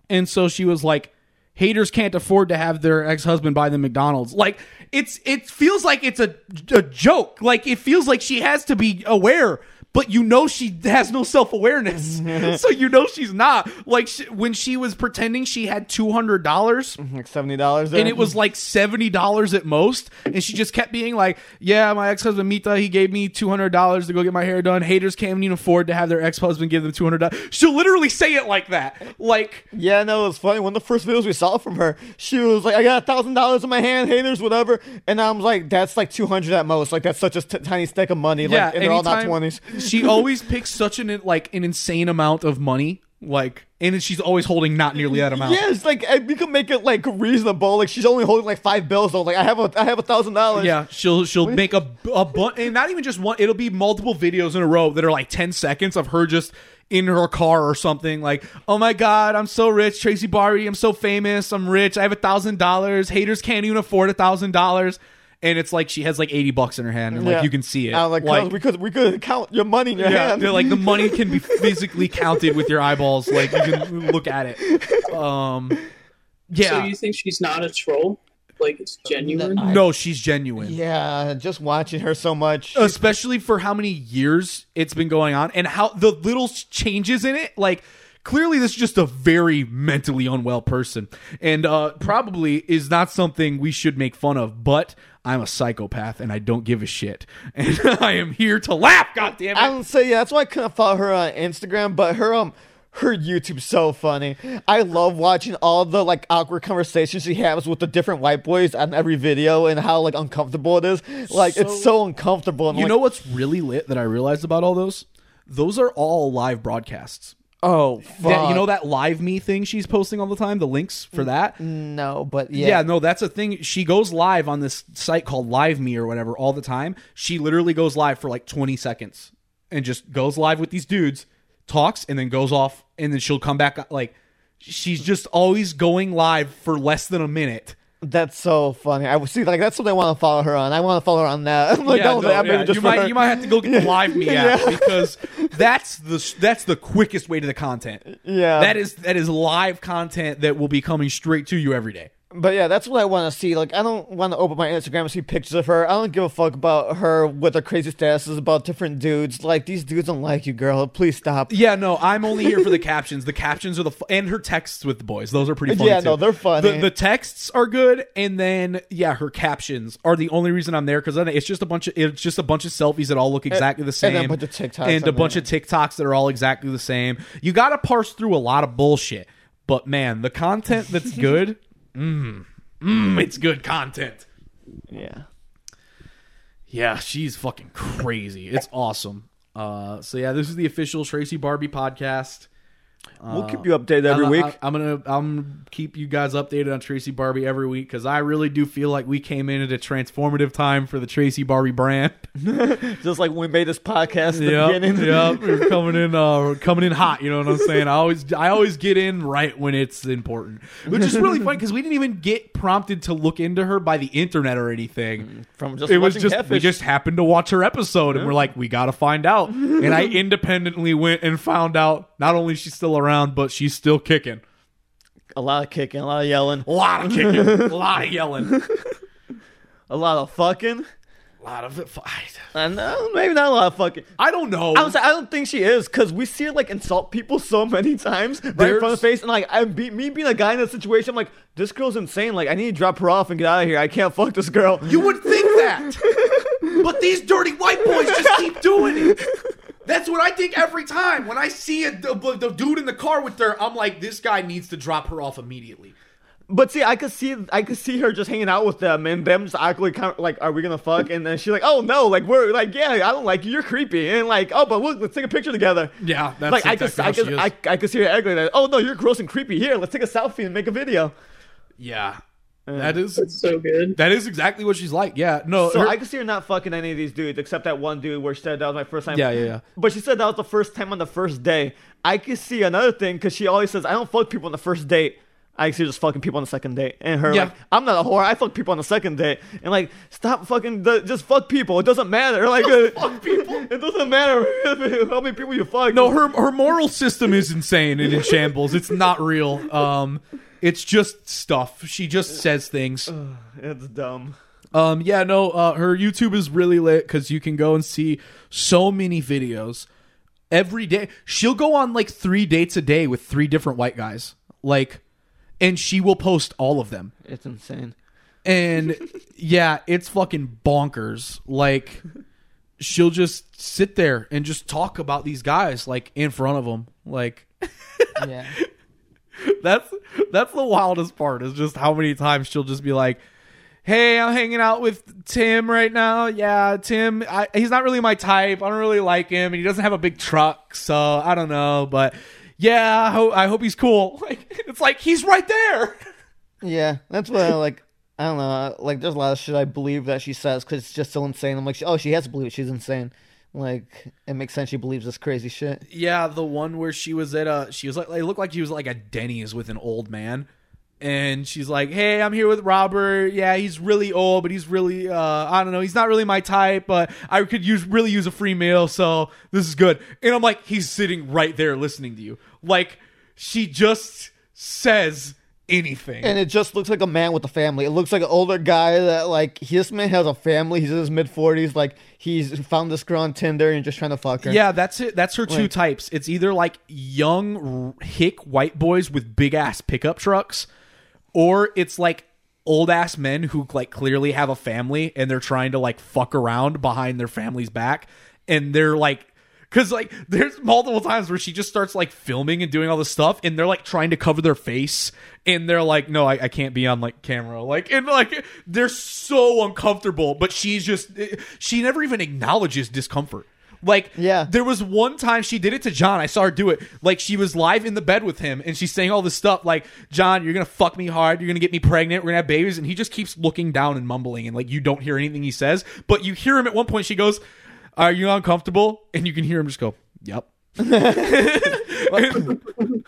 And so she was like haters can't afford to have their ex-husband buy them McDonald's. Like it's it feels like it's a a joke. Like it feels like she has to be aware but you know she has no self-awareness. so you know she's not. Like she, when she was pretending she had $200 mm-hmm, Like seventy dollars. and it was like seventy dollars at most. And she just kept being like, "Yeah, my ex husband Mita, he gave me two hundred dollars to go get my hair done. Haters can't even afford to have their ex husband give them two hundred dollars." She'll literally say it like that, like. Yeah, no, it was funny. One of the first videos we saw from her, she was like, "I got a thousand dollars in my hand, haters, whatever." And I'm like, "That's like two hundred at most. Like that's such a t- tiny stack of money. Like, yeah, and they're all not twenties. She always picks such an like an insane amount of money, like, and she's always holding not nearly that amount. It's like we can make it like reasonable. Like she's only holding like five bills though. Like I have a I have a thousand dollars. Yeah, she'll she'll make a a bunch, and not even just one. It'll be multiple videos in a row that are like ten seconds of her just in her car or something. Like, oh my god, I'm so rich, Tracy Barbie. I'm so famous. I'm rich. I have a thousand dollars. Haters can't even afford a thousand dollars. And it's like she has like eighty bucks in her hand, and like Yeah. you can see it. I was like, "Cuz we could we could count your money in your yeah, hand. they're like the money can be physically counted with your eyeballs. Like you can look at it. Um, yeah. So you think she's not a troll? Like it's genuine? I- no, she's genuine. yeah, just watching her so much. especially for how many years it's been going on and how the little changes in it like clearly this is just a very mentally unwell person and uh probably is not something we should make fun of but i'm a psychopath and i don't give a shit and i am here to laugh god damn I it don't say yeah. That's why I couldn't follow her on Instagram, but her um her YouTube's so funny. I love watching all the like awkward conversations she has with the different white boys on every video and how like uncomfortable it is. Like it's so uncomfortable. And you like, know what's really lit that i realized about all those those are all live broadcasts oh fuck. that, you know that live me thing she's posting all the time the links for that no, but Yeah. yeah, no, that's a thing. She goes live on this site called Live Me or whatever all the time. She literally goes live for like 20 seconds and just goes live with these dudes, talks, and then goes off, and then she'll come back. Like, she's just always going live for less than a minute. That's so funny. I see like that's what I want to follow her on. I want to follow her on that. I'm like, Yeah, no, that yeah. just you, might, her. you might have to go get the Live Me app Yeah. because that's the that's the quickest way to the content. Yeah. that is that is live content that will be coming straight to you every day. But yeah, that's what I want to see. Like, I don't want to open my Instagram and see pictures of her. I don't give a fuck about her with her crazy statuses about different dudes. Like, these dudes don't like you, girl. Please stop. Yeah, no, I'm only here for the captions. The captions are the fu- and her texts with the boys. Those are pretty funny. Yeah, too. no, they're funny. The, the texts are good, and then yeah, her captions are the only reason I'm there because then it's just a bunch of it's just a bunch of selfies that all look eh, exactly the same, then a bunch of TikToks and a bunch of TikToks that are all exactly the same. You got to parse through a lot of bullshit, but man, the content that's good, mm, mm, it's good content. Yeah. Yeah, she's fucking crazy. It's awesome. Uh, so yeah, this is the official Tracy Barbie podcast. We'll keep you updated every I- week. I, am gonna I'm keep you guys updated on Tracy Barbie every week because I really do feel like we came in at a transformative time for the Tracy Barbie brand. Just like when we made this podcast the Yep, yep. We're coming in, uh, coming in hot. You know what I'm saying? I always, I always get in right when it's important, which is really funny because we didn't even get prompted to look into her by the internet or anything. From just It was just we just happened to watch her episode and we're like, we got to find out. And I independently went and found out not only she's still around, but she's still kicking. a lot of kicking, a lot of yelling, A lot of kicking, a lot of yelling, a lot of fucking. a lot of it. I know, maybe not a lot of fucking. I don't know. I was I don't think she is because we see her like insult people so many times right in front of There's- the face, and like I be, me being a guy in that situation, I'm like, this girl's insane. Like I need to drop her off and get out of here. I can't fuck this girl. You would think that. but these dirty white boys just keep doing it. That's what I think every time. When I see a, the, the dude in the car with her, I'm like, this guy needs to drop her off immediately. But see, I could see I could see her just hanging out with them and them just awkwardly kind of like, are we gonna fuck? And then she's like, oh no, like we're like, yeah, I don't like you. You're creepy. And like, oh, but look, let's take a picture together. Yeah, that's like I could, I how could. I, I could see her acting like, oh no, you're gross and creepy. Here, let's take a selfie and make a video. Yeah. That is It's so good. that is exactly what she's like. Yeah. No. So her- I could see her not fucking any of these dudes except that one dude where she said that was my first time. Yeah, yeah, yeah. But she said that was the first time on the first day. I could see another thing because she always says I don't fuck people on the first date. I see her just fucking people on the second date, and her Yeah. like, I'm not a whore. I fuck people on the second date, and like, stop fucking, the, just fuck people. It doesn't matter. Like, uh, fuck people. It doesn't matter how many people you fuck. no, her her moral system is insane and in shambles. It's not real. Um, it's just stuff. She just says things. it's dumb. Um, yeah, no, uh, her YouTube is really lit because you can go and see so many videos every day. She'll go on like three dates a day with three different white guys, like, and she will post all of them. It's insane. And yeah, it's fucking bonkers. Like, she'll just sit there and just talk about these guys like in front of them, like. Yeah. that's that's the wildest part is just how many times she'll just be like hey i'm hanging out with tim right now yeah tim I, he's not really my type i don't really like him and he doesn't have a big truck so i don't know but yeah i, ho- I hope he's cool like it's like he's right there Yeah, that's what I like. I don't know. Like, there's a lot of shit I believe that she says because it's just so insane. I'm like, oh, she has to believe it. She's insane. Like, it makes sense. She believes this crazy shit. yeah the one where she was at a she was like it looked like she was like a denny's with an old man and she's like hey i'm here with robert yeah he's really old but he's really uh i don't know he's not really my type but i could use really use a free meal so this is good and i'm like he's sitting right there listening to you like she just says anything And it just looks like a man with a family. It looks like an older guy that, like, this man has a family. He's in his mid 40s. Like, he's found this girl on Tinder and just trying to fuck her. Yeah, that's it. That's her two Like- types. It's either like young hick white boys with big ass pickup trucks, or it's like old ass men who like clearly have a family and they're trying to like fuck around behind their family's back, and they're like. Cause like there's multiple times where she just starts like filming and doing all this stuff, and they're like trying to cover their face, and they're like, "No, I, I can't be on like camera." Like and like they're so uncomfortable, but she's just eh, she never even acknowledges discomfort. Like, Yeah. there was one time she did it to John. I saw her do it. Like, she was live in the bed with him, and she's saying all this stuff. Like, John, you're gonna fuck me hard. You're gonna get me pregnant. We're gonna have babies. And he just keeps looking down and mumbling, and like you don't hear anything he says, but you hear him at one point. She goes, "Are you uncomfortable?" And you can hear him just go, "Yep." and,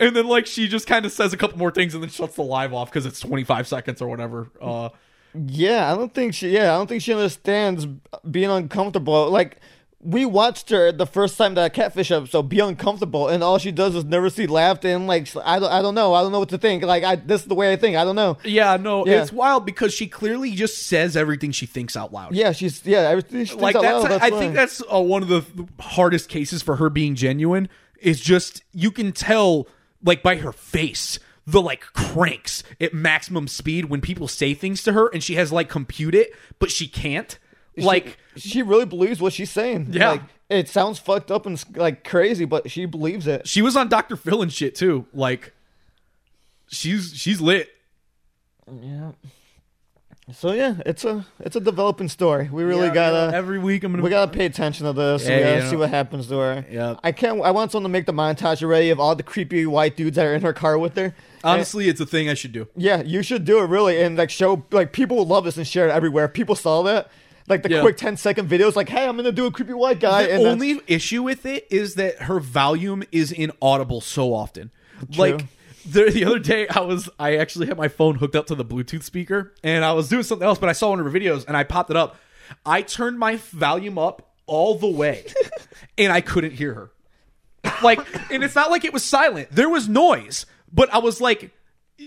and then like she just kind of says a couple more things and then shuts the live off because it's 25 seconds or whatever. Uh, Yeah, I don't think she. Yeah, I don't think she understands being uncomfortable. Like we watched her the first time that catfish episode be uncomfortable, and all she does is never see laughter. And like I don't, I don't know, I don't know what to think. Like I, this is the way I think. I don't know. yeah, no, Yeah. it's wild because she clearly just says everything she thinks out loud. Yeah, she's yeah. Everything she like that's, loud, I that's think that's uh, one of the hardest cases for her being genuine is just you can tell like by her face the like cranks at maximum speed when people say things to her and she has like compute it but she can't like she really believes what she's saying. Yeah. like, it sounds fucked up and like crazy, but she believes it. she was on Dr. Phil and shit too like she's she's lit Yeah. So yeah, it's a it's a developing story. We really Yeah, gotta yeah, every week I'm gonna we gotta pay attention to this. Yeah, we gotta know. see what happens to her. Yeah. I can't. I want someone to make the montage already of all the creepy white dudes that are in her car with her. honestly it's a thing I should do. Yeah, you should do it really, and like show like people will love this and share it everywhere. People saw that, like the Yeah. quick 10 second videos, like, hey, I'm gonna do a creepy white guy. The and that's- only issue with it is that her volume is inaudible so often. True. Like the, the other day, I was I actually had my phone hooked up to the Bluetooth speaker, and I was doing something else, but I saw one of her videos, and I popped it up. I turned my volume up all the way, and I couldn't hear her. Like, and it's not like it was silent. There was noise, but I was like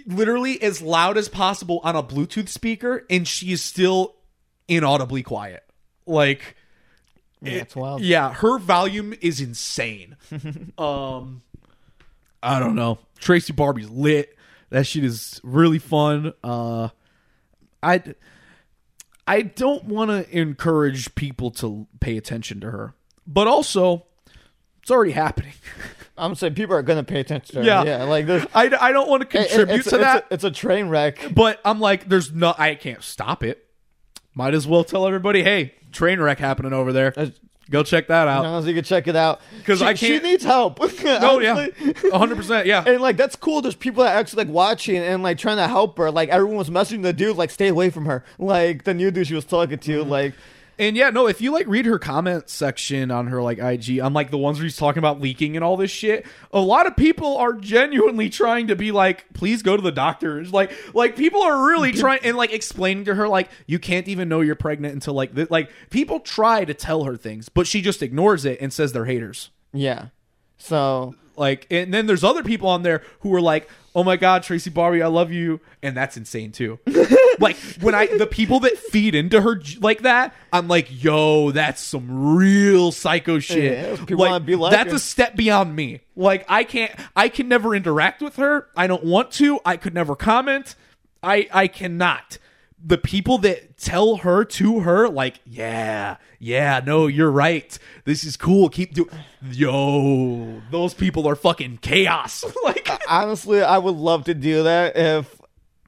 literally as loud as possible on a Bluetooth speaker, and she is still inaudibly quiet. Like. yeah, wild. Yeah, her volume is insane. um, I don't know. Tracy Barbie's lit. That shit is really fun. Uh, I I don't want to encourage people to pay attention to her, but also it's already happening. I'm saying people are gonna pay attention. To. Yeah. yeah, like this. I, I don't want to contribute to it's that, A, it's a train wreck. but I'm like, there's no, I can't stop it. Might as well tell everybody, hey, train wreck happening over there. Go check that out. Honestly, you can check it out 'Cause She- I can't- She needs help. Oh yeah, hundred percent. Yeah, And like that's cool. There's people that actually like watching and like trying to help her. Like everyone was messaging the dude like stay away from her. Like the new dude she was talking to. Mm-hmm. Like And yeah, no, if you like read her comment section on her like IG, on like the ones where she's talking about leaking and all this shit, a lot of people are genuinely trying to be like, please go to the doctors. Like, like people are really trying and like explaining to her like you can't even know you're pregnant until like th- like people try to tell her things, but she just ignores it and says they're haters. yeah. So Like, and then there's other people on there who are like, "Oh my God, Tracy Barbie, I love you," and that's insane too. like when I the people that feed into her like that, I'm like, "Yo, that's some real psycho shit." Yeah, be like that's her. a step beyond me. Like I can't, I can never interact with her. I don't want to. I could never comment. I I cannot. The people that tell her to her, like, yeah, yeah, no, you're right. This is cool. Keep doing. Yo, those people are fucking chaos. like, honestly, I would love to do that if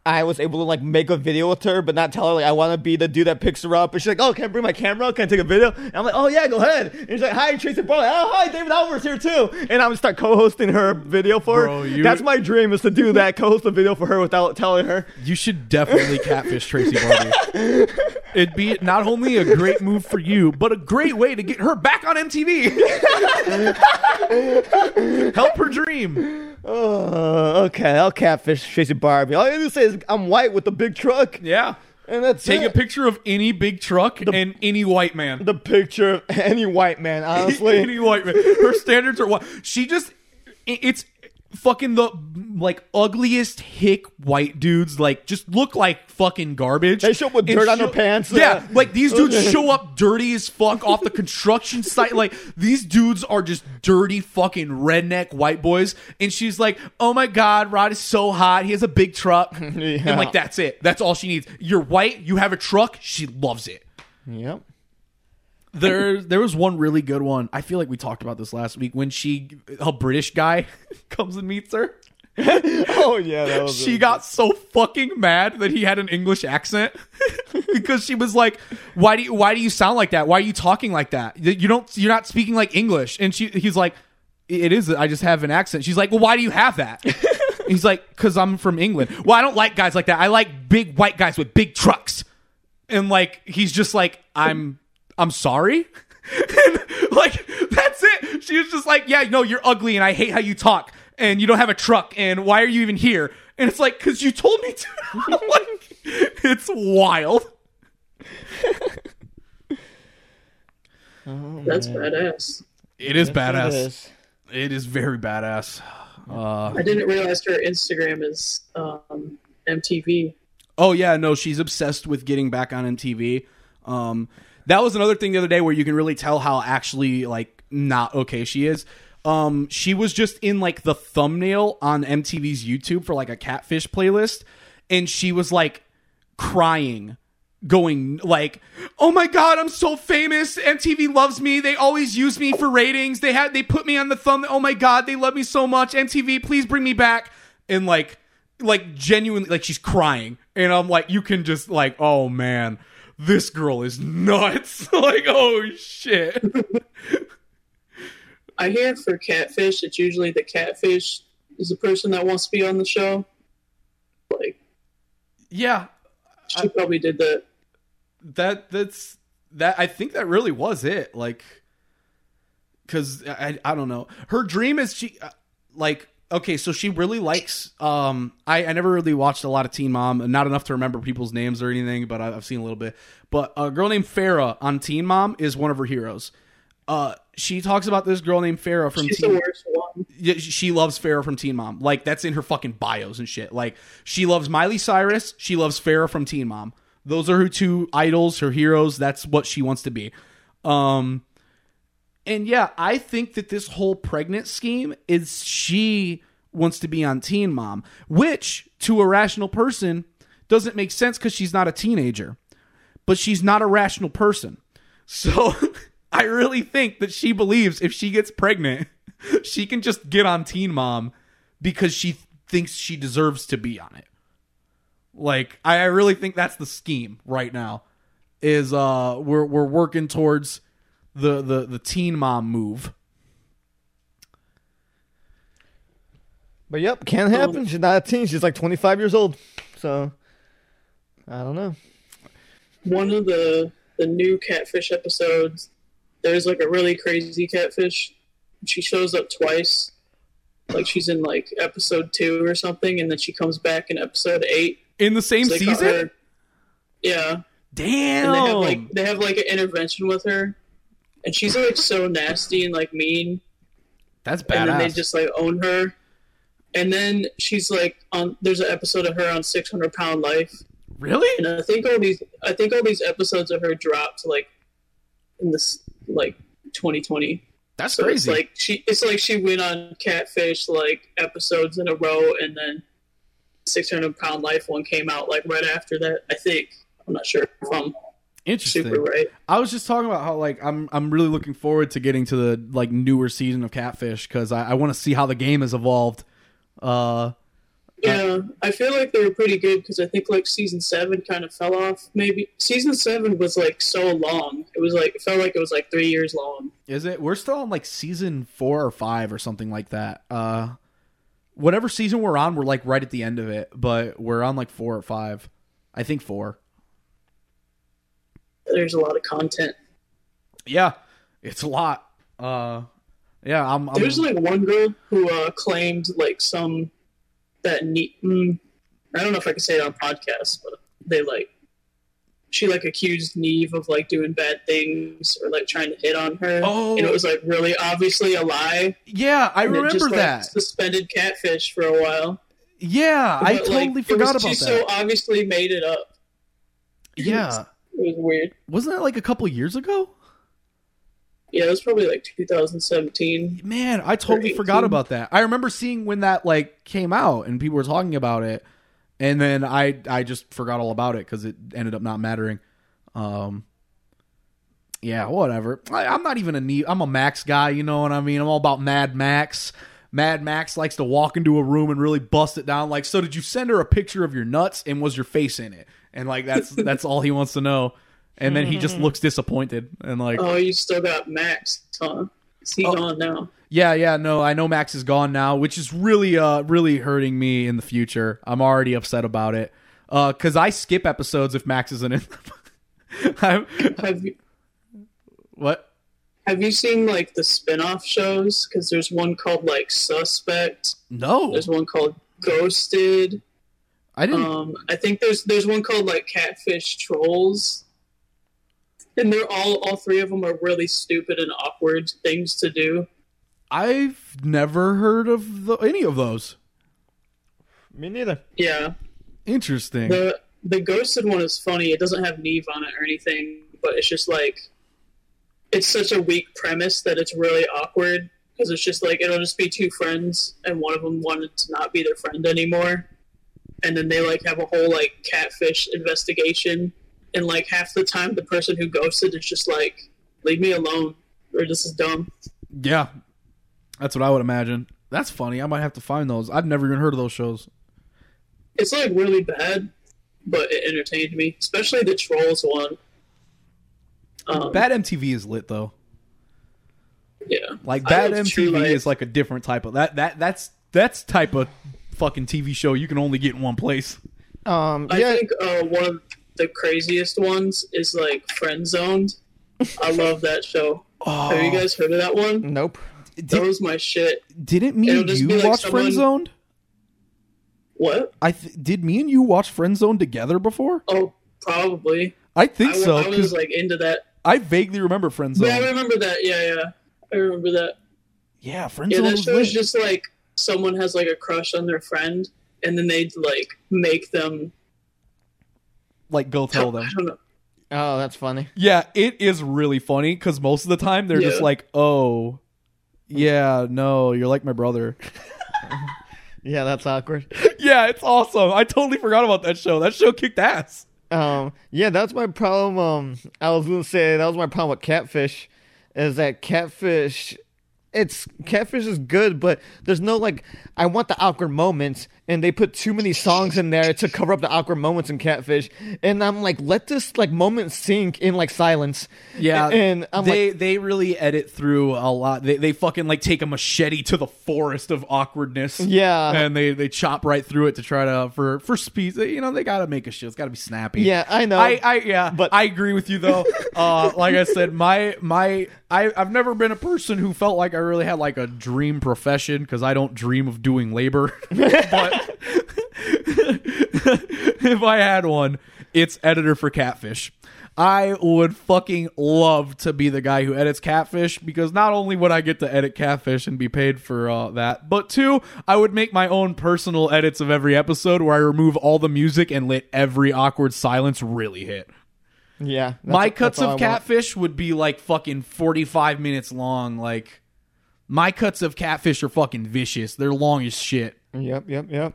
I was able to like make a video with her, but not tell her like I want to be the dude that picks her up. And she's like, "Oh, can I bring my camera? Can I take a video?" And I'm like, "Oh yeah, go ahead." And she's like, "Hi, Tracy Barley. Oh, hi, David Alvarez here too." And I'm gonna start co-hosting her video for Bro, her. you- That's my dream is to do that, co-host a video for her without telling her. you should definitely catfish Tracy Barbie. It'd be not only a great move for you, but a great way to get her back on MTV. Help her dream. Uh, okay, I'll catfish Tracy Barbie. All I to say is I'm white with a big truck, Yeah. and that's Take a picture of any big truck and any white man. the picture of any white man. Honestly, any white man. Her standards are what she just. i- It's fucking the like ugliest hick white dudes. Like just look like fucking garbage. They show up with And dirt on their pants. Yeah, like these dudes show up dirty as fuck off the construction site. Like these dudes are just dirty fucking redneck white boys. And she's like, "Oh my god, Rod is so hot. He has a big truck." And like that's it. That's all she needs. You're white. You have a truck. She loves it. yep. There, there was one really good one. I feel like we talked about this last week when she, a British guy, comes and meets her. Oh yeah, that was She got so fucking mad that he had an English accent because she was like, "Why do you, why do you sound like that? Why are you talking like that? You don't, you're not speaking like English." And she, he's like, "It is. I just have an accent." She's like, "Well, why do you have that?" he's like, "Cause I'm from England." Well, I don't like guys like that. I like big white guys with big trucks. And like, he's just like, "I'm." I'm sorry. and like that's it. She was just like, "Yeah, no, you're ugly and I hate how you talk and you don't have a truck and why are you even here?" And it's like, "Cuz you told me to." like it's wild. That's badass. It is badass. It is. It is very badass. Uh, I didn't realize her Instagram is um, MTV. oh yeah, no, she's obsessed with getting back on MTV. Um, that was another thing the other day where you can really tell how actually like not okay she is. Um, she was just in like the thumbnail on MTV's YouTube for like a catfish playlist, and she was like crying going like oh my god i'm so famous. Mtv loves me. They always use me for ratings. They had they put me on the thumb oh my god they love me so much. Mtv please bring me back. And like like genuinely like she's crying. And i'm like you can just like oh man this girl is nuts. Like oh shit. I hear for catfish, it's usually the catfish is the person that wants to be on the show. Like yeah. she probably did that. that that's that i think that really was it. Like because I, I don't know. Her dream is she uh, like okay so she really likes um I, I never really watched a lot of teen mom not enough to remember people's names or anything but I, i've seen a little bit but a girl named farrah on teen mom is one of her heroes uh she talks about this girl named farrah from She's teen the worst one. yeah, she loves Farrah from Teen Mom. Like that's in her fucking bios and shit. Like she loves Miley Cyrus. She loves Farrah from Teen Mom. Those are her two idols, her heroes. That's what she wants to be. Um, and yeah, I think that this whole pregnant scheme is she wants to be on Teen Mom, which to a rational person doesn't make sense because she's not a teenager, but she's not a rational person. So I really think that she believes if she gets pregnant, she can just get on Teen Mom because she th- thinks she deserves to be on it. Like I really think that's the scheme right now. Is uh we're we're working towards the the the Teen Mom move. But yep, can't happen. She's not a teen. She's like 25 years old. So I don't know. One of the the new catfish episodes, there's like a really crazy catfish. She shows up twice. Like she's in like episode two or something, and then she comes back in episode eight. In the same So season? Yeah. Damn. and they have like they have like an intervention with her, and she's like so nasty and like mean, that's bad. and then they just like own her. And then she's like on. There's an episode of her on 600 Pound Life, really? and I think all these I think all these episodes of her dropped like in this like 2020. That's So crazy. it's like she it's like she went on Catfish like episodes in a row, and then 600 Pound Life one came out like right after that. I think I'm not sure if I'm Interesting. super. I was just talking about how like I'm I'm really looking forward to getting to the like newer season of Catfish because I, I want to see how the game has evolved. Uh, Yeah, I feel like they were pretty good because I think like season seven kind of fell off. Maybe season seven was like so long. It was like it felt like it was like three years long. is it? We're still on like season four or five or something like that. Uh, whatever season we're on, we're like right at the end of it, but we're on like four or five. I think four. There's a lot of content. Yeah, it's a lot. Uh, yeah, I'm. I'm There's like one girl who uh, claimed like some that ne- mm, I don't know if I can say it on podcast, but they like she like accused Nev of like doing bad things or like trying to hit on her. Oh. and it was like really obviously a lie. yeah, I remember just, like, that. suspended catfish for a while. Yeah, I But, like, totally it forgot about she that. so obviously made it up. yeah, It was weird. wasn't that like a couple years ago? Yeah, it was probably like 2017. Man, I totally forgot about that. I remember seeing when that like came out and people were talking about it, and then I I just forgot all about it because it ended up not mattering. Um, yeah, whatever. I, I'm not even a neat. I'm a Max guy. You know what I mean? I'm all about Mad Max. Mad Max likes to walk into a room and really bust it down. Like, so did you send her a picture of your nuts and was your face in it? And like that's that's all he wants to know. And then he just looks disappointed and like, Oh, you still got Max, huh? Is he Oh. gone now? Yeah, yeah, no, I know Max is gone now, which is really uh really hurting me in the future. I'm already upset about it. Uh cuz I skip episodes if Max isn't in them. I'm- Have you what? have you seen like the spin-off shows? Because there's one called like Suspect. No. There's one called Ghosted. I didn't Um, I think there's there's one called like Catfish Trolls, and they're all all three of them are really stupid and awkward things to do. I've never heard of the, any of those. Me neither. Yeah, Interesting. the the Ghosted one is funny. It doesn't have Nev on it or anything, but it's just like it's such a weak premise that it's really awkward because it's just like it'll just be two friends and one of them wanted to not be their friend anymore, and then they like have a whole like catfish investigation, and like half the time the person who ghosted is just like leave me alone or this is dumb. yeah. That's what I would imagine. That's funny. I might have to find those. I've never even heard of those shows. It's like really bad, but it entertained me, especially the trolls one. Um, Bad MTV is lit though. yeah, Like bad MTV is like a different type of that that that's that's type of fucking TV show you can only get in one place. Um, I think uh, one of the craziest ones is like Friend Zoned. I love that show. Have you guys heard of that one? nope. That was my shit. Didn't me It'll and you like watch someone- Friend Zoned? What? I th- did me and you watch Friend Zone together before? Oh, probably. I think I, so I was like into that. I vaguely remember Friend Zone. Yeah, I remember that. Yeah, yeah. I remember that. Yeah, Friend Yeah, that was show is lit. just like someone has like a crush on their friend, and then they'd like make them. like go tell them. I don't know. Oh, that's funny. Yeah, it is really funny because most of the time they're just like, "Oh, yeah, no, you're like my brother." Yeah, that's awkward. yeah, it's awesome. I totally forgot about that show. That show kicked ass. Um, yeah, that's my problem. Um, I was gonna say that was my problem with catfish, is that catfish, it's catfish is good, but there's no like, I want the awkward moments, and they put too many songs in there to cover up the awkward moments in catfish, and I'm like, let this like moment sink in like silence. Yeah, and I'm they like, they really edit through a lot. They they fucking like take a machete to the forest of awkwardness. Yeah. and they they chop right through it to try to for for speed. You know, they got to make a show. It's got to be snappy. yeah, I know. I, I yeah, But- but I agree with you though. uh, like I said, my my I I've never been a person who felt like I really had like a dream profession because I don't dream of doing labor. but if I had one, it's editor for Catfish. I would fucking love to be the guy who edits Catfish because not only would I get to edit Catfish and be paid for uh, that, but two, I would make my own personal edits of every episode where I remove all the music and let every awkward silence really hit. yeah, my cuts of. Catfish would be like fucking 45 minutes long. Like, my cuts of Catfish are fucking vicious. They're long as shit. Yep, yep, yep.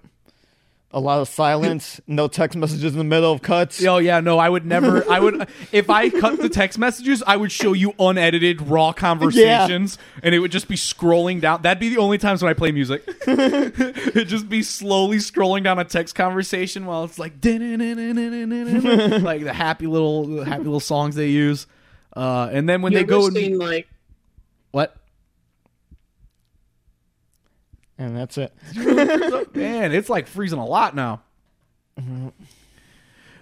A lot of silence, no text messages in the middle of cuts. Oh yeah, no, I would never. I would if I cut the text messages, I would show you unedited raw conversations, and it would just be scrolling down. That'd be the only times when I play music. It'd just be slowly scrolling down a text conversation while it's like like the happy little happy little songs they use. Uh, and then when You they ever go and, seen like And that's it. man, it's like freezing a lot now.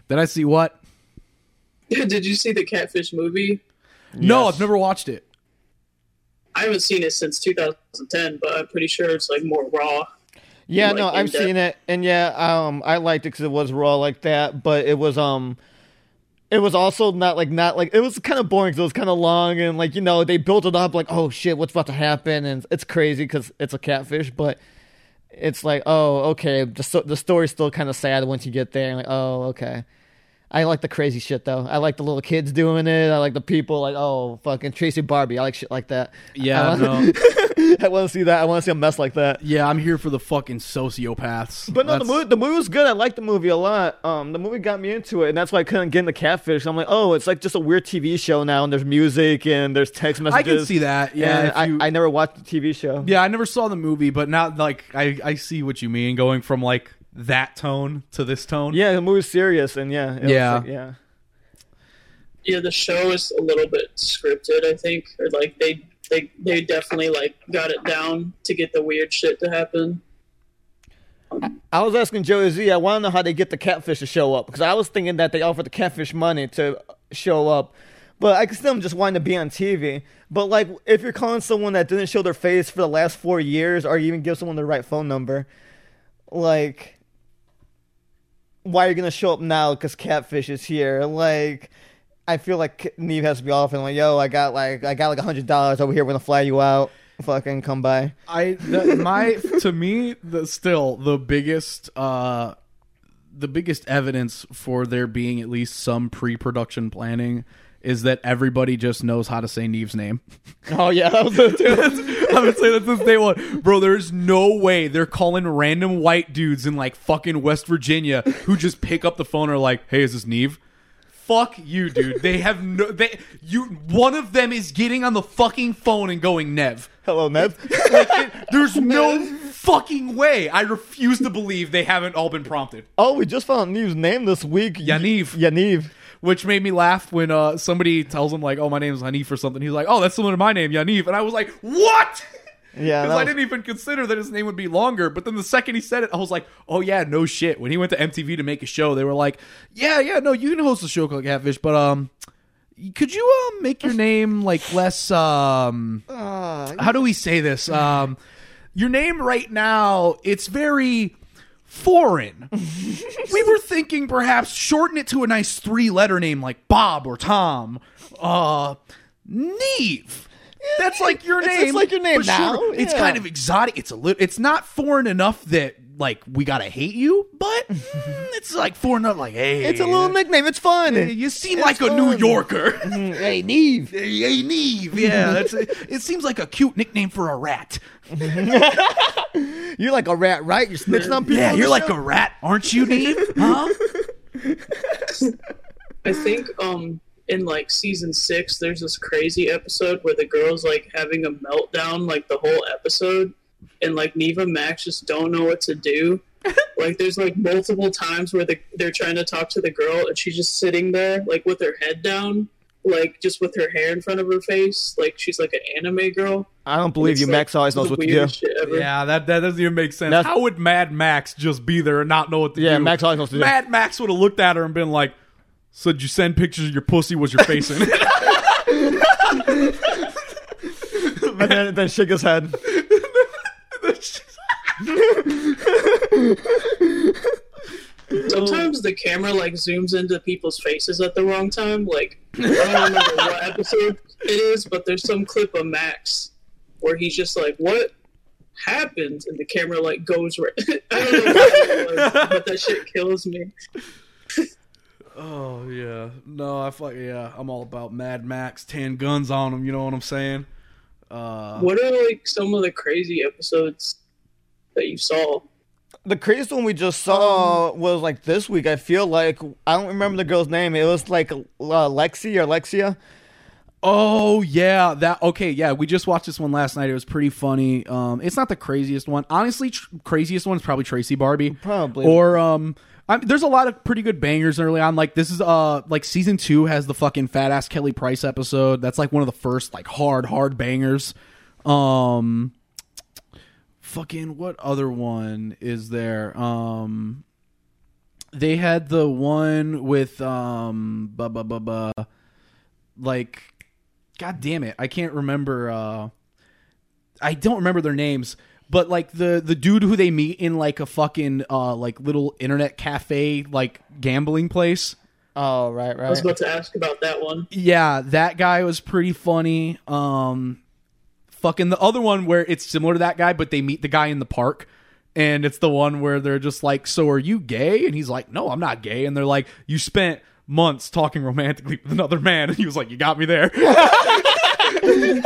Did I see what? Did you see the Catfish movie? No, Yes. I've never watched it. I haven't seen it since 2010, but I'm pretty sure it's like more raw. Yeah, like, no, I've in-depth. seen it, and yeah, um, I liked it because it was raw like that, but it was um, it was also not like not like it was kind of boring because it was kind of long and like you know they built it up like oh shit what's about to happen and it's crazy because it's a catfish, but it's like oh okay the so- the story's still kind of sad once you get there like oh okay. I like the crazy shit though. I like the little kids doing it. I like the people like oh fucking Tracy Barbie. I like shit like that. Yeah, I no. I want to see that. I want to see a mess like that. Yeah, I'm here for the fucking sociopaths. But no, the movie the movie was good. I liked the movie a lot. Um, the movie got me into it, and that's why I couldn't get into the Catfish. I'm like, oh, it's like just a weird TV show now, and there's music and there's text messages. I messages. can see that. Yeah, and if I, I never watched the TV show. yeah, I never saw the movie, but now like I I see what you mean. Going from like that tone to this tone. Yeah, the movie's serious, and yeah, it Yeah. like- yeah. Yeah, the show is a little bit scripted, I think, or like they they they definitely like got it down to get the weird shit to happen. I was asking Joey Z. I want to know how they get the catfish to show up because I was thinking that they offered the catfish money to show up, but I could still just wanting to be on TV. But like, if you're calling someone that didn't show their face for the last four years, or even give someone the right phone number, like, why are you gonna show up now? Because catfish is here. Like, I feel like Nev has to be offering like, yo, I got like, I got like a hundred dollars over here. We're gonna fly you out. Fucking come by. I the, my to me the still the biggest uh the biggest evidence for there being at least some pre-production planning is that everybody just knows how to say Nev's name. Oh yeah, that was it too. I would say that's since day one, bro. There's no way they're calling random white dudes in like fucking West Virginia who just pick up the phone and are like, "Hey, is this Nev?" Fuck you, dude. They have no. They you. One of them is getting on the fucking phone and going, "Nev." Hello, Nev. Like, it- there's no fucking way. I refuse to believe they haven't all been prompted. Oh, we just found Nev's name this week. Yaniv. Yaniv. Which made me laugh when uh, somebody tells him like, "Oh, my name's Hanif" or something. He's like, "Oh, that's similar to my name, Yaniv," and I was like, "What?" Yeah, Because that I didn't even consider that his name would be longer. But then the second he said it, I was like, "Oh yeah, no shit." When he went to MTV to make a show, they were like, "Yeah, yeah, no, you can host a show called Catfish, but um, could you um make your name like less um Uh, how do we say this? Um, your name right now, it's very foreign. we were thinking perhaps shorten it to a nice three letter name like Bob or Tom. Uh, Nev. That's like your name. it's like your name but now, shorter. It's kind of exotic. It's a little. It's not foreign enough that like we gotta hate you, but mm, it's like foreign enough. Like hey, it's a little nickname. It's fun. You seem It's like a New fun. Yorker. hey, Nev. Hey, hey, Nev. Yeah, that's it seems like a cute nickname for a rat. You're like a rat, right? You're snitching on people. Yeah, you're like show? a rat, aren't you, Nev? Huh? I think um in like season six, there's this crazy episode where the girl's like having a meltdown like the whole episode, and like Neva and Max just don't know what to do. like there's like multiple times where the, they're trying to talk to the girl and she's just sitting there like with her head down, like just with her hair in front of her face, like she's like an anime girl. I don't believe you. like, Max always knows what to do. weirdest Yeah, that that doesn't even make sense. That's- How would Mad Max just be there and not know what to Yeah, do? Max always knows what to do. Mad Max would have looked at her and been like, "So did you send pictures of your pussy? Was your face in it?" and then, then shake his head. Sometimes the camera like zooms into people's faces at the wrong time. Like I don't remember what episode it is, but there's some clip of Max where he's just like, "What happened?" and the camera like goes right. I don't know what it was, but that shit kills me. Oh yeah, no, I fuck yeah. I'm all about Mad Max, ten guns on him. You know what I'm saying? Uh, What are like some of the crazy episodes that you saw? The craziest one we just saw was like this week. I feel like I don't remember the girl's name. It was like uh, Lexi or Lexia. Oh yeah, that okay. Yeah, we just watched this one last night. It was pretty funny. Um, it's not the craziest one. Honestly, tr- craziest one is probably Tracy Barbie. Probably. Or um, I there's a lot of pretty good bangers early on. Like this is uh like season two has the fucking fat ass Kelly Price episode. That's like one of the first like hard hard bangers. Um, fucking what other one is there? Um, they had the one with um, bu- bu- bu- bu- like god damn it i can't remember uh i don't remember their names but like the the dude who they meet in like a fucking uh like little internet cafe like gambling place. Oh right, right. I was about to ask about that one. yeah that guy was pretty funny. Um fucking the other one where it's similar to that guy but they meet the guy in the park and it's the one where they're just like so are you gay? And he's like no i'm not gay. And they're like you spent months talking romantically with another man. And he was like you got me there. I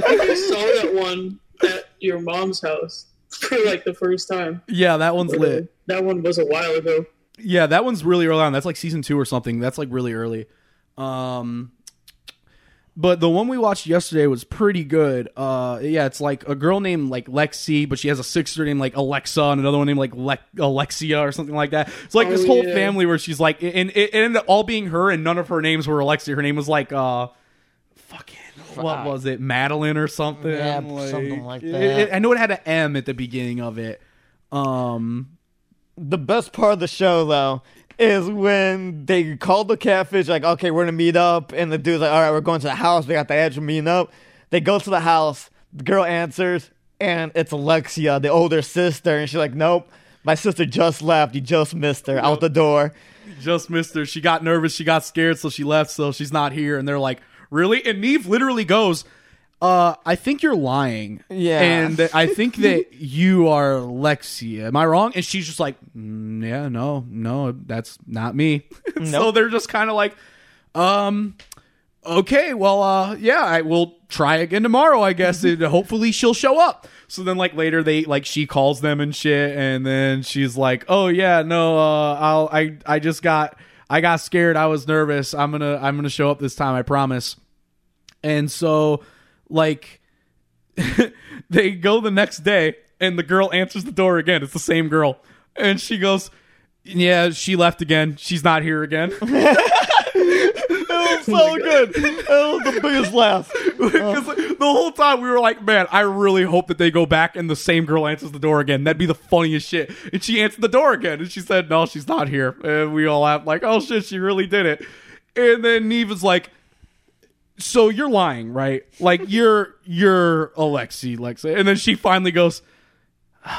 think I saw that one at your mom's house for like the first time. yeah that one's lit That one was a while ago. Yeah, that one's really early on. That's like season two or something. That's like really early. Um, but the one we watched yesterday was pretty good. Uh, yeah, it's like a girl named like Lexi, but she has a sister named like Alexa, and another one named like Le- Alexia or something like that. It's like Oh, this whole yeah. family where she's like, and it, it ended up all being her, and none of her names were Alexia. Her name was like, uh, fucking. What was it, Madeline or something? Yeah, something like it- that. it- I know it had an M at the beginning of it. Um, The best part of the show though is when they called the catfish like, okay, we're gonna meet up, and the dude's like, all right, we're going to the house. We got the edge of meeting up. They go to the house. The girl answers, and it's Alexia, the older sister, and she's like, nope. My sister just left. You just missed her out the door. just missed her. She got nervous. She got scared, so she left. So she's not here. And they're like, "Really?" And Nev literally goes, "Uh, I think you're lying. Yeah. and I think that you are Lexia. Am I wrong?" And she's just like, "Mm, "Yeah, no, no, that's not me." so they're just kind of like, um. Okay, well, uh, yeah, I will try again tomorrow, I guess. and hopefully she'll show up. So then, like later, they like she calls them and shit, and then she's like, "Oh yeah, no, uh, I'll, I, I just got, I got scared. I was nervous. I'm gonna, I'm gonna show up this time. I promise." And so, like, they go the next day, and the girl answers the door again. It's the same girl, and she goes, "Yeah, she left again. She's not here again." It was oh so good. That was the biggest laugh. Because the whole time we were like, man, I really hope that they go back and the same girl answers the door again. That'd be the funniest shit. And she answered the door again, and she said, no, she's not here. And we all laughed like, oh shit, she really did it. And then Nev was like, so you're lying, right? Like you're you're Alexi, Lexi. And then she finally goes,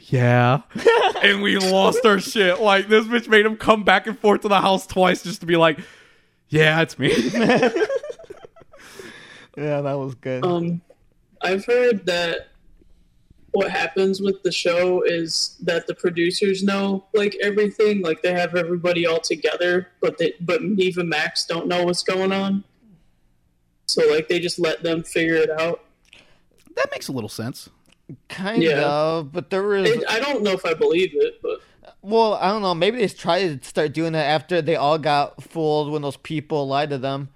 yeah. and we lost our shit. Like this bitch made him come back and forth to the house twice just to be like, yeah, it's me. Yeah, that was good. Um, I've heard that what happens with the show is that the producers know like everything, like they have everybody all together, but they but Nev and Max don't know what's going on. So like they just let them figure it out. that makes a little sense. kind yeah. of, but there was. It, I don't know if I believe it, but Well, I don't know. Maybe they tried to start doing that after they all got fooled when those people lied to them,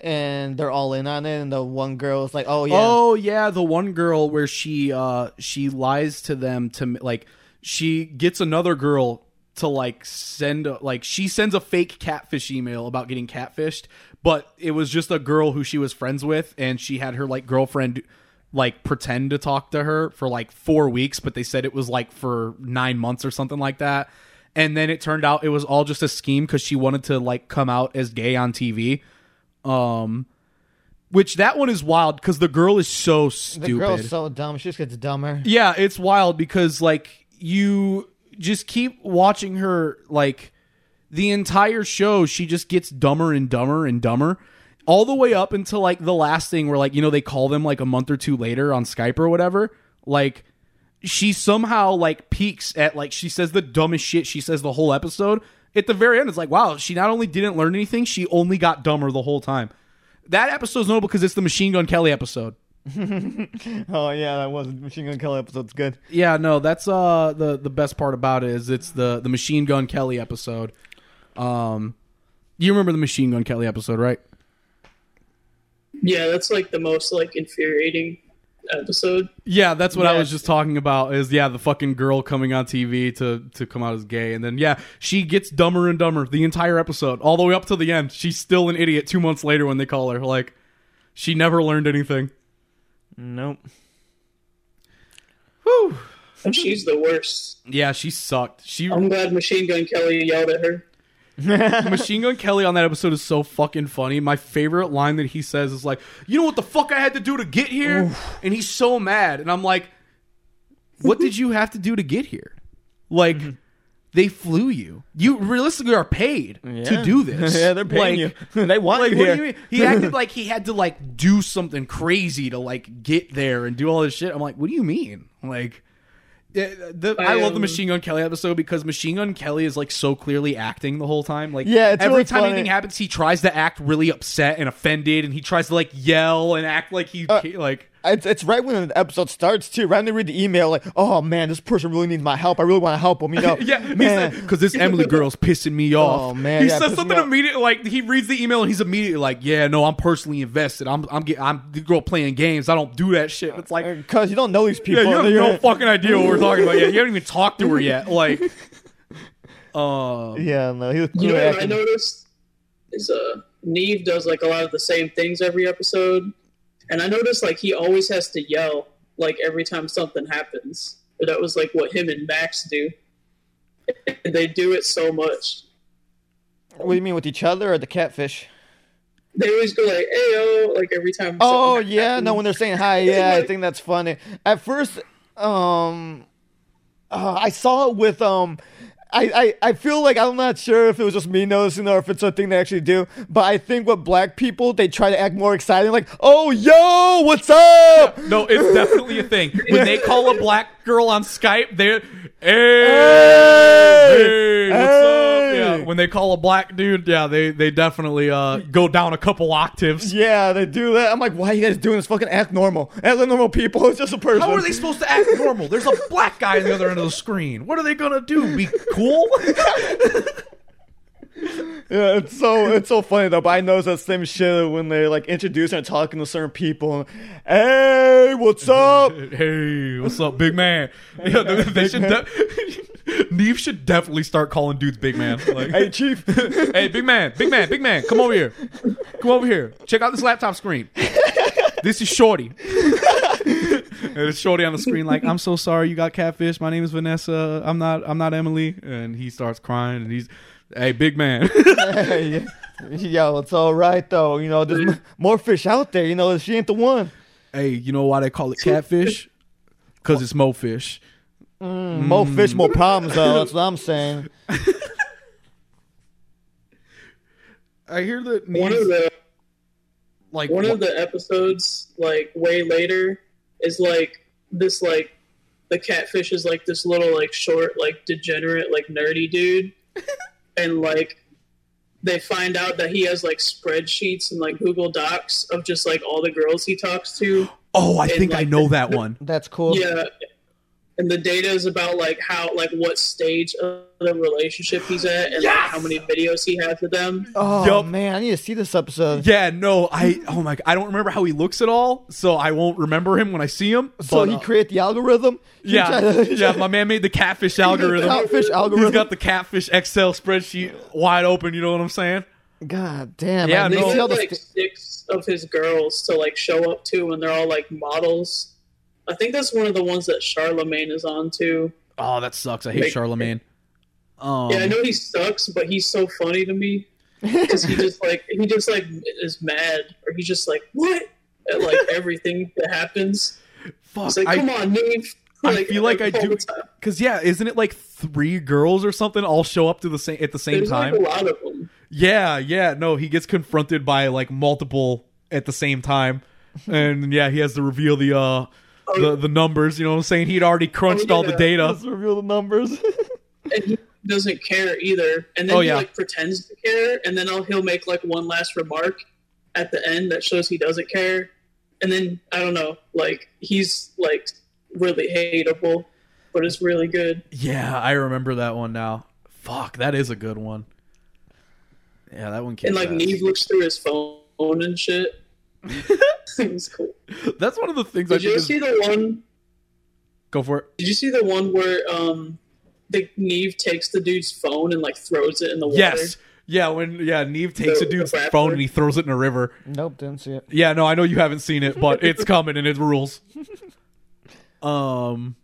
and they're all in on it. And the one girl was like, "Oh yeah, Oh yeah, the one girl where she uh she lies to them to like she gets another girl to like send a, like she sends a fake catfish email about getting catfished, but it was just a girl who she was friends with and she had her like girlfriend like pretend to talk to her for like 4 weeks, but they said it was like for 9 months or something like that. And then it turned out it was all just a scheme cuz she wanted to like come out as gay on TV. Um which that one is wild because the girl is so stupid. the girl's so dumb. She just gets dumber." yeah, it's wild because like you just keep watching her like the entire show. She just gets dumber and dumber and dumber, all the way up until like the last thing where like you know they call them like a month or two later on Skype or whatever. Like she somehow like peaks at like she says the dumbest shit she says the whole episode. At the very end, it's like wow, she not only didn't learn anything, she only got dumber the whole time. That episode's notable because it's the Machine Gun Kelly episode. Oh yeah, that was the Machine Gun Kelly episode's good. Yeah, no, that's uh the the best part about it is it's the the Machine Gun Kelly episode. Um, you remember the Machine Gun Kelly episode, right? yeah, that's like the most like infuriating episode. Yeah, that's what I was just talking about. Is yeah, the fucking girl coming on TV to to come out as gay, and then yeah, she gets dumber and dumber the entire episode, all the way up to the end. She's still an idiot two months later when they call her. Like, she never learned anything. Nope. Whew. And she's the worst. Yeah, she sucked. She I'm glad Machine Gun Kelly yelled at her. Machine Gun Kelly on that episode is so fucking funny. My favorite line that he says is like, "You know what the fuck I had to do to get here?" And he's so mad, and I'm like, "What did you have to do to get here? Like, mm-hmm. they flew you. You realistically are paid to do this. yeah, they're paying Like, you. they want Like, you what here. do you mean? He acted like he had to like do something crazy to like get there and do all this shit. I'm like, what do you mean? Like, the, the, I, I, love the um, Machine Gun Kelly episode because Machine Gun Kelly is like so clearly acting the whole time. Like, Yeah, every really time funny. anything happens, he tries to act really upset and offended, and he tries to like yell and act like he Uh, like. It's, it's right when the episode starts too. Right when they read the email, like, "Oh man, this person really needs my help. I really want to help him." You know, Yeah, man. because this Emily girl's pissing me off. Oh, man, he yeah, says something me off. immediately. Like he reads the email and he's immediately like, "Yeah, no, I'm personally invested. I'm, I'm, get, I'm the girl playing games. I don't do that shit." It's like, Because you don't know these people. yeah, you have They're- no fucking idea what we're talking about yet. You haven't even talked to her yet. Like, uh, Yeah, no, he was You know what I noticed is uh Nev does like a lot of the same things every episode, and I noticed like he always has to yell like every time something happens. But that was like what him and Max do. And they do it so much. What do you mean with each other or the catfish? They always go like "Ayo!" like every time. Oh yeah, happens. no, when they're saying hi, yeah, I think that's funny. At first, um, uh, I saw it with um. I, I, I feel like I'm not sure if it was just me noticing or if it's a thing they actually do, but I think with black people they try to act more exciting, like, "Oh yo, what's up?" no, it's definitely a thing. When they call a black girl on Skype, they're hey, Hey! hey, what's up? When they call a black dude, yeah, they they definitely uh go down a couple octaves. Yeah, they do that. I'm like, why are you guys doing this? Fucking act normal. Act like normal people. It's just a person. How are they supposed to act normal? There's a black guy on the other end of the screen. What are they gonna do? Be cool? Yeah, it's so it's so funny though. But I notice that same shit when they like introduce and talking to certain people. Hey, what's up? Hey, what's up, big man? Yeah, they, they should. De- Nev should definitely start calling dudes big man. Like, hey, chief. hey, big man, big man, big man, come over here. Come over here. Check out this laptop screen. This is Shorty. and it's Shorty on the screen, like, I'm so sorry you got catfish. My name is Vanessa. I'm not. I'm not Emily. And he starts crying, and he's, hey, big man. hey, yo, it's all right though. You know, there's more fish out there. You know, she ain't the one. hey, you know why they call it catfish? Because it's mo fish. Mm. More fish, more problems though. That's what I'm saying. I hear that One of the like one wha- of the episodes, like way later, is like this like the catfish is like this little like short like degenerate like nerdy dude, and like they find out that he has like spreadsheets and like Google Docs of just like all the girls he talks to. Oh, I and, think I know the- that the- one. That's cool. Yeah. And the data is about like how like what stage of the relationship he's at and like, how many videos he has with them. Oh Yup. man, I need to see this episode. Yeah, no, I oh my, I don't remember how he looks at all, so I won't remember him when I see him. So but, he uh, created the algorithm. He yeah, to- yeah, my man made the catfish algorithm. Catfish algorithm. He's got the catfish Excel spreadsheet wide open. You know what I'm saying? God damn. Yeah, I They no. see how get this- like six of his girls to like show up to, and they're all like models. I think that's one of the ones that Charlamagne is on too. Oh, that sucks. I hate Make- Charlamagne. Um, Yeah, I know he sucks, but he's so funny to me because he just like he just like is mad or he's just like what at like everything that happens. fuck. It's like, I, come on, Nev. I feel like I do because yeah, isn't it like three girls or something all show up to the same at the same There's time? like a lot of them. Yeah, yeah. No, he gets confronted by like multiple at the same time, and yeah, he has to reveal the uh the oh, the numbers. You know what I'm saying? He'd already crunched oh, all the data. Let's reveal the numbers. and he doesn't care either. And then Oh, he yeah. like pretends to care, and then I'll, he'll make like one last remark at the end that shows he doesn't care. And then I don't know, like he's like really hateable, but it's really good. Yeah, I remember that one now. Fuck, that is a good one. Yeah, that one. And like ass. Nev looks through his phone and shit. it was cool. That's one of the things I Did you think. Is, see the one? go for it. Did you see the one where um the Nev takes the dude's phone and like throws it in the water? Yes. Yeah, when yeah, Nev takes The- a dude's phone and he throws it in a river. nope, didn't see it. Yeah, no, I know you haven't seen it, but it's coming and it rules. Um.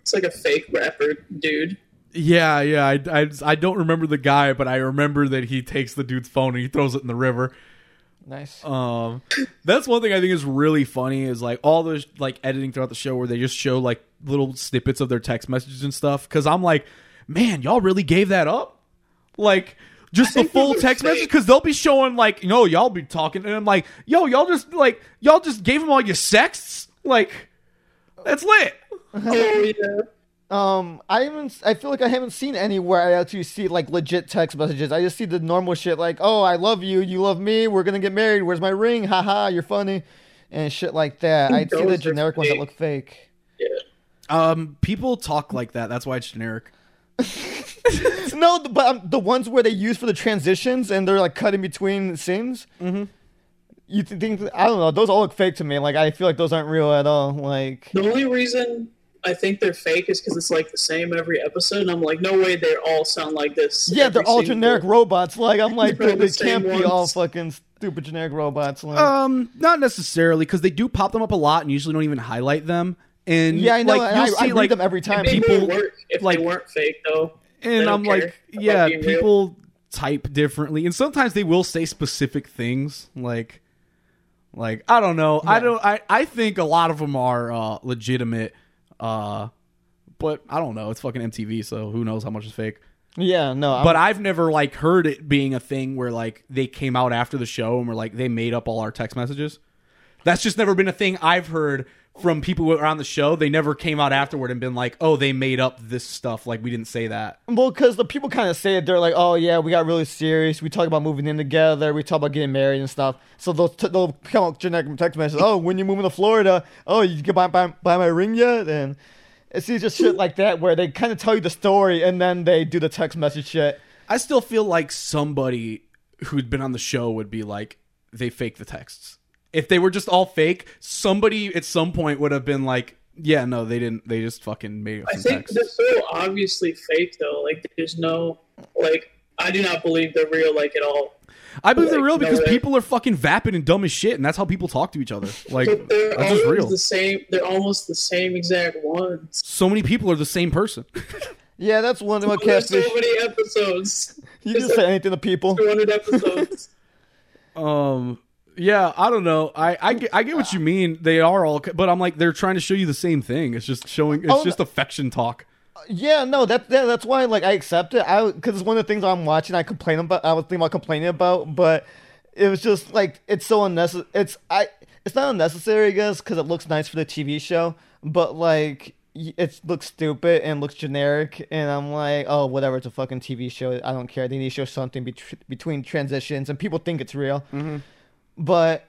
It's like a fake rapper dude. Yeah, yeah. I, I, I don't remember the guy, but I remember that he takes the dude's phone and he throws it in the river. Nice. Um, that's one thing I think is really funny is like all those like editing throughout the show where they just show like little snippets of their text messages and stuff. Because I'm like, man, y'all really gave that up, like just the full text fake. message. Because they'll be showing like, you know, y'all be talking, and I'm like, yo, y'all just like y'all just gave him all your sexts, like that's lit. Oh yeah. Um, I haven't. I feel like I haven't seen anywhere I actually see like legit text messages. I just see the normal shit like, "Oh, I love you. You love me. We're gonna get married. Where's my ring? Haha, you're funny," and shit like that. I see the are generic ones that look fake. Yeah. Um, people talk like that. That's why it's generic. no, but um, the ones where they use for the transitions and they're like cutting between scenes. Mm-hmm. You think? I don't know. Those all look fake to me. Like I feel like those aren't real at all. Like The only reason I think they're fake is because it's like the same every episode. And I'm like, no way they all sound like this. yeah, they're all single- generic robots. Like I'm like, They're the can't same be all fucking stupid generic robots. Like, Um, not necessarily because they do pop them up a lot and usually don't even highlight them. And yeah, I know. Like, and I, you'll I see read like, them every time. People- work if like- they weren't fake though. And I'm like, yeah, being real. people type differently, and sometimes they will say specific things, like, like I don't know, I don't, I, I think a lot of them are uh, legitimate, uh, but I don't know. It's fucking MTV, so who knows how much is fake. yeah, no. I'm, But I've never like heard it being a thing where like they came out after the show and were like they made up all our text messages. That's just never been a thing I've heard from people who were on the show. They never came out afterward and been like, "Oh, they made up this stuff. Like we didn't say that." Well, because the people kind of say it, they're like, "Oh yeah, we got really serious. We talk about moving in together. We talk about getting married and stuff." So they'll t- they'll come out generic text messages. Oh, when you moving to Florida? Oh, you get buy, buy, buy my ring yet? And it's just shit like that where they kind of tell you the story and then they do the text message shit. I still feel like somebody who'd been on the show would be like, they fake the texts. If they were just all fake, somebody at some point would have been like, yeah, no, they didn't. They just fucking made up I think text. they're so obviously fake though. Like there's no like I do not believe they're real like at all. I believe they're real because way. people are fucking vapid and dumb as shit, and that's how people talk to each other. Like, But they're that's just real. the same. They're almost the same exact ones. So many people are the same person. Yeah, that's one thing about There's so many episodes. You can say anything to people. 200 episodes. Um. Yeah, I don't know. I, I get I get what you mean. They are all, but I'm like they're trying to show you the same thing. It's just showing. It's Oh, just affection talk. Yeah, no, that, that that's why like I accept it. I because it's one of the things I'm watching. I complain about. I was thinking about complaining about, but it was just like it's so unnecessary. It's I. It's not unnecessary, I guess, because it looks nice for the TV show. But like, it looks stupid and looks generic, and I'm like, oh, whatever. It's a fucking TV show. I don't care. They need to show something bet- between transitions, and people think it's real. Mm-hmm. But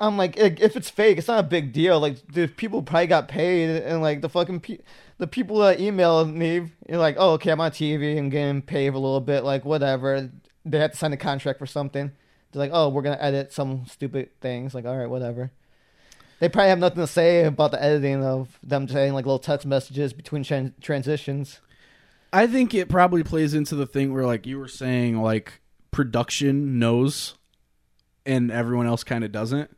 I'm like, if it's fake, it's not a big deal. Like, the people probably got paid, and like the fucking pe- the people that emailed me, you're like, oh, okay, I'm on TV, I'm getting paid a little bit, like whatever. They had to sign a contract for something. They're like, oh, we're gonna edit some stupid things. Like, all right, whatever. They probably have nothing to say about the editing of them saying like little text messages between tran- transitions. I think it probably plays into the thing where, like you were saying, like production knows, and everyone else kind of doesn't.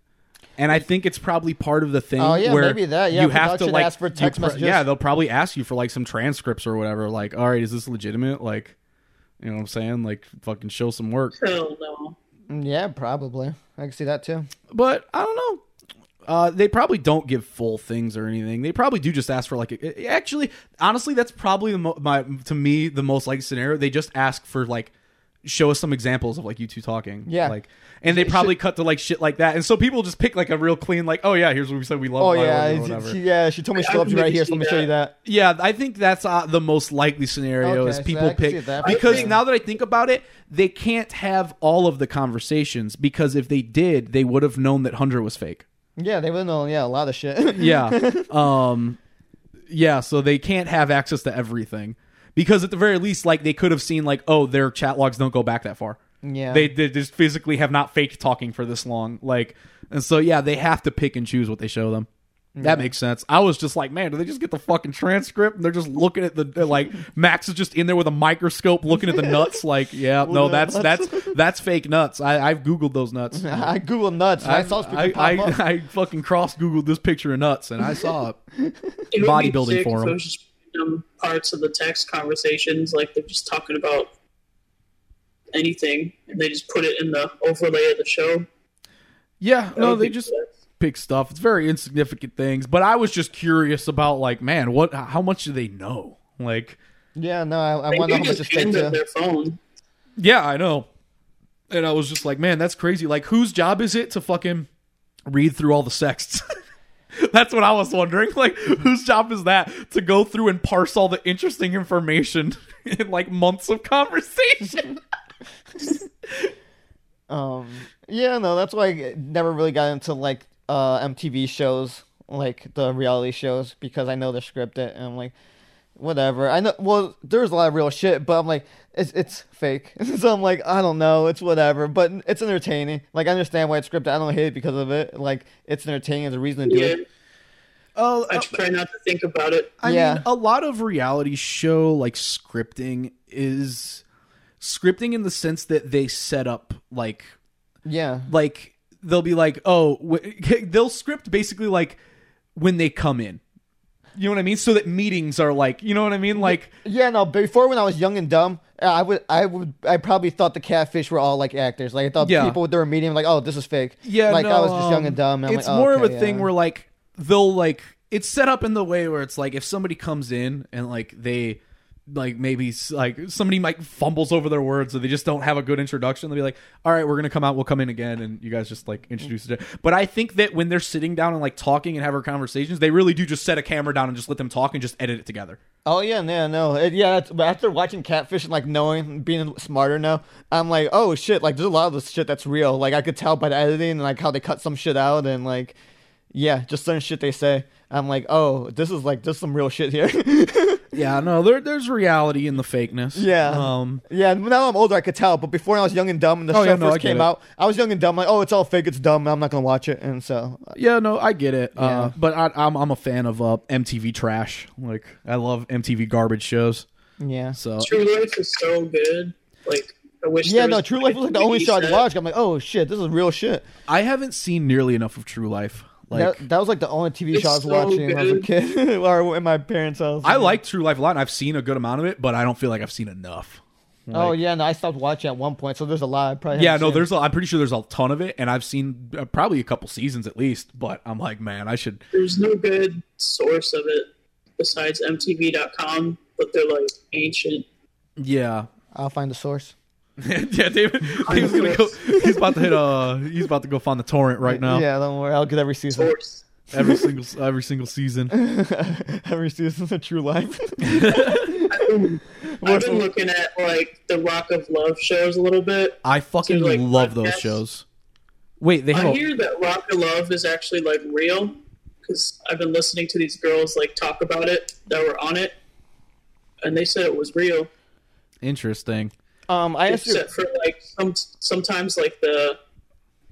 And I think it's probably part of the thing. Oh, yeah, where maybe that. Yeah, you have to like asks for text pro- messages. Yeah, they'll probably ask you for like some transcripts or whatever. Like, all right, is this legitimate? Like, you know what I'm saying? Like, fucking show some work. Hell no. Mm, Yeah, probably. I can see that too. but I don't know. Uh, they probably don't give full things or anything. They probably do just ask for like. A, actually, honestly, that's probably the mo- my to me the most likely scenario. They just ask for like show us some examples of like you two talking. Yeah. like and they probably cut to like shit like that. And so people just pick like a real clean like, oh yeah, here's what we said we love. Oh Viola yeah, or she- whatever. she, yeah. She told me she loves you right here, so let me show you that. Yeah, I think that's uh, the most likely scenario Okay, is people I can see pick that. because I now that I think about it, they can't have all of the conversations because if they did, they would have known that Hundred was fake. Yeah, they would know. Yeah, a lot of shit. Yeah. um yeah, so they can't have access to everything. Because at the very least, like they could have seen like, oh, their chat logs don't go back that far. Yeah. They, they just physically have not faked talking for this long. Like and so yeah, they have to pick and choose what they show them. That makes sense. I was just like, man, do they just get the fucking transcript and they're just looking at the like Max is just in there with a microscope looking at the nuts like, yeah, no, Looking at that's that's that's fake nuts. I I've googled those nuts. I googled nuts. And I, saw I, I. I fucking cross googled this picture of nuts and I saw it. It would be Bodybuilding sick if forum. It was just random parts of the text conversations, like they're just talking about anything, and they just put it in the overlay of the show. Yeah, That no, they just sick. pick stuff. It's very insignificant things, but I was just curious about like, man, what? How much do they know? Like, Yeah, no, I, I They wonder how much just it's fake hand them too. their phone. yeah, I know. And I was just like, man, that's crazy. Like, whose job is it to fucking read through all the sexts? That's what I was wondering. Like, whose job is that to go through and parse all the interesting information in like months of conversation? Um, yeah, no, that's why I never really got into like uh MTV shows, like the reality shows, because I know they're scripted, and I'm like, whatever. I know. Well, there's a lot of real shit, but I'm like, it's it's fake. so I'm like, I don't know, it's whatever, but it's entertaining. Like I understand why it's scripted. I don't hate it because of it. Like it's entertaining. There's a reason to do Yeah, it. Oh, I uh, try not to think about it. I Yeah. mean, a lot of reality show like scripting is scripting in the sense that they set up like Yeah, like they'll be like, oh, w- they'll script basically like when they come in. You know what I mean? So that meetings are like, you know what I mean? Like, yeah. No, before when I was young and dumb, I would, I would, I probably thought the catfish were all like actors. Like I thought Yeah. people they were meeting like, oh, this is fake. yeah, like no, I was just young and dumb. And it's like, oh, more okay, of a thing yeah. where like they'll like it's set up in the way where it's like if somebody comes in and like they like maybe like somebody might fumbles over their words or they just don't have a good introduction they'll be like all right we're gonna come out we'll come in again and you guys just like introduce it but i think that when they're sitting down and like talking and having conversations they really do just set a camera down and just let them talk and just edit it together Oh yeah, yeah, no, it, yeah. But after watching Catfish and like knowing, being smarter now, I'm like, oh shit, like there's a lot of this shit that's real. Like I could tell by the editing and like how they cut some shit out and like, Yeah, just certain shit they say. I'm like, oh, this is like just some real shit here. Yeah, no, there, there's reality in the fakeness. Yeah. Um, yeah, now I'm older, I could tell. But before, when I was young and dumb, and the Oh, show yeah, no, first get came it. out, I was young and dumb. Like, oh, it's all fake, it's dumb. I'm not gonna watch it. And so, yeah, no, I get it. Yeah. Uh, but I, I'm I'm a fan of uh, MTV trash. Like I love MTV garbage shows. yeah, So True Life is so good. Like I wish. yeah. No, True Life was like the only TV show I'd set. watch. I'm like, oh shit, this is real shit. I haven't seen nearly enough of True Life. Like that, that was like the only TV show I was so watching when I was a kid, or in my parents' house. I like True Life a lot. and I've seen a good amount of it, but I don't feel like I've seen enough. Oh Like- yeah, no, I stopped watching at one point, so there's a lot. I probably Yeah, no, seen. there's. A, I'm pretty sure there's a ton of it, and I've seen uh, probably a couple seasons at least. But I'm like, man, I should. There's no good source of it besides MTV.com, but they're like ancient. Yeah, I'll find the source. yeah. David, David's gonna go. He's about to hit. Uh, he's about to go find the torrent right now. Yeah, don't worry, I'll get every season. Source. Every single every single season. every season of True Life. I've been looking at like the Rock of Love shows a little bit. I fucking So, like, love those shows. Wait, they have I a, hear that Rock of Love is actually like real because I've been listening to these girls like talk about it that were on it, and they said it was real. interesting. Um, I asked you. Except for like some sometimes like the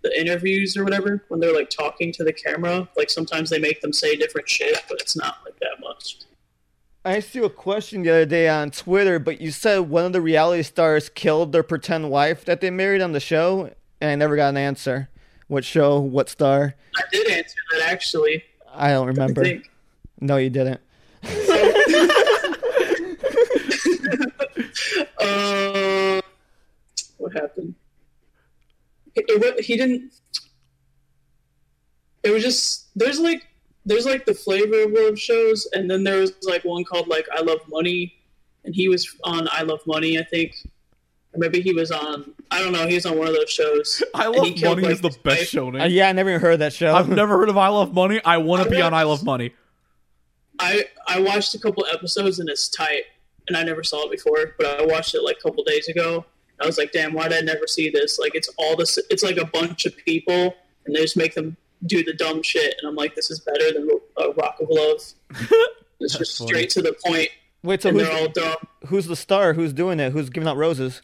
the interviews or whatever when they're like talking to the camera, like sometimes they make them say different shit, but it's not like that much. I asked you a question the other day on Twitter, but you said one of the reality stars killed their pretend wife that they married on the show, and I never got an answer. What show? What star? I did answer that actually. I don't remember. think. No, you didn't. Uh, what happened? It, it, he didn't. It was just there's like there's like the flavor of love shows, and then there was like one called like I Love Money, and he was on I Love Money, I think. Or maybe he was on I don't know. He was on one of those shows. I Love he killed, Money like, is the best wife. show name. Uh, yeah, I never even heard that show. I've never heard of I Love Money. I want to be on I Love Money. I I watched a couple episodes and it's tight, and I never saw it before, but I watched it like a couple days ago. I was like, damn, why did I never see this? Like, it's all this. It's like a bunch of people, and they just make them do the dumb shit, and I'm like, this is better than uh, Rock of Love. It's just funny. straight to the point, Wait, so and who's, they're all dumb. who's the star? Who's doing it? Who's giving out roses?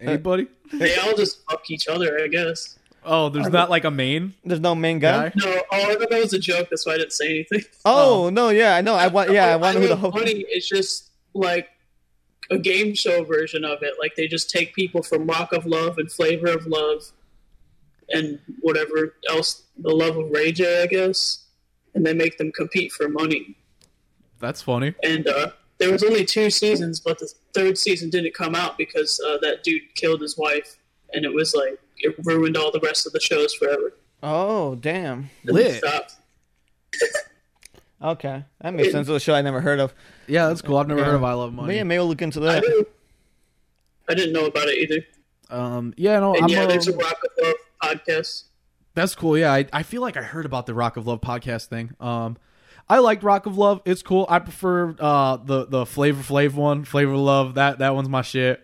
Anybody? They all just fuck each other, I guess. Oh, there's not like a main There's no main guy. guy. No, oh, I thought that was a joke. That's why I didn't say anything. Oh, no, yeah, I know. I want. Yeah, I want to know who the Love host. Money is just like a game show version of it. Like they just take people from Rock of Love and Flavor of Love and whatever else, the Love of Rage, I guess, and they make them compete for money. That's funny. And uh, there was only two seasons, but the third season didn't come out because uh, that dude killed his wife, and it was like it ruined all the rest of the shows forever. Oh, damn. And Lit. Okay, that makes It- sense. It was a show I never heard of. Yeah, that's cool. I've never Yeah. heard of I Love But Money. yeah, maybe we'll look into I that. didn't, I didn't know about it either. Um, yeah, no, And I'm. yeah, uh, there's a Rock of Love podcast. That's cool. Yeah, I, I feel like I heard about the Rock of Love podcast thing. Um, I liked Rock of Love. It's cool. I prefer uh the the Flavor Flav one, Flavor of Love. That that one's my shit.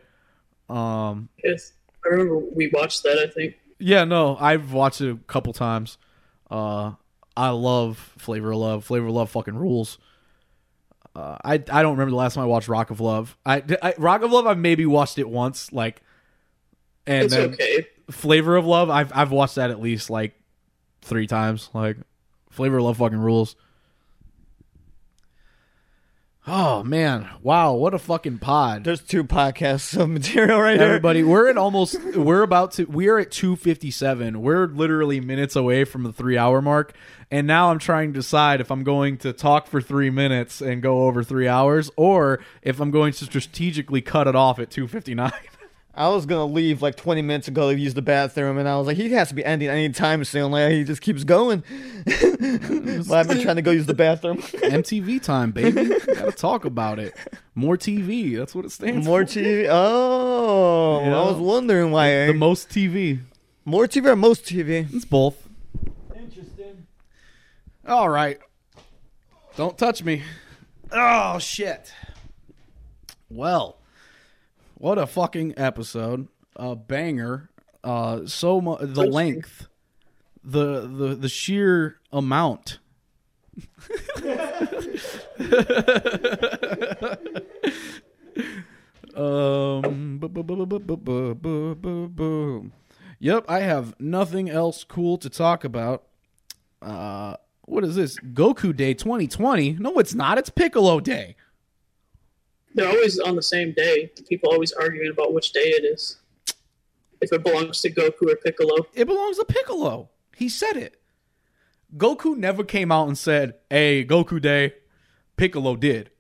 Um, Yes. I remember we watched that, I think. yeah, no, I've watched it a couple times. Uh, I love Flavor of Love. Flavor of Love fucking rules. Uh, I I don't remember the last time I watched Rock of Love. I, I Rock of Love I maybe watched it once, like, and It's then okay. Flavor of Love, I've I've watched that at least like three times. Like Flavor of Love fucking rules. Oh man. Wow, what a fucking pod. There's two podcasts of material right here. Everybody, we're at almost we're about to we are at 257. We're literally minutes away from the 3 hour mark. And now I'm trying to decide if I'm going to talk for 3 minutes and go over 3 hours or if I'm going to strategically cut it off at 259. I was gonna leave like 20 minutes ago to use the bathroom, and I was like, he has to be ending any time soon. Like he just keeps going. but I've been trying to go use the bathroom. MTV time, baby. Gotta talk about it. More TV. That's what it stands More for. TV. Oh, Yeah. I was wondering why. The most TV. More TV or most TV? It's both. Interesting. All right. Don't touch me. Oh shit. Well, what a fucking episode. A banger. Uh, so mu- the length, the the the sheer amount. um. bu- bu- bu- bu- bu- bu- bu- bu- bu. Yep, I have nothing else cool to talk about. Uh, what is this? Goku Day 2020? No, it's not. It's Piccolo Day. They're always on the same day. People always arguing about which day it is. If it belongs to Goku or Piccolo. It belongs to Piccolo. He said it. Goku never came out and said, "Hey, Goku Day." Piccolo did.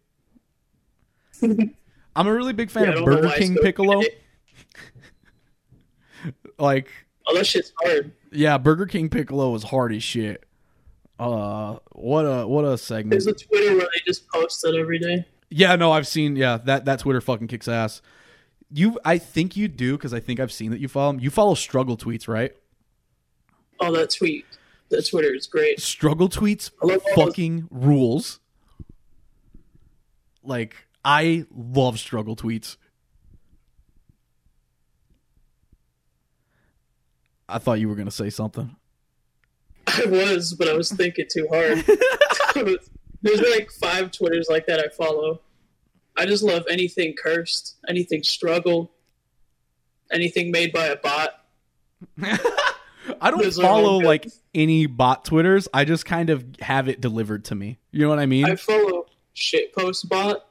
I'm a really big fan Yeah, of Burger King Piccolo. Like, Oh, that shit's hard. yeah, Burger King Piccolo is hard as shit. Uh, what a what a segment. There's a Twitter where they just post it every day. Yeah, no, I've seen. Yeah, that that Twitter fucking kicks ass. You, I think you do because I think I've seen that you follow him. You follow struggle tweets, right? Oh, that tweet. That Twitter is great. Struggle tweets all those- fucking rules. Like I love struggle tweets. I thought you were gonna say something. I was, but I was thinking too hard. There's like five Twitters like that I follow. I just love anything cursed, anything struggle, anything made by a bot. I don't Those follow like any bot twitters. I just kind of have it delivered to me. You know what I mean? I follow shitpost bot.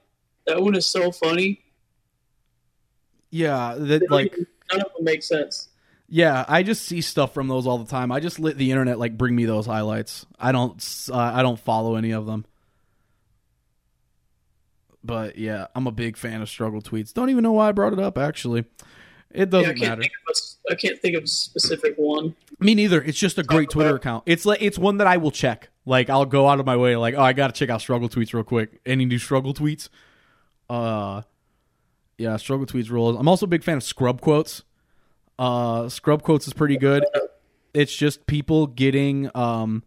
That one is so funny. yeah, that like none of them make sense. Yeah, I just see stuff from those all the time. I just let the internet like bring me those highlights. I don't uh, I don't follow any of them. But yeah, I'm a big fan of struggle tweets. Don't even know why I brought it up actually. It doesn't can't matter. think of a I can't think of a specific one. Me neither. It's just a great Twitter account. It's like it's one that I will check. Like I'll go out of my way like, "Oh, I got to check out struggle tweets real quick." Any new struggle tweets? Uh yeah, struggle tweets rules. I'm also a big fan of scrub quotes. Uh scrub quotes is pretty good. It's just people getting um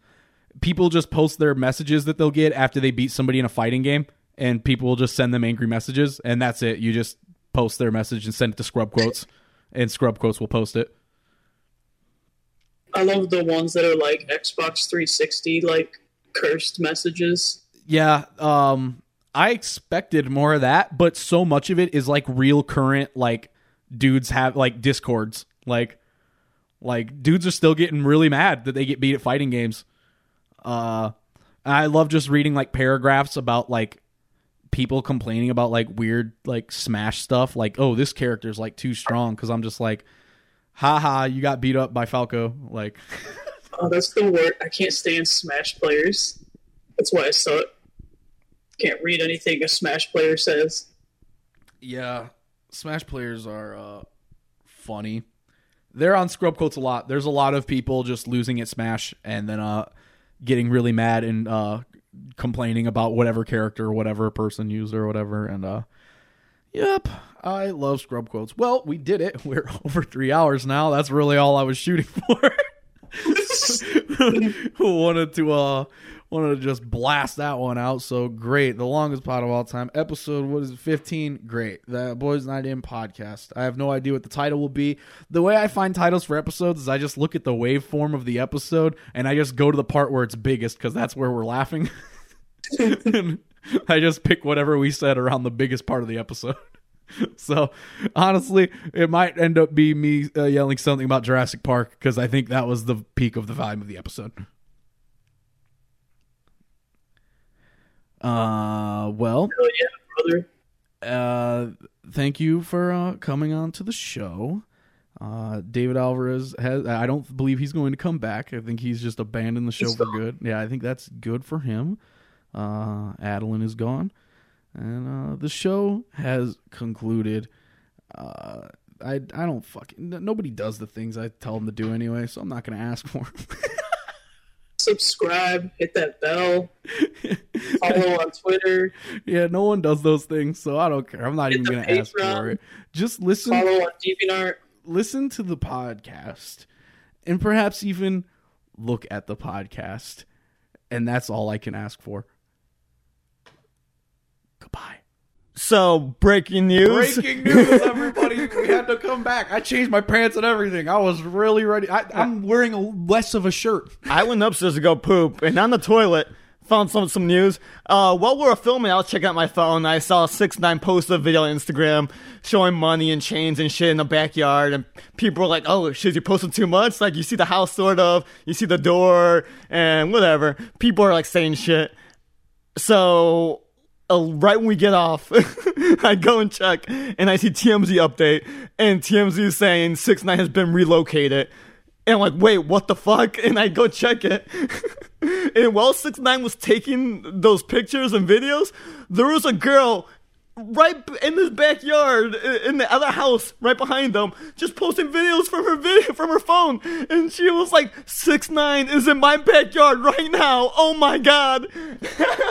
people just post their messages that they'll get after they beat somebody in a fighting game and people will just send them angry messages and that's it. You just post their message and send it to scrub quotes and scrub quotes will post it. I love the ones that are like Xbox 360, like cursed messages. Yeah, um I expected more of that, but so much of it is like real current like dudes have like discords. Like like dudes are still getting really mad that they get beat at fighting games. Uh I love just reading like paragraphs about like people complaining about like weird like smash stuff like oh this character's like too strong cuz I'm just like haha you got beat up by Falco like Oh, that's the word. I can't stand Smash players. That's why I suck. Can't read anything a Smash player says. Yeah, Smash players are uh, funny. They're on scrub quotes a lot. There's a lot of people just losing at Smash and then uh, getting really mad and uh, complaining about whatever character whatever person used or whatever. And uh, yep, I love scrub quotes. Well, we did it. We're over three hours now. That's really all I was shooting for. Who wanted to uh wanted to just blast that one out. So great. The longest pod of all time. Episode what is it? 15 great. The boys night in podcast. I have no idea what the title will be. The way i find titles for episodes is i just look at the waveform of the episode and i just go to the part where it's biggest because that's where we're laughing. And i just pick whatever we said around the biggest part of the episode. So honestly, it might end up be me uh, yelling something about Jurassic Park because I think that was the peak of the volume of the episode. Uh, well, Hell yeah, brother. uh, thank you for uh, coming on to the show. Uh, David Alvarez has. I don't believe he's going to come back. I think he's just abandoned the show He's for gone. good. Yeah, I think that's good for him. Uh, Adeline is gone, and uh, the show has concluded. Uh, I I don't fucking nobody does the things I tell them to do anyway, so I'm not going to ask for. Subscribe, hit that bell, follow on Twitter, yeah, no one does those things, so I don't care. I'm not Hit even going to ask for it. Just listen. follow on DeviantArt. listen to the podcast and perhaps even look at the podcast. And that's all I can ask for. Goodbye. So breaking news. Breaking news, everybody! We had to come back. I changed my pants and everything. I was really ready. I, I'm wearing a, less of a shirt. I went upstairs to go poop, and on the toilet found some some news. Uh, while we were filming, I was checking out my phone. I saw six nine post a video on Instagram showing money and chains and shit in the backyard, and people were like, "Oh, shit, you posting too much." Like you see the house, sort of, you see the door, and whatever. People are like saying shit. So uh, right when we get off, I go and check, and I see TMZ update, and TMZ is saying six nine has been relocated. And I'm like, wait, what the fuck? And I go check it. and while six nine was taking those pictures and videos, there was a girl right in this backyard in the other house right behind them just posting videos from her video from her phone and she was like six nine is in my backyard right now oh my god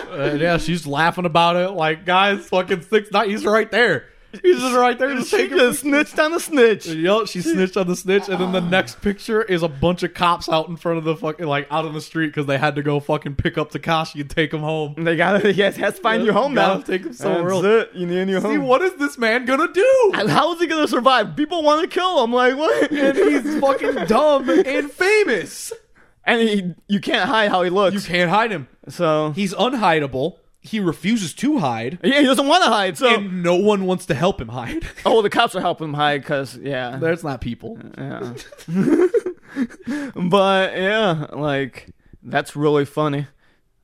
Uh, yeah, she's laughing about it. Like, guys, fucking six nine. He's right there. He's just right there. Just she just snitched on the snitch Yup, she snitched on the snitch, and then the ah. next picture is a bunch of cops out in front of the fucking like out on the street because they had to go fucking pick up Tekashi and take him home. they gotta yes has to find you home now take him somewhere That's else. it. you need a new See, home what is this man gonna do? And how is he gonna survive people want to kill him like what And he's fucking dumb and famous. and he you can't hide how he looks You can't hide him. so He's unhideable. He refuses to hide, yeah he doesn't want to hide so and no one wants to help him hide. oh the cops are helping him hide because yeah That's not people. Uh, yeah. but yeah, like that's really funny.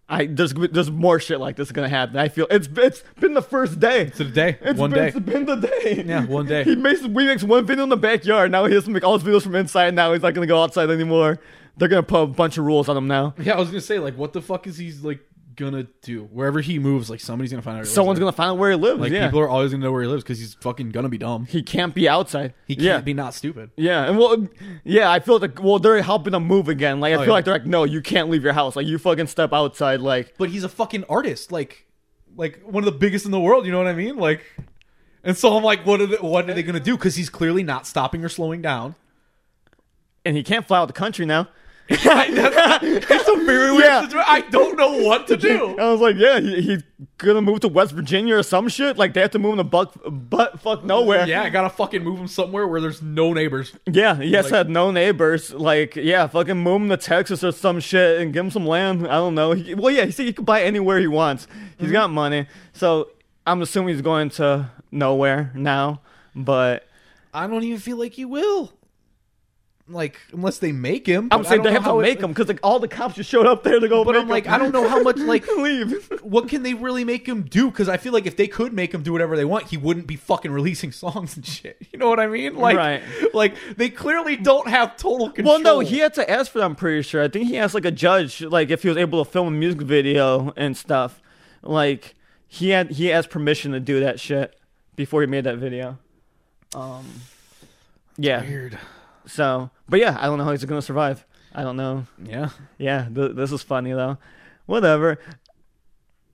I there's there's more shit like this is gonna happen. I feel it's it's been the first day. It's the day, It's one been, day. It's been the day. Yeah, one day. He makes we makes one video in the backyard. Now he has to make all his videos from inside. Now he's not gonna go outside anymore. They're gonna put a bunch of rules on him now. Yeah, I was gonna say like, what the fuck is he like gonna do? Wherever he moves, like somebody's gonna find out. he Someone's gonna find out where he lives. like yeah, people are always gonna know where he lives because he's fucking gonna be dumb. he can't be outside. He can't yeah. be not stupid. Yeah, and well, yeah, I feel like well, they're helping him move again. Like I Oh, feel yeah. like they're like, no, you can't leave your house. Like you fucking step outside. Like But he's a fucking artist, like, like one of the biggest in the world. You know what I mean? Like, and so I'm like, what are they, what are they gonna do? Because he's clearly not stopping or slowing down. and he can't fly out the country now. it's a very weird Yeah. situation. I don't know what to do. I was like, yeah, he, he's gonna move to West Virginia or some shit. Like they have to move him to buck, butt fuck nowhere. Yeah, I gotta fucking move him somewhere where there's no neighbors. yeah. He has Like- have no neighbors. Like, yeah, fucking move him to Texas or some shit and give him some land. I don't know. He, well, yeah, he said he could buy anywhere he wants. He's mm-hmm. got money, so I'm assuming he's going to nowhere now. But I don't even feel like he will. Like, unless they make him. I'm saying they have to how it- make him because like all the cops just showed up there to go. But make I'm like, him. I don't know how much like leave. what can they really make him do? Because I feel like if they could make him do whatever they want, he wouldn't be fucking releasing songs and shit. You know what I mean? Like, Right. like they clearly don't have total control. Well, no, he had to ask for that. I'm pretty sure. I think he asked like a judge, like if he was able to film a music video and stuff. Like he had he asked permission to do that shit before he made that video. Um, yeah. weird. So, but yeah, I don't know how he's gonna survive. I don't know. Yeah, Yeah, th- this is funny though. Whatever.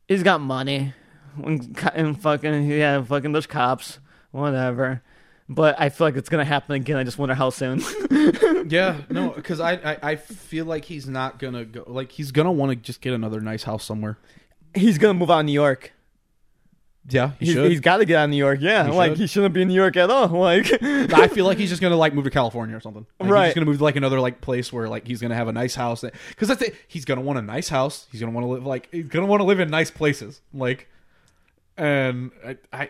He's got money. And and fucking yeah, fucking those cops. Whatever. But I feel like it's gonna happen again. I just wonder how soon. yeah, no, because I, I I feel like he's not gonna go. Like he's gonna want to just get another nice house somewhere. he's gonna move out of New York. Yeah, he He's, should. he's got to get out of New York. Yeah, He like should. he shouldn't be in New York at all. Like, I feel like he's just gonna like move to California or something. Like, Right. He's just gonna move to like another like place where like he's gonna have a nice house. Because that's it. He's gonna want a nice house. He's gonna want to live like he's gonna want to live in nice places. Like, and I, I,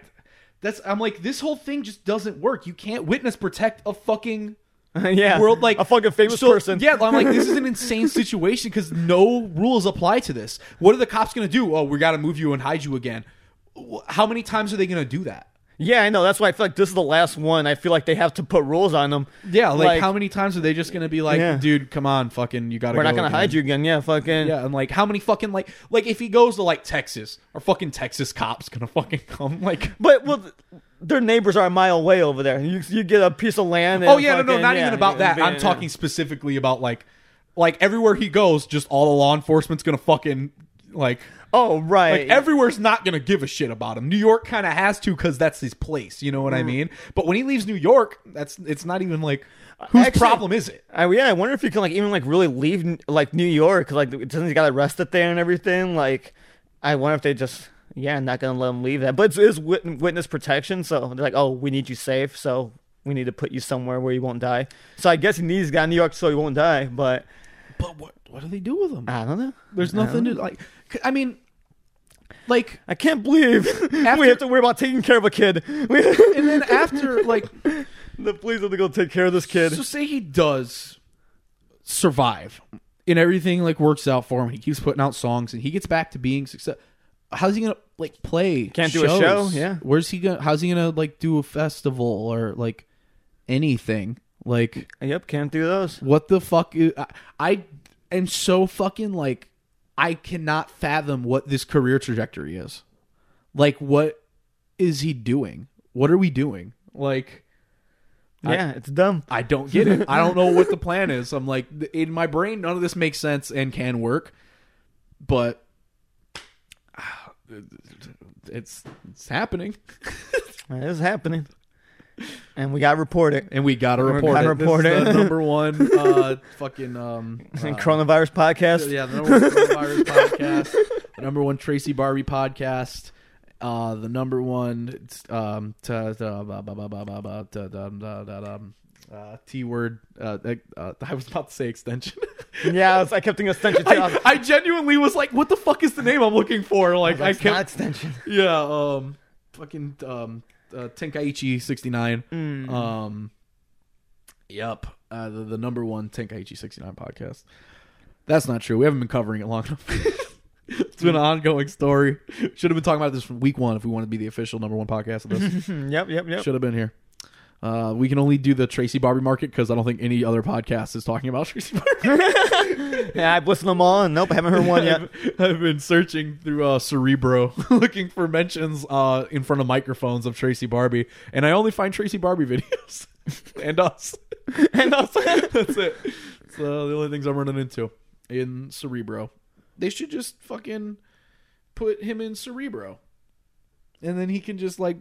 that's I'm like this whole thing just doesn't work. You can't witness protect a fucking yeah, world like a fucking famous so- person. Yeah, I'm like this is an insane situation because no rules apply to this. What are the cops gonna do? Oh, we got to move you and hide you again. How many times are they gonna do that? yeah, I know. That's why I feel like this is the last one. I feel like they have to put rules on them. Yeah, like, Like- how many times are they just gonna be like, Yeah. dude, come on, fucking, you gotta. We're not gonna again." hide you again. Yeah, fucking. Yeah, and like how many fucking like like if he goes to like Texas, are fucking Texas cops gonna fucking come? Like, But well, their neighbors are a mile away over there. You you get a piece of land. oh yeah, no, no, not yeah, even about that. I'm yeah. talking specifically about like, like everywhere he goes, just all the law enforcement's gonna fucking like. Oh right. Like everywhere's not gonna give a shit about him. New York kind of has to because that's his place. You know Mm. what I mean? But when he leaves New York, that's it's not even like whose Actually- problem is it? I, yeah, I wonder if you can like even like really leave like New York. Like, doesn't he got arrested there and everything? Like, I wonder if they just yeah, not gonna let him leave that. But it's, it's wit- witness protection, so they're like, oh, we need you safe, so we need to put you somewhere where you won't die. So I guess he needs to get out of New York so he won't die. But But what what do they do with them? I don't know. There's nothing to like. I mean, like, I can't believe After- we have to worry about taking care of a kid. And then after like, the police have to go take care of this kid. so say he does survive, and everything like works out for him. He keeps putting out songs, and he gets back to being success. How's he gonna like play? Can't do a show, yeah. Where's he gonna? How's he gonna like do a festival or like anything? Like, Yep, can't do those. what the fuck? Is, I, I am so fucking like, I cannot fathom what this career trajectory is. Like, what is he doing? What are we doing? Like, I- Yeah, it's dumb. I don't get it. I don't know what the plan is. I'm like, in my brain, none of this makes sense and can work, but it's it's happening, It is happening, and we got to report it. and we gotta We report gotta it. report this is it. the number one uh, fucking um, uh, Coronavirus podcast. yeah, the number one coronavirus podcast, the number one Tracy Barbie podcast. Uh, the number one um, ta- ta- ba- ba- ba- ba- ba- ba- ta- da- da- da- dum, uh, T word. Uh, uh, I was about to say extension. Yeah, I, was, I kept thinking extension too. I was I, I genuinely was like, "What the fuck is the name I'm looking for?" Like, I, like, "It's not kept, extension. yeah, um, fucking um, uh, Tenkaichi sixty nine. Um, yep, uh, the, the number one Tenkaichi sixty nine podcast. That's not true. We haven't been covering it long enough. it's been an ongoing story. Should have been talking about this from week one if we wanted to be the official number one podcast of this. yep, yep, yep. Should have been here. Uh, we can only do the Tracy Barbie market because I don't think any other podcast is talking about Tracy Barbie. Yeah, I've listened to them all, and nope, I haven't heard one yet. I've, I've been searching through uh, Cerebro looking for mentions uh, in front of microphones of Tracy Barbie, and I only find Tracy Barbie videos and us. and also, That's it. So the only things I'm running into in Cerebro. They should just fucking put him in Cerebro, and then he can just like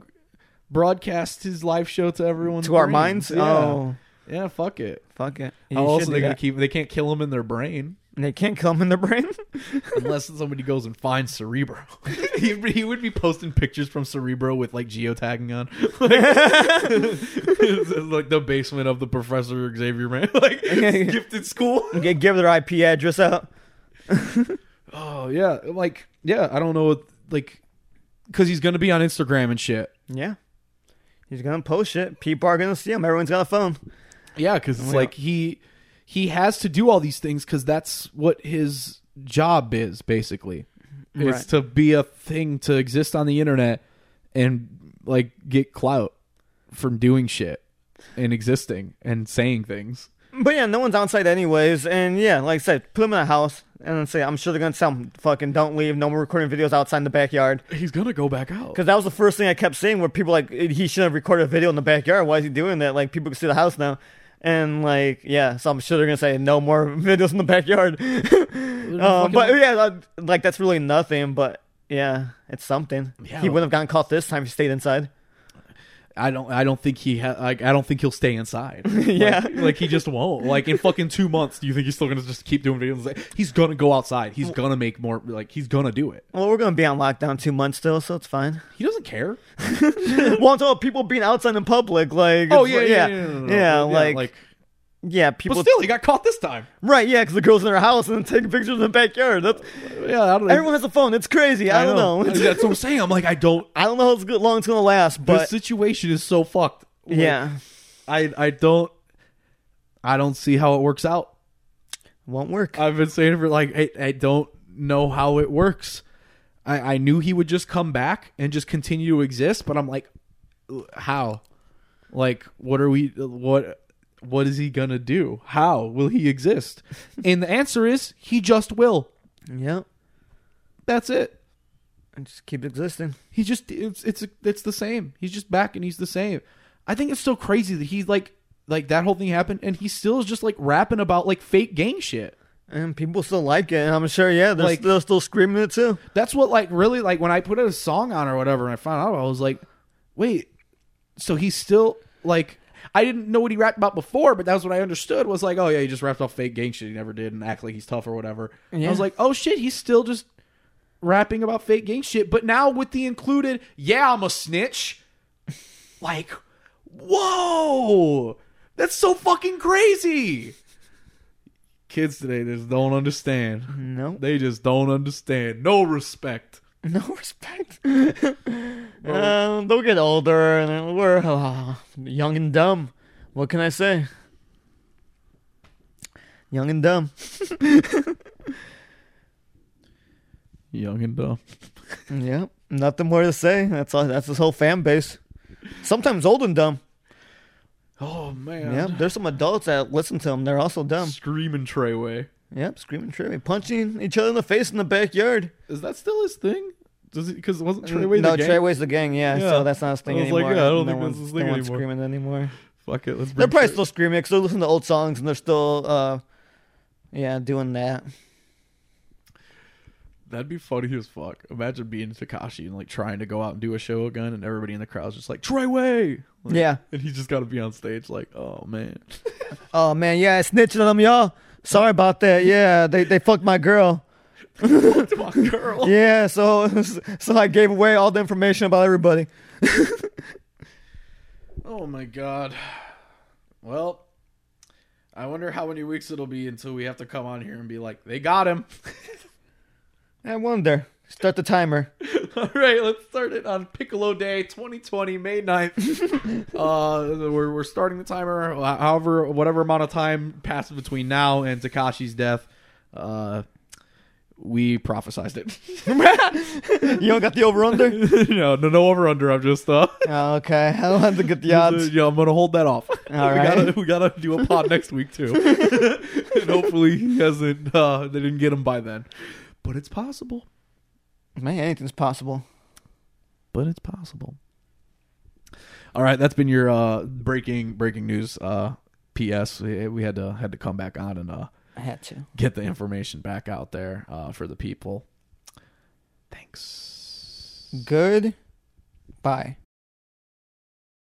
broadcast his live show to everyone. to our minds. Yeah. Oh, yeah, fuck it. fuck it. How You else should are they do gonna that. keep? They can't kill him in their brain. And they can't come in their brain. unless somebody goes and finds Cerebro. he, he would be posting pictures from Cerebro with like geotagging on, like, like the basement of the Professor Xavier man, like gifted school. Give their IP address out. Oh yeah, like yeah, I don't know, what, like because he's gonna be on Instagram and shit. Yeah, he's gonna post it. People are gonna see him. Everyone's got a phone. Yeah, because it's like he he has to do all these things because that's what his job is basically. Right. to be a thing to exist on the internet and like get clout from doing shit and existing and saying things. But yeah, no one's outside anyways. And yeah, like I said, put him in a house and then say, I'm sure they're gonna tell him, fucking don't leave. No more recording videos outside in the backyard. He's gonna go back out. Because that was the first thing I kept saying, where people like he shouldn't have recorded a video in the backyard. Why is he doing that? Like people can see the house now, and like yeah, so I'm sure they're gonna say no more videos in the backyard. uh, but yeah, like that's really nothing. But yeah, it's something. Yeah. He wouldn't have gotten caught this time if he stayed inside. I don't. I don't think he. Ha- like. I don't think he'll stay inside. Yeah. Like, like, he just won't. Like in fucking two months, do you think he's still gonna just keep doing videos? Like, he's gonna go outside. He's gonna make more. Like he's gonna do it. Well, we're gonna be on lockdown two months still, so it's fine. He doesn't care. well, I'm talking about people being outside in public, like Oh it's yeah, like- yeah, yeah, no, no, no. yeah, like, like. Yeah, people. But still, he got caught this time. right, yeah, because the girls in their house and then taking pictures in the backyard. That's, Yeah, I don't. everyone has a phone. It's crazy. I, don't know. That's what I'm saying. I'm like, I don't. I don't know how long it's gonna last, But the situation is so fucked. Like, yeah, I I don't. I don't see how it works out. won't work. I've been saying for like I, I don't know how it works. I, I knew he would just come back and just continue to exist, but I'm like, how? Like, what are we? What? What is he gonna do? How will he exist? and the answer is he just will. yep, That's it. and just keep existing. He just it's it's it's the same. He's just back and he's the same. I think it's so crazy that he's like like that whole thing happened and he still is just like rapping about like fake gang shit. And people still like it. I'm sure, yeah, they're, Like- they're still screaming it too. That's what like really like when I put a song on or whatever and I found out I was like, wait, so he's still like I didn't know what he rapped about before, but that was what I understood was like, oh yeah, he just rapped off fake gang shit he never did and act like he's tough or whatever. And I was like, oh shit, he's still just rapping about fake gang shit, but now with the included, yeah, I'm a snitch. Like, whoa, that's so fucking crazy. Kids today just don't understand. No, They just don't understand. No respect. no respect. um, they'll get older, and we're uh, young and dumb. What can I say? Young and dumb. Young and dumb. Yep, nothing more to say. That's all. That's his whole fan base. Sometimes old and dumb. Oh man. Yeah, there's some adults that listen to him. They're also dumb. Screaming Treyway. Yep, screaming Treyway, punching each other in the face in the backyard. Is that still his thing? Does it? Because wasn't Treyway no, the gang? Treyway's the gang. Yeah, Yeah. so that's not his thing I was like, anymore. yeah, I don't no think that's his no thing one's anymore. screaming anymore. Fuck it. Let's. They're probably still screaming because they're listening to old songs and they're still, uh, yeah, doing that. That'd be funny as fuck. Imagine being Tekashi and like trying to go out and do a show again, and everybody in the crowd's just like Treyway. Like, Yeah. And he's just got to be on stage like, oh man. Oh man, yeah, I snitched on them, y'all. Sorry about that. Yeah, they they fucked my girl. my girl. Yeah, so so I gave away all the information about everybody. Oh my god. Well, I wonder how many weeks it'll be until we have to come on here and be like, they got him. I wonder. Start the timer. All right, let's start it on Piccolo Day 2020, May 9th. uh, we're, we're starting the timer. However, whatever amount of time passes between now and Tekashi's death, uh, we prophesized it. You don't got the over under? no, no, no over under. I'm just uh, Oh, okay, I don't have to get the odds. yeah, I'm gonna hold that off. All we right. gotta we gotta do a pod next week too, and hopefully he hasn't. Uh, they didn't get him by then, but it's possible. Man, anything's possible. but it's possible. All right, that's been your uh, breaking breaking news. Uh, P.S. We we had to had to come back on and uh, I had to. get the information back out there uh, for the people. Thanks. Good. Bye.